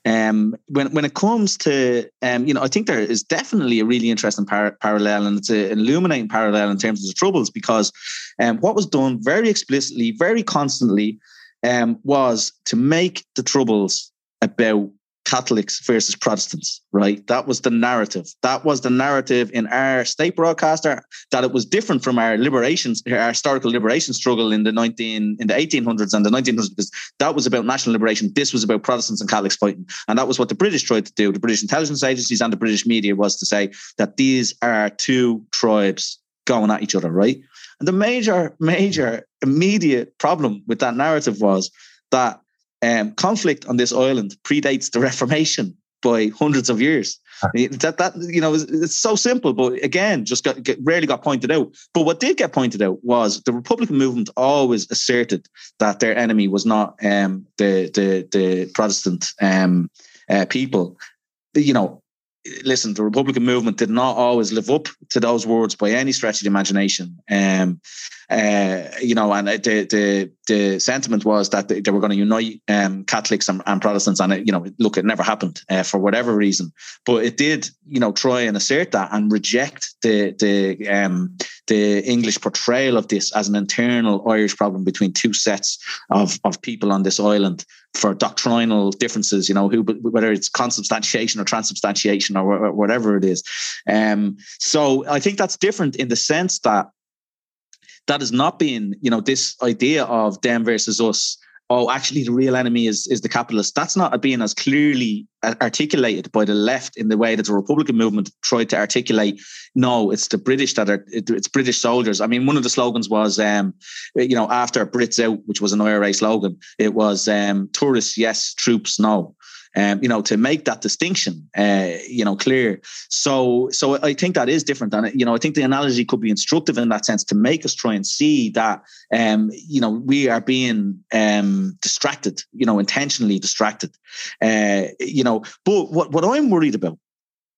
Um, when when it comes to, um, you know, I think there is definitely a really interesting par- parallel, and it's an illuminating parallel in terms of the troubles, because um, what was done very explicitly, very constantly um, was to make the troubles about Catholics versus Protestants, right? That was the narrative. That was the narrative in our state broadcaster that it was different from our liberation, our historical liberation struggle in the 19 in the 1800s and the 1900s because that was about national liberation. This was about Protestants and Catholics fighting, and that was what the British tried to do. The British intelligence agencies and the British media was to say that these are two tribes going at each other, right? And the major, major immediate problem with that narrative was that um, conflict on this island predates the Reformation by hundreds of years. That that you know it's so simple, but again, just got, get, rarely got pointed out. But what did get pointed out was the Republican movement always asserted that their enemy was not um, the the the Protestant um, uh, people. You know, listen, the Republican movement did not always live up to those words by any stretch of the imagination. Um, uh, you know, and the the the sentiment was that they, were going to unite um, Catholics and, and, Protestants, and it, you know, look, it never happened uh, for whatever reason. But it did, you know, try and assert that and reject the the um, the English portrayal of this as an internal Irish problem between two sets of of people on this island for doctrinal differences. You know, who whether it's consubstantiation or transubstantiation or whatever it is. Um, so I think that's different in the sense that that has not been, you know, this idea of them versus us. Oh, actually, the real enemy is is the capitalists. That's not being as clearly articulated by the left in the way that the Republican movement tried to articulate. No, it's the British that are it's British soldiers. I mean, one of the slogans was, um, you know, after Brits out, which was an IRA slogan. It was um, tourists yes, troops no um, you know, to make that distinction, uh, you know, clear. So, so I think that is different, and you know, I think the analogy could be instructive in that sense to make us try and see that, um, you know, we are being um, distracted, you know, intentionally distracted, uh, you know. But what what I'm worried about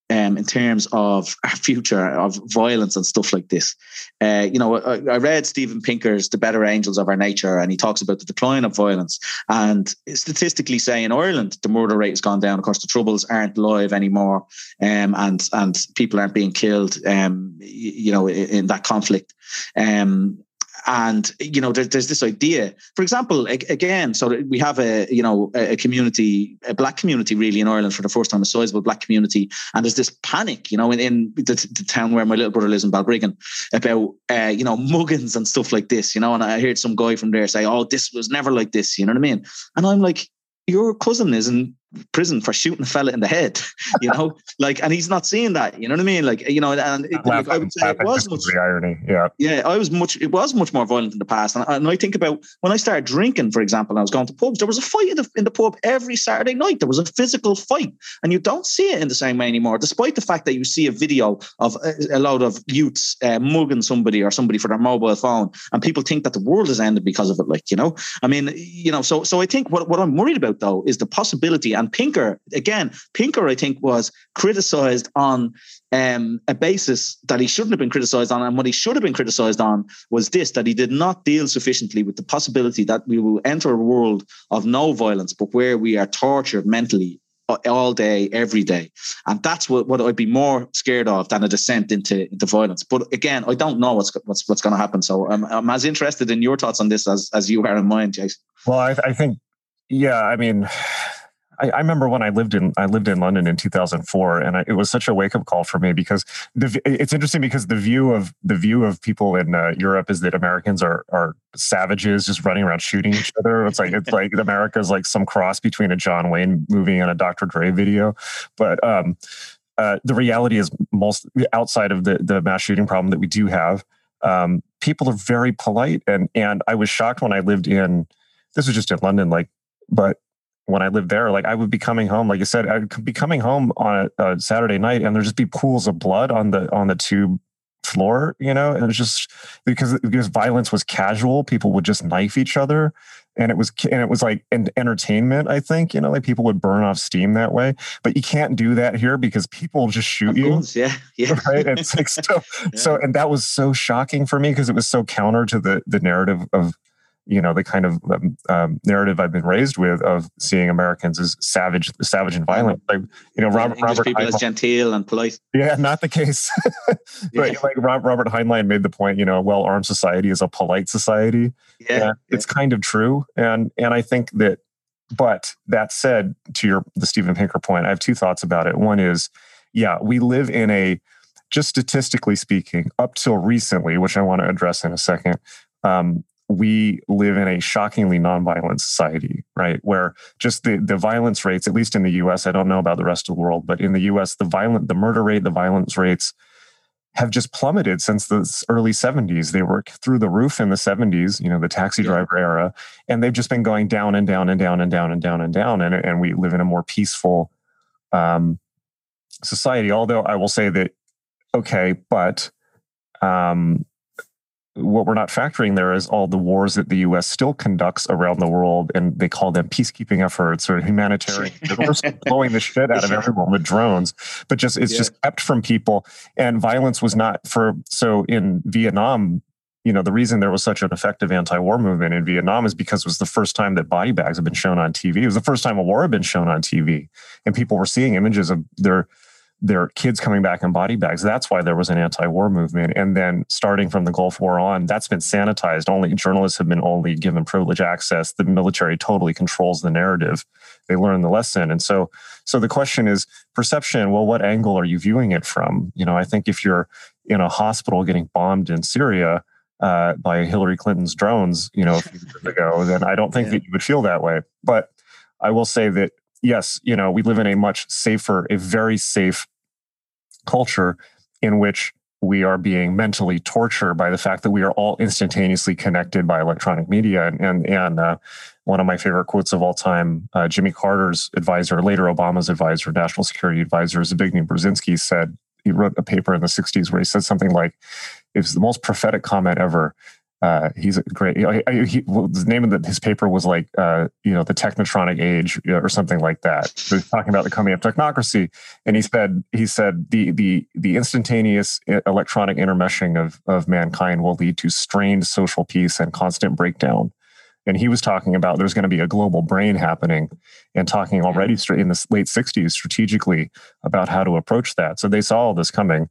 um, in terms of our future of violence and stuff like this. Uh, you know, I, I, read Steven Pinker's The Better Angels of Our Nature, and he talks about the decline of violence. And statistically, say in Ireland, the murder rate has gone down. Of course, the troubles aren't live anymore, um, and and people aren't being killed. Um, you know, in, in that conflict. Um, and you know, there, there's this idea. For example, again, so we have a you know a community, a black community, really in Ireland for the first time, a sizable black community, and there's this panic, you know, in, in the, the town where my little brother lives in Balbriggan, about uh, you know muggins and stuff like this, you know. And I heard some guy from there say, "Oh, this was never like this," you know what I mean? And I'm like, your cousin is in prison for shooting a fella in the head, you know, like, and he's not seeing that, you know what I mean? Like, you know, and it, like, I would say it was much, the irony, yeah, yeah, I was much, it was much more violent in the past, and, and I think about when I started drinking, for example, I was going to pubs. There was a fight in the, in the pub every Saturday night. There was a physical fight, and you don't see it in the same way anymore, despite the fact that you see a video of a, a lot of youths uh, mugging somebody or somebody for their mobile phone, and people think that the world has ended because of it. Like, you know, I mean, you know, so so I think what what I'm worried about though is the possibility, and Pinker again, Pinker, I think, was criticized on um, a basis that he shouldn't have been criticized on. And what he should have been criticized on was this that he did not deal sufficiently with the possibility that we will enter a world of no violence, but where we are tortured mentally all day, every day. And that's what, what I'd be more scared of than a descent into, into violence. But again, I don't know what's what's what's going to happen. So I'm, I'm as interested in your thoughts on this as, as you are in mine, Jason. Well, I, I think, yeah, I mean, I, I, remember when I lived in I lived in London in 2004, and I, it was such a wake up call for me because the, it's interesting because the view of the view of people in uh, Europe is that Americans are are savages just running around shooting each other. It's like it's like America is like some cross between a John Wayne movie and a Dr. Dre video, but. um uh, the reality is most outside of the the mass shooting problem that we do have um, people are very polite and and i was shocked when i lived in this was just in london like but when I lived there, like I would be coming home, like I said, I'd be coming home on a, a Saturday night and there'd just be pools of blood on the on the tube floor, you know, and it's just because because violence was casual, people would just knife each other, and it was and it was like an entertainment. I think you know, like people would burn off steam that way, but you can't do that here because people just shoot you. Yeah, yeah, right. It's like so, yeah. so, and that was so shocking for me because it was so counter to the the narrative of you know the kind of um, um, narrative I've been raised with of seeing Americans as savage, savage and violent. Like you know, Robert, English Robert people Heinlein, as genteel and polite. Yeah, not the case. but yeah. like Robert Heinlein made the point, you know, a well armed society is a polite society. Yeah, yeah, it's kind of true, and and I think that. But that said, to your the Steven Pinker point, I have two thoughts about it. One is, yeah, we live in a just statistically speaking, up till recently, which I want to address in a second, um, we live in a shockingly nonviolent society, right? Where just the, the violence rates, at least in the US, I don't know about the rest of the world, but in the US, the violent, the murder rate, the violence rates have just plummeted since the early 70s. They were through the roof in the 70s, you know, the taxi driver yeah. era, and they've just been going down and down and down and down and down and down. And, and we live in a more peaceful um, society. Although I will say that, okay, but um, what we're not factoring there is all the wars that the U.S. still conducts around the world, and they call them peacekeeping efforts or humanitarian. we're blowing the shit out of everyone with drones, but just it's yeah. just kept from people. And violence was not for so in Vietnam. You know, the reason there was such an effective anti-war movement in Vietnam is because it was the first time that body bags had been shown on TV. It was the first time a war had been shown on TV, and people were seeing images of their their kids coming back in body bags. That's why there was an anti-war movement. And then starting from the Gulf War on, that's been sanitized. Only journalists have been only given privilege access. The military totally controls the narrative. They learn the lesson. And so so the question is perception, well, what angle are you viewing it from? You know, I think if you're in a hospital getting bombed in Syria, uh, by Hillary Clinton's drones, you know, a few years ago, then I don't think yeah. that you would feel that way. But I will say that yes, you know, we live in a much safer, a very safe culture in which we are being mentally tortured by the fact that we are all instantaneously connected by electronic media. And and, and uh, one of my favorite quotes of all time, uh, Jimmy Carter's advisor, later Obama's advisor, national security advisor, Zbigniew Brzezinski said he wrote a paper in the '60s where he said something like, "It was the most prophetic comment ever." Uh, he's a great. You know, he, he, well, the name of the, his paper was like, uh, you know, the technotronic age or something like that. So he's talking about the coming of technocracy, and he said, he said the the the instantaneous electronic intermeshing of of mankind will lead to strained social peace and constant breakdown. And he was talking about there's going to be a global brain happening, and talking already in the late '60s strategically about how to approach that. So they saw all this coming.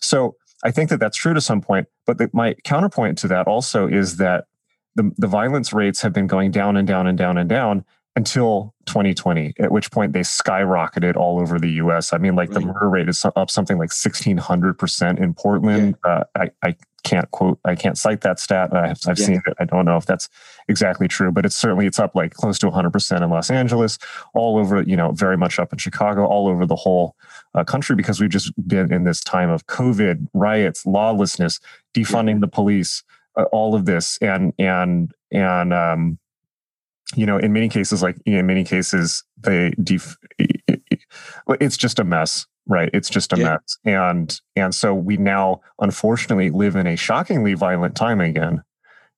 So I think that that's true to some point. But the, my counterpoint to that also is that the, the violence rates have been going down and down and down and down until 2020, at which point they skyrocketed all over the US. I mean, like right. the murder rate is up something like 1600% in Portland. Yeah. Uh, I, I can't quote, I can't cite that stat. I've, I've yeah. seen it. I don't know if that's exactly true, but it's certainly, it's up like close to 100% in Los Angeles, all over, you know, very much up in Chicago, all over the whole uh, country, because we've just been in this time of COVID, riots, lawlessness, defunding the police, uh, all of this. And, and, and, um, you know, in many cases, like in many cases, they def- it's just a mess, right? It's just a yeah. mess, and and so we now unfortunately live in a shockingly violent time again.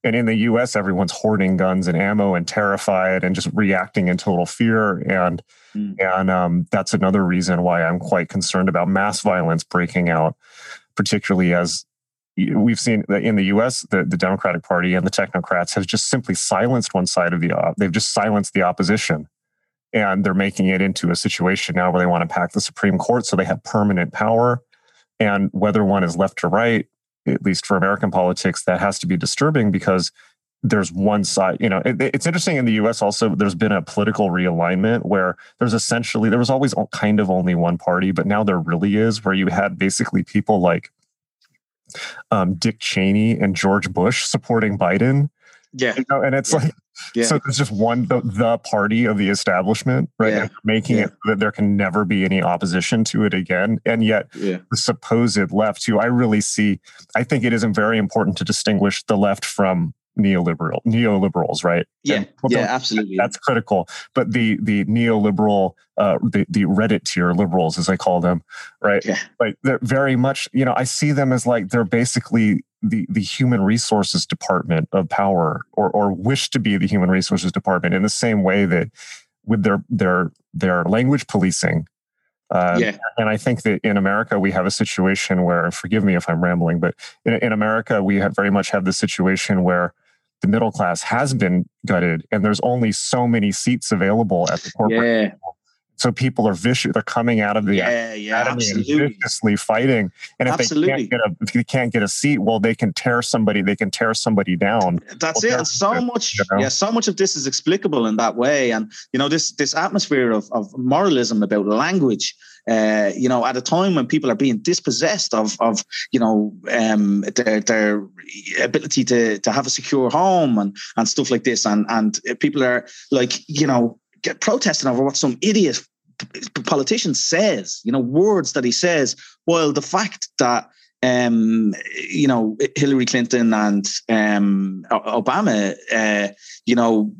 And in the U.S., everyone's hoarding guns and ammo and terrified and just reacting in total fear. And mm. and um, that's another reason why I'm quite concerned about mass violence breaking out, particularly as we've seen in the U.S., the, the Democratic Party and the technocrats have just simply silenced one side of the. Uh, they've just silenced the opposition, and they're making it into a situation now where they want to pack the Supreme Court so they have permanent power. And whether one is left or right, at least for American politics, that has to be disturbing because there's one side. You know, it, it's interesting in the U.S. Also, there's been a political realignment where there's essentially there was always kind of only one party, but now there really is, where you had basically people like um, Dick Cheney and George Bush supporting Biden. Yeah. You know, and it's yeah. like, yeah. so there's just one, the, the party of the establishment, right? Yeah. making it that there can never be any opposition to it again. And yet the supposed left, who I really see, I think it isn't very important to distinguish the left from neoliberal neoliberals right? Yeah well, yeah absolutely. that's critical. But the the neoliberal uh the, the reddit tier liberals as i call them right? Yeah. like they're very much you know i see them as like they're basically the the human resources department of power or or wish to be the human resources department in the same way that with their their their language policing. Uh, yeah. And I think that in America, we have a situation where, forgive me if I'm rambling, but in, in America, we have very much have the situation where the middle class has been gutted and there's only so many seats available at the corporate yeah. So people are vicious. They're coming out of the yeah, yeah, absolutely. viciously fighting. And if absolutely. they can't get a if they can't get a seat, well, they can tear somebody. They can tear somebody down. That's well, it. And so much, you know? yeah, so much of this is explicable in that way. And you know, this this atmosphere of of moralism about language uh, you know, at a time when people are being dispossessed of, of you know, um, their, their ability to, to have a secure home and, and stuff like this. And, and people are like, you know, get protesting over what some idiot politician says, you know, words that he says, while the fact that um, you know, Hillary Clinton and um, Obama, uh, you know,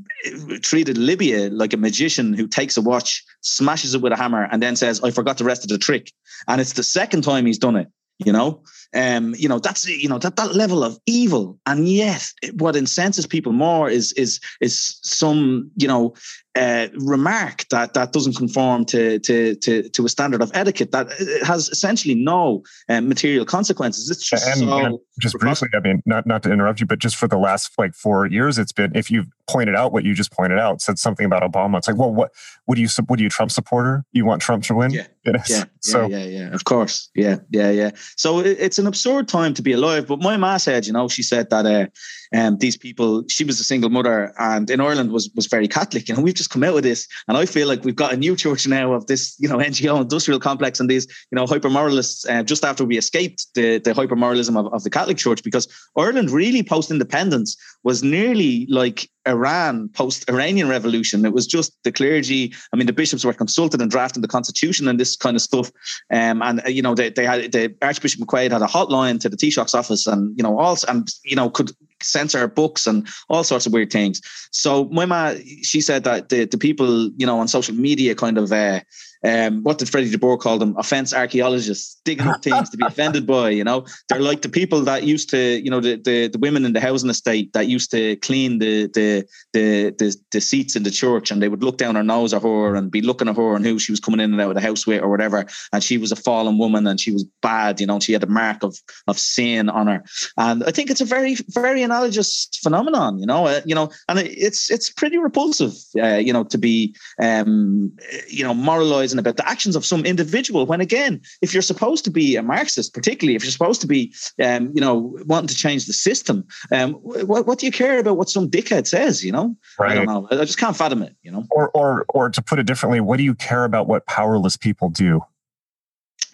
treated Libya like a magician who takes a watch, smashes it with a hammer, and then says, "I forgot the rest of the trick." And it's the second time he's done it. You know, um, you know that's you know that that level of evil, and yet what incenses people more is is is some you know uh, remark that that doesn't conform to, to to to a standard of etiquette that uh, has essentially no um, material consequences. It's just and, so and just briefly. I mean, not not to interrupt you, but just for the last like four years, it's been if you've pointed out what you just pointed out, said something about Obama. It's like, well, what what do you what do you Trump supporter? You want Trump to win? Yeah, yeah, so yeah, yeah, yeah. Of course, yeah, yeah, yeah. So it, it's an absurd time to be alive. But my ma said, you know, she said that uh, um, these people, she was a single mother, and in Ireland was was very Catholic. Know, we've just come out of this, and I feel like we've got a new church now of this, you know, NGO industrial complex and these, you know, hyper moralists. Uh, just after we escaped the the hyper moralism of, of the Catholic Church, because Ireland really post independence was nearly like Iran post Iranian revolution. It was just the clergy. I mean, the bishops were consulted and drafting the constitution and this kind of stuff. Um, and uh, you know, they, they had the Archbishop McQuaid had a hotline to the Taoiseach's office, and you know, also and you know could censor books and all sorts of weird things. So my ma, she said that the the people you know on social media kind of. Uh, um, what did Freddie deBoer call them? Offense archaeologists, digging up things to be offended by. You know, they're like the people that used to, you know, the, the, the women in the housing estate that used to clean the, the the the the seats in the church, and they would look down her nose at her and be looking at her and who she was coming in and out of the house with or whatever. And she was a fallen woman and she was bad. You know, she had a mark of of sin on her. And I think it's a very very analogous phenomenon. You know, uh, you know, and it's it's pretty repulsive. Uh, you know, to be um, you know moralizing and about the actions of some individual. When again, if you're supposed to be a Marxist, particularly if you're supposed to be, um, you know, wanting to change the system, um, what, what do you care about what some dickhead says? You know, right. I don't know. I just can't fathom it. You know, or or or to put it differently, what do you care about what powerless people do?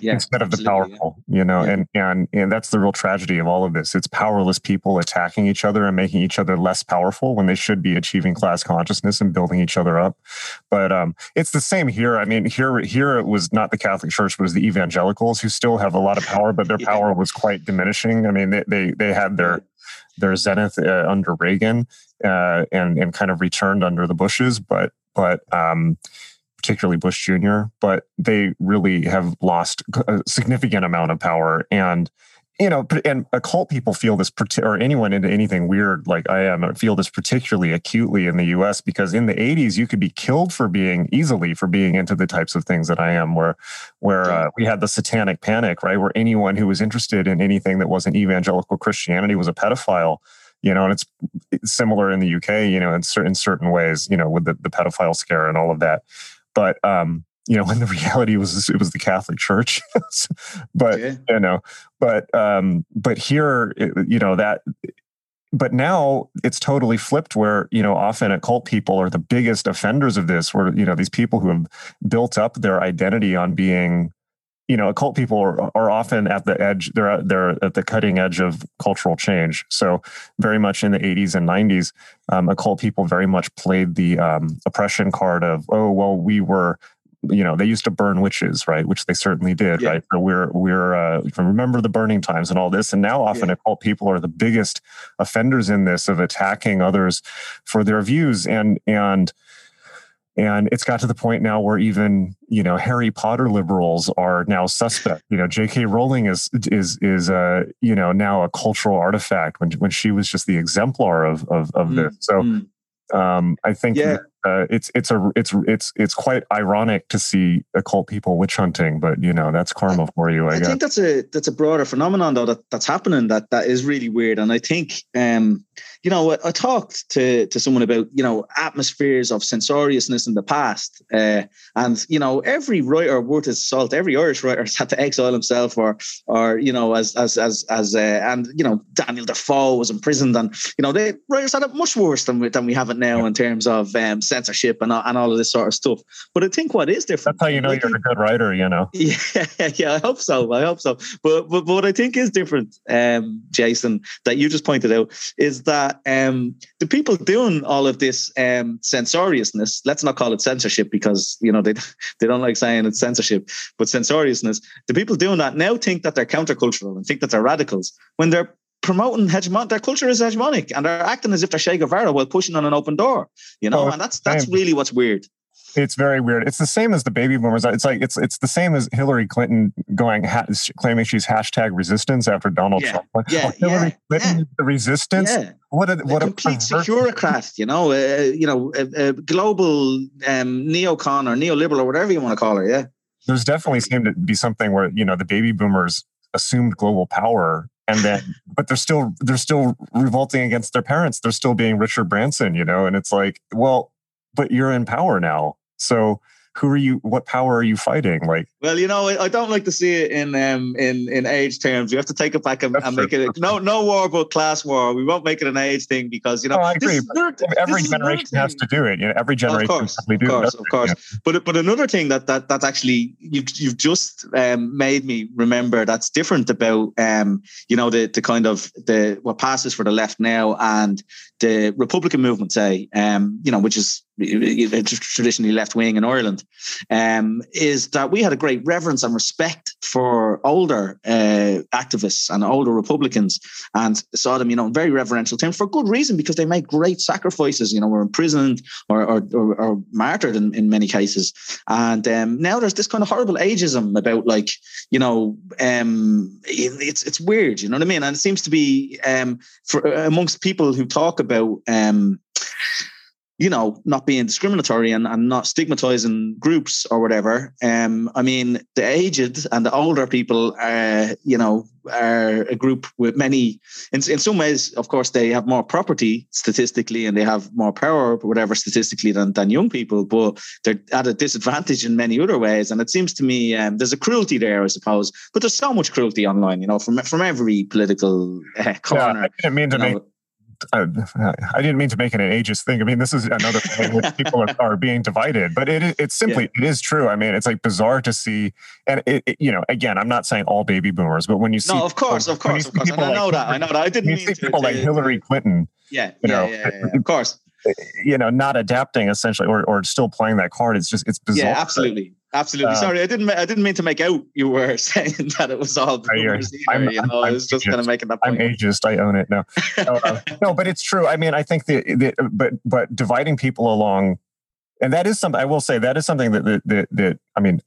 Yeah, instead of the powerful, yeah. you know, yeah. and, and, and that's the real tragedy of all of this. It's powerless people attacking each other and making each other less powerful when they should be achieving class consciousness and building each other up. But um, it's the same here. I mean, here, here it was not the Catholic Church, but it was the evangelicals who still have a lot of power, but their power was quite diminishing. I mean, they, they, they had their, their zenith uh, under Reagan uh, and, and kind of returned under the Bushes, but, but, um, particularly Bush Jr., but they really have lost a significant amount of power. And, you know, and occult people feel this, or anyone into anything weird like I am, feel this particularly acutely in the US because in the 80s, you could be killed for being easily for being into the types of things that I am, where, where uh, we had the satanic panic, right? Where anyone who was interested in anything that wasn't evangelical Christianity was a pedophile you know, and it's, similar in the UK, you know, in certain certain ways, you know, with the, the pedophile scare and all of that. But um, you know, when the reality was it was the Catholic Church. but yeah. you know, but um, but here, you know that. But now it's totally flipped, where you know often occult people are the biggest offenders of this. Where you know these people who have built up their identity on being you know, occult people are, are often at the edge. They're at, they're at the cutting edge of cultural change. So, very much in the 80s and 90s, um, occult people very much played the um, oppression card of, oh, well, we were you know they used to burn witches right which they certainly did yeah. right so we're we're uh, remember the burning times and all this and now often yeah. occult people are the biggest offenders in this of attacking others for their views and and and it's got to the point now where even you know Harry Potter liberals are now suspect. You know, J.K. Rowling is is is a uh, you know now a cultural artifact when when she was just the exemplar of of, of mm, this. So mm. um, I think yeah. uh, it's it's a it's it's it's quite ironic to see occult people witch hunting, but you know that's karma for you. I, I think that's a that's a broader phenomenon though that that's happening that that is really weird, and I think. um you know, I talked to to someone about you know atmospheres of censoriousness in the past, uh, and you know every writer worth his salt, every Irish writer has had to exile himself, or or you know as as as as uh, and you know Daniel Defoe was imprisoned, and you know the writers had it much worse than we, than we have it now in terms of um, censorship and and all of this sort of stuff. But I think what is different. That's how you know like, you're a good writer, you know. Yeah, yeah, I hope so. I hope so. But but, but what I think is different, um, Jason, that you just pointed out is that that um, the people doing all of this um, censoriousness, let's not call it censorship because you know they they don't like saying it's censorship, but censoriousness. The people doing that now think that they're countercultural and think that they're radicals when they're promoting hegemon their culture is hegemonic and they're acting as if they're Che Guevara while pushing on an open door. You know, oh, and that's that's really what's weird it's very weird. It's the same as the baby boomers. It's like it's it's the same as Hillary Clinton going ha- claiming she's hashtag resistance after Donald yeah. Trump. yeah, Hillary yeah, Clinton, yeah. the resistance. Yeah. What a what a complete securocrat. You know, uh, you know, a, a global um, neocon or neoliberal or whatever you want to call her. Yeah, there's definitely seemed to be something where you know the baby boomers assumed global power and then but they're still they're still revolting against their parents they're still being richard branson you know and it's like well but you're in power now so who are you what power are you fighting? Like well you know i don't like to see it in um in in age terms. We have to take it back and, and make it no no war but class war. We won't make it an age thing because you know oh, I agree, every generation has to do it. You know every generation of course, of course, of course. But but another thing that that that's actually you've you've just um, made me remember that's different about um you know the the kind of the what passes for the left now and the republican movement say um you know which is traditionally left wing in Ireland, um, is that we had a great reverence and respect for older uh, activists and older Republicans and saw them, you know, in very reverential terms for good reason because they made great sacrifices, you know, were imprisoned or, or, or, or martyred in, in many cases. And um, now there's this kind of horrible ageism about like, you know, um, it's, it's weird, you know what I mean? And it seems to be um, for amongst people who talk about, um, you know, not being discriminatory and, and not stigmatizing groups or whatever. Um, I mean, the aged and the older people are, you know, are a group with many, in, in some ways, of course, they have more property statistically and they have more power, whatever, statistically than, than young people, but they're at a disadvantage in many other ways. And it seems to me um, there's a cruelty there, I suppose, but there's so much cruelty online, you know, from, from every political uh, corner. Yeah, I mean to make I, I, didn't mean to make it an ageist thing. I mean, this is another way in which people are, are, being divided, but it, it's simply, yeah. it is true. I mean, it's like bizarre to see. And it, it, you know, again, I'm not saying all baby boomers, but when you see. No, of course, people, of course, of course. I know like, that. I know that. I didn't mean see to, people to, like Hillary Clinton. Yeah, you know, yeah, yeah, of course. You know, not adapting essentially or, or still playing that card. It's just, it's bizarre. Yeah, absolutely. Absolutely. Uh, Sorry, I didn't. I didn't mean to make out you were saying that it was all boomers either, I'm, you know, I'm, I was just kind of making that point. I'm ageist. I own it. No, uh, no, but it's true. I mean, I think the, the but but dividing people along, and that is something I will say. That is something that that that, that I mean,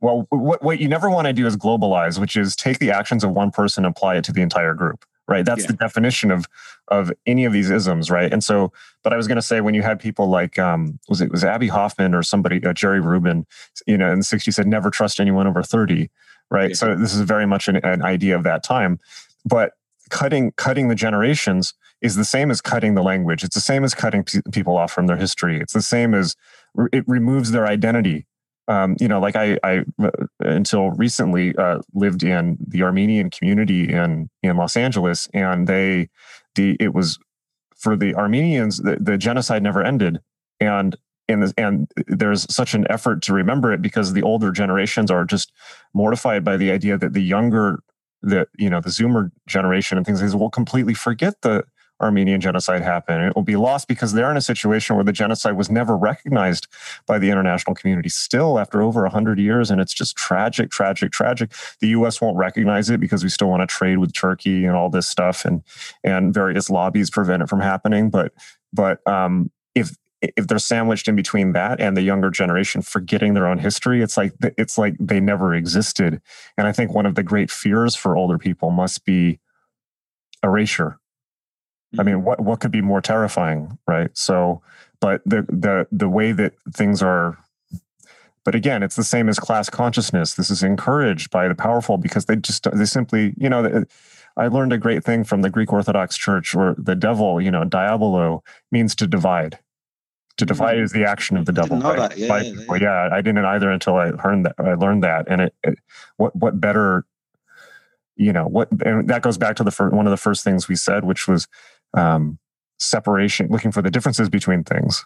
well, what what you never want to do is globalize, which is take the actions of one person and apply it to the entire group right? That's yeah. the definition of of any of these isms right? And so but i was going to say when you had people like um was it was Abbie hoffman or somebody uh, jerry rubin you know in the 60s said never trust anyone over 30 right? Yeah. so this is very much an, an idea of that time. But cutting cutting the generations is the same as cutting the language. It's the same as cutting p- people off from their history. It's the same as re- it removes their identity um, you know, like I, I uh, until recently uh, lived in the Armenian community in in Los Angeles, and they, the it was for the Armenians, the, the genocide never ended, and and and there's such an effort to remember it because the older generations are just mortified by the idea that the younger, the you know the Zoomer generation and things like this will completely forget the Armenian genocide happened. It will be lost because they're in a situation where the genocide was never recognized by the international community still after over 100 years. And it's just tragic, tragic, tragic. The US won't recognize it because we still want to trade with Turkey and all this stuff and, and various lobbies prevent it from happening. But, but um, if, if they're sandwiched in between that and the younger generation forgetting their own history it's like it's like they never existed and i think one of the great fears for older people must be erasure I mean, mm-hmm. what what could be more terrifying, right? So, but the the the way that things are but again, it's the same as class consciousness. This is encouraged by the powerful because they just they simply, you know, I learned a great thing from the Greek Orthodox Church, where the devil, you know, diabolo means to divide. To divide mm-hmm. is the action of the devil. By, yeah, by yeah, yeah, I didn't either until I learned that. I learned that, and it, it what what better, you know, what and that goes back to the first, one of the first things we said, which was um, separation, looking for the differences between things.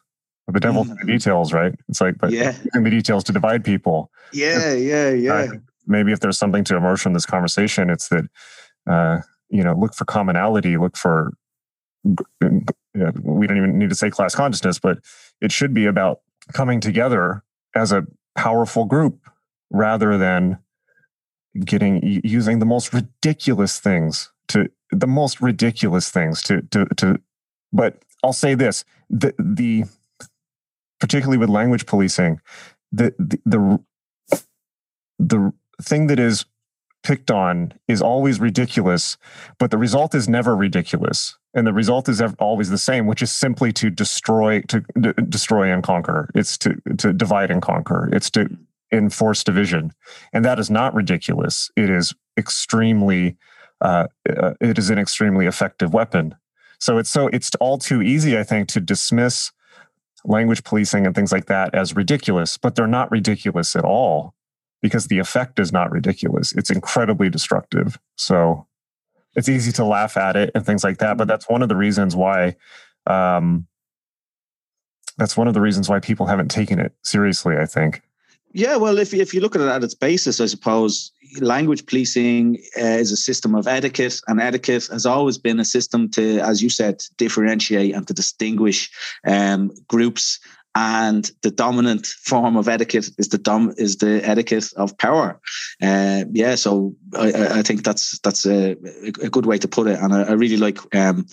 The devil's mm. in the details, right? It's like, but yeah. in the details to divide people. Yeah, yeah, yeah. maybe if there's something to emerge from this conversation, it's that uh, you know, look for commonality, look for. You know, we don't even need to say class consciousness, but it should be about coming together as a powerful group rather than getting using the most ridiculous things to the most ridiculous things to to to but I'll say this the the particularly with language policing the the the, the thing that is picked on is always ridiculous but the result is never ridiculous. And the result is always the same which is simply to destroy to d- destroy and conquer. It's to to divide and conquer. It's to enforce division. And that is not ridiculous. It is extremely uh, uh, it is an extremely effective weapon. So it's so it's all too easy, I think, to dismiss language policing and things like that as ridiculous, but they're not ridiculous at all because the effect is not ridiculous. It's incredibly destructive. So it's easy to laugh at it and things like that, but that's one of the reasons why. Um, that's one of the reasons why people haven't taken it seriously. I think. Yeah, well, if if you look at it at its basis, I suppose language policing uh, is a system of etiquette, and etiquette has always been a system to, as you said, differentiate and to distinguish um, groups and the dominant form of etiquette is the dom is the etiquette of power. Uh, yeah, so I, I, think that's that's a, a, good way to put it, and I, I really like um,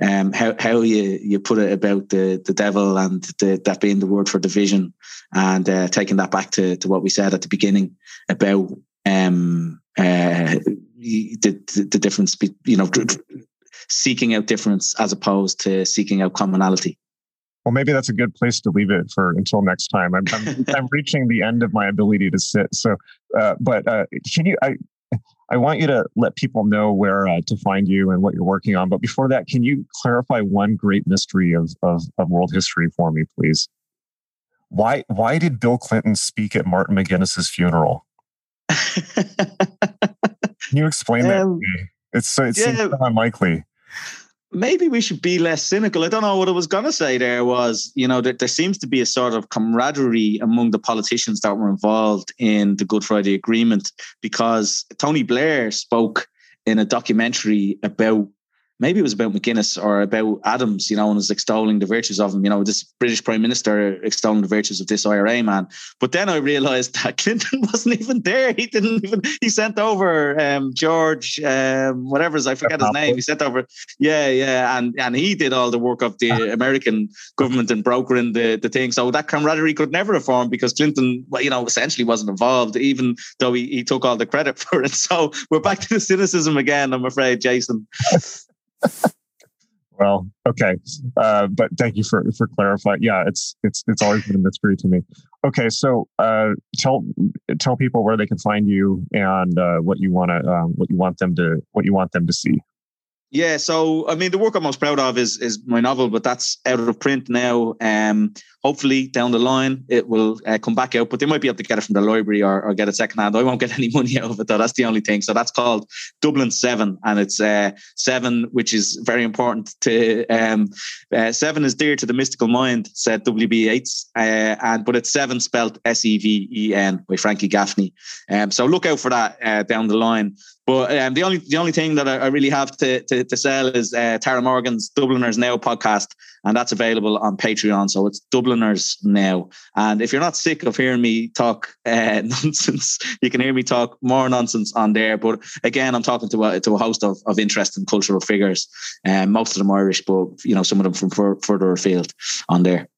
um, how how you you put it about the the devil and the, that being the word for division, and uh, taking that back to to what we said at the beginning about um, uh, the, the the difference, you know, seeking out difference as opposed to seeking out commonality. Well, maybe that's a good place to leave it for until next time. I'm, I'm, I'm reaching the end of my ability to sit. So, uh, but uh, can you? I I want you to let people know where uh, to find you and what you're working on. But before that, can you clarify one great mystery of, of, of world history for me, please? Why why did Bill Clinton speak at Martin McGuinness's funeral? can you explain um, that? To me? It's so it yeah, seems unlikely maybe we should be less cynical. I don't know what I was going to say there was, you know, that there seems to be a sort of camaraderie among the politicians that were involved in the Good Friday Agreement because Tony Blair spoke in a documentary about maybe it was about McGuinness or about Adams, you know, and was extolling the virtues of him, you know, this British Prime Minister extolling the virtues of this IRA man. But then I realized that Clinton wasn't even there. He didn't even, he sent over um, George, um, whatever, I forget his name. He sent over, yeah, yeah. And and he did all the work of the American government and brokering the, the thing. So that camaraderie could never have formed because Clinton, you know, essentially wasn't involved, even though he, he took all the credit for it. So we're back to the cynicism again, I'm afraid, Jason. Well, okay, uh, but thank you for for clarifying. Yeah, it's it's it's always been a mystery to me. Okay, so uh, tell tell people where they can find you and uh, what you want to um, what you want them to what you want them to see. Yeah, so I mean, the work I'm most proud of is is my novel, but that's out of print now. Um, hopefully down the line it will uh, come back out, but they might be able to get it from the library or, or get it secondhand. I won't get any money out of it though. That's the only thing. So that's called Dublin Seven, and it's uh, seven, which is very important to um, uh, seven is dear to the mystical mind, said W. B. Yeats, uh, and but it's seven spelled S E V E N by Frankie Gaffney. Um, so look out for that uh, down the line. But um, the only the only thing that I, I really have to, to, to sell is uh, Tara Moran's Dubliners Now podcast, and that's available on Patreon. So it's Dubliners Now. And if you're not sick of hearing me talk uh, nonsense, you can hear me talk more nonsense on there. But again, I'm talking to a, to a host of, of interesting cultural figures, um, most of them Irish, but you know some of them from fur, further afield on there.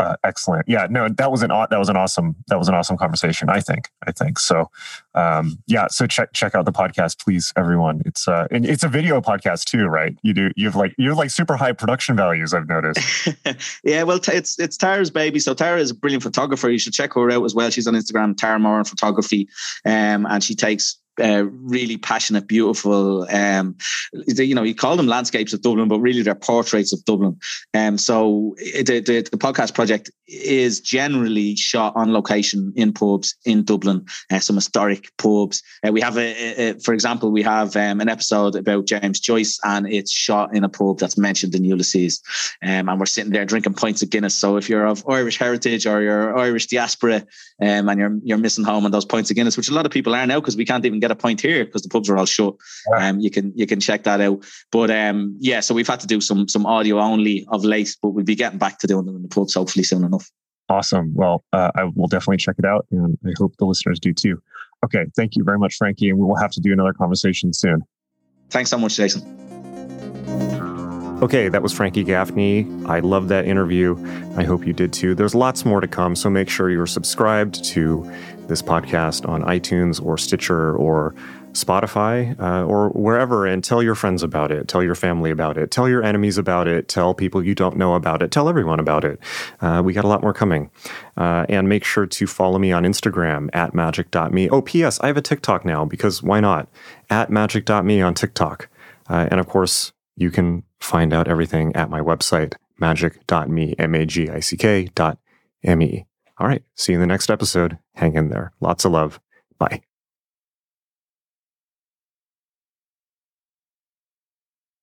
Uh, excellent. Yeah, no, that was an that was an awesome that was an awesome conversation. I think. I think so. Um, yeah. So check check out the podcast, please, everyone. It's uh, and it's a video podcast too, right? You do you have like you have like super high production values. I've noticed. yeah. Well, t- it's it's Tara's baby. So Tara is a brilliant photographer. You should check her out as well. She's on Instagram, Tara Moran Photography, um, and she takes uh, really passionate, beautiful. Um, you know, you call them landscapes of Dublin, but really they're portraits of Dublin. Um, so the, the, podcast project is generally shot on location in pubs in Dublin, uh, some historic pubs. Uh, we have a, a, for example, we have um, an episode about James Joyce, and it's shot in a pub that's mentioned in Ulysses. Um, and we're sitting there drinking pints of Guinness. So if you're of Irish heritage or you're Irish diaspora, um, and you're you're missing home on those pints of Guinness, which a lot of people are now because we can't even get a pint here because the pubs are all shut. Um, you can you can check that out. But um, yeah, so we've had to do some some audio only of late, but we'll be getting back to doing them in the pubs hopefully soon enough. Awesome. Well, uh, I will definitely check it out, and I hope the listeners do too. Okay, thank you very much, Frankie, and we will have to do another conversation soon. Thanks so much, Jason. Okay, that was Frankie Gaffney. I love that interview. I hope you did too. There's lots more to come, so make sure you're subscribed to this podcast on iTunes or Stitcher or Spotify uh, or wherever and tell your friends about it. Tell your family about it. Tell your enemies about it. Tell people you don't know about it. Tell everyone about it. Uh, we got a lot more coming. Uh, and make sure to follow me on Instagram at magick.me. Oh, P.S. I have a TikTok now because why not? At magick.me on TikTok. Uh, and of course, you can find out everything at my website, magick.me, M A G I C K dot M E. All right. See you in the next episode. Hang in there. Lots of love. Bye.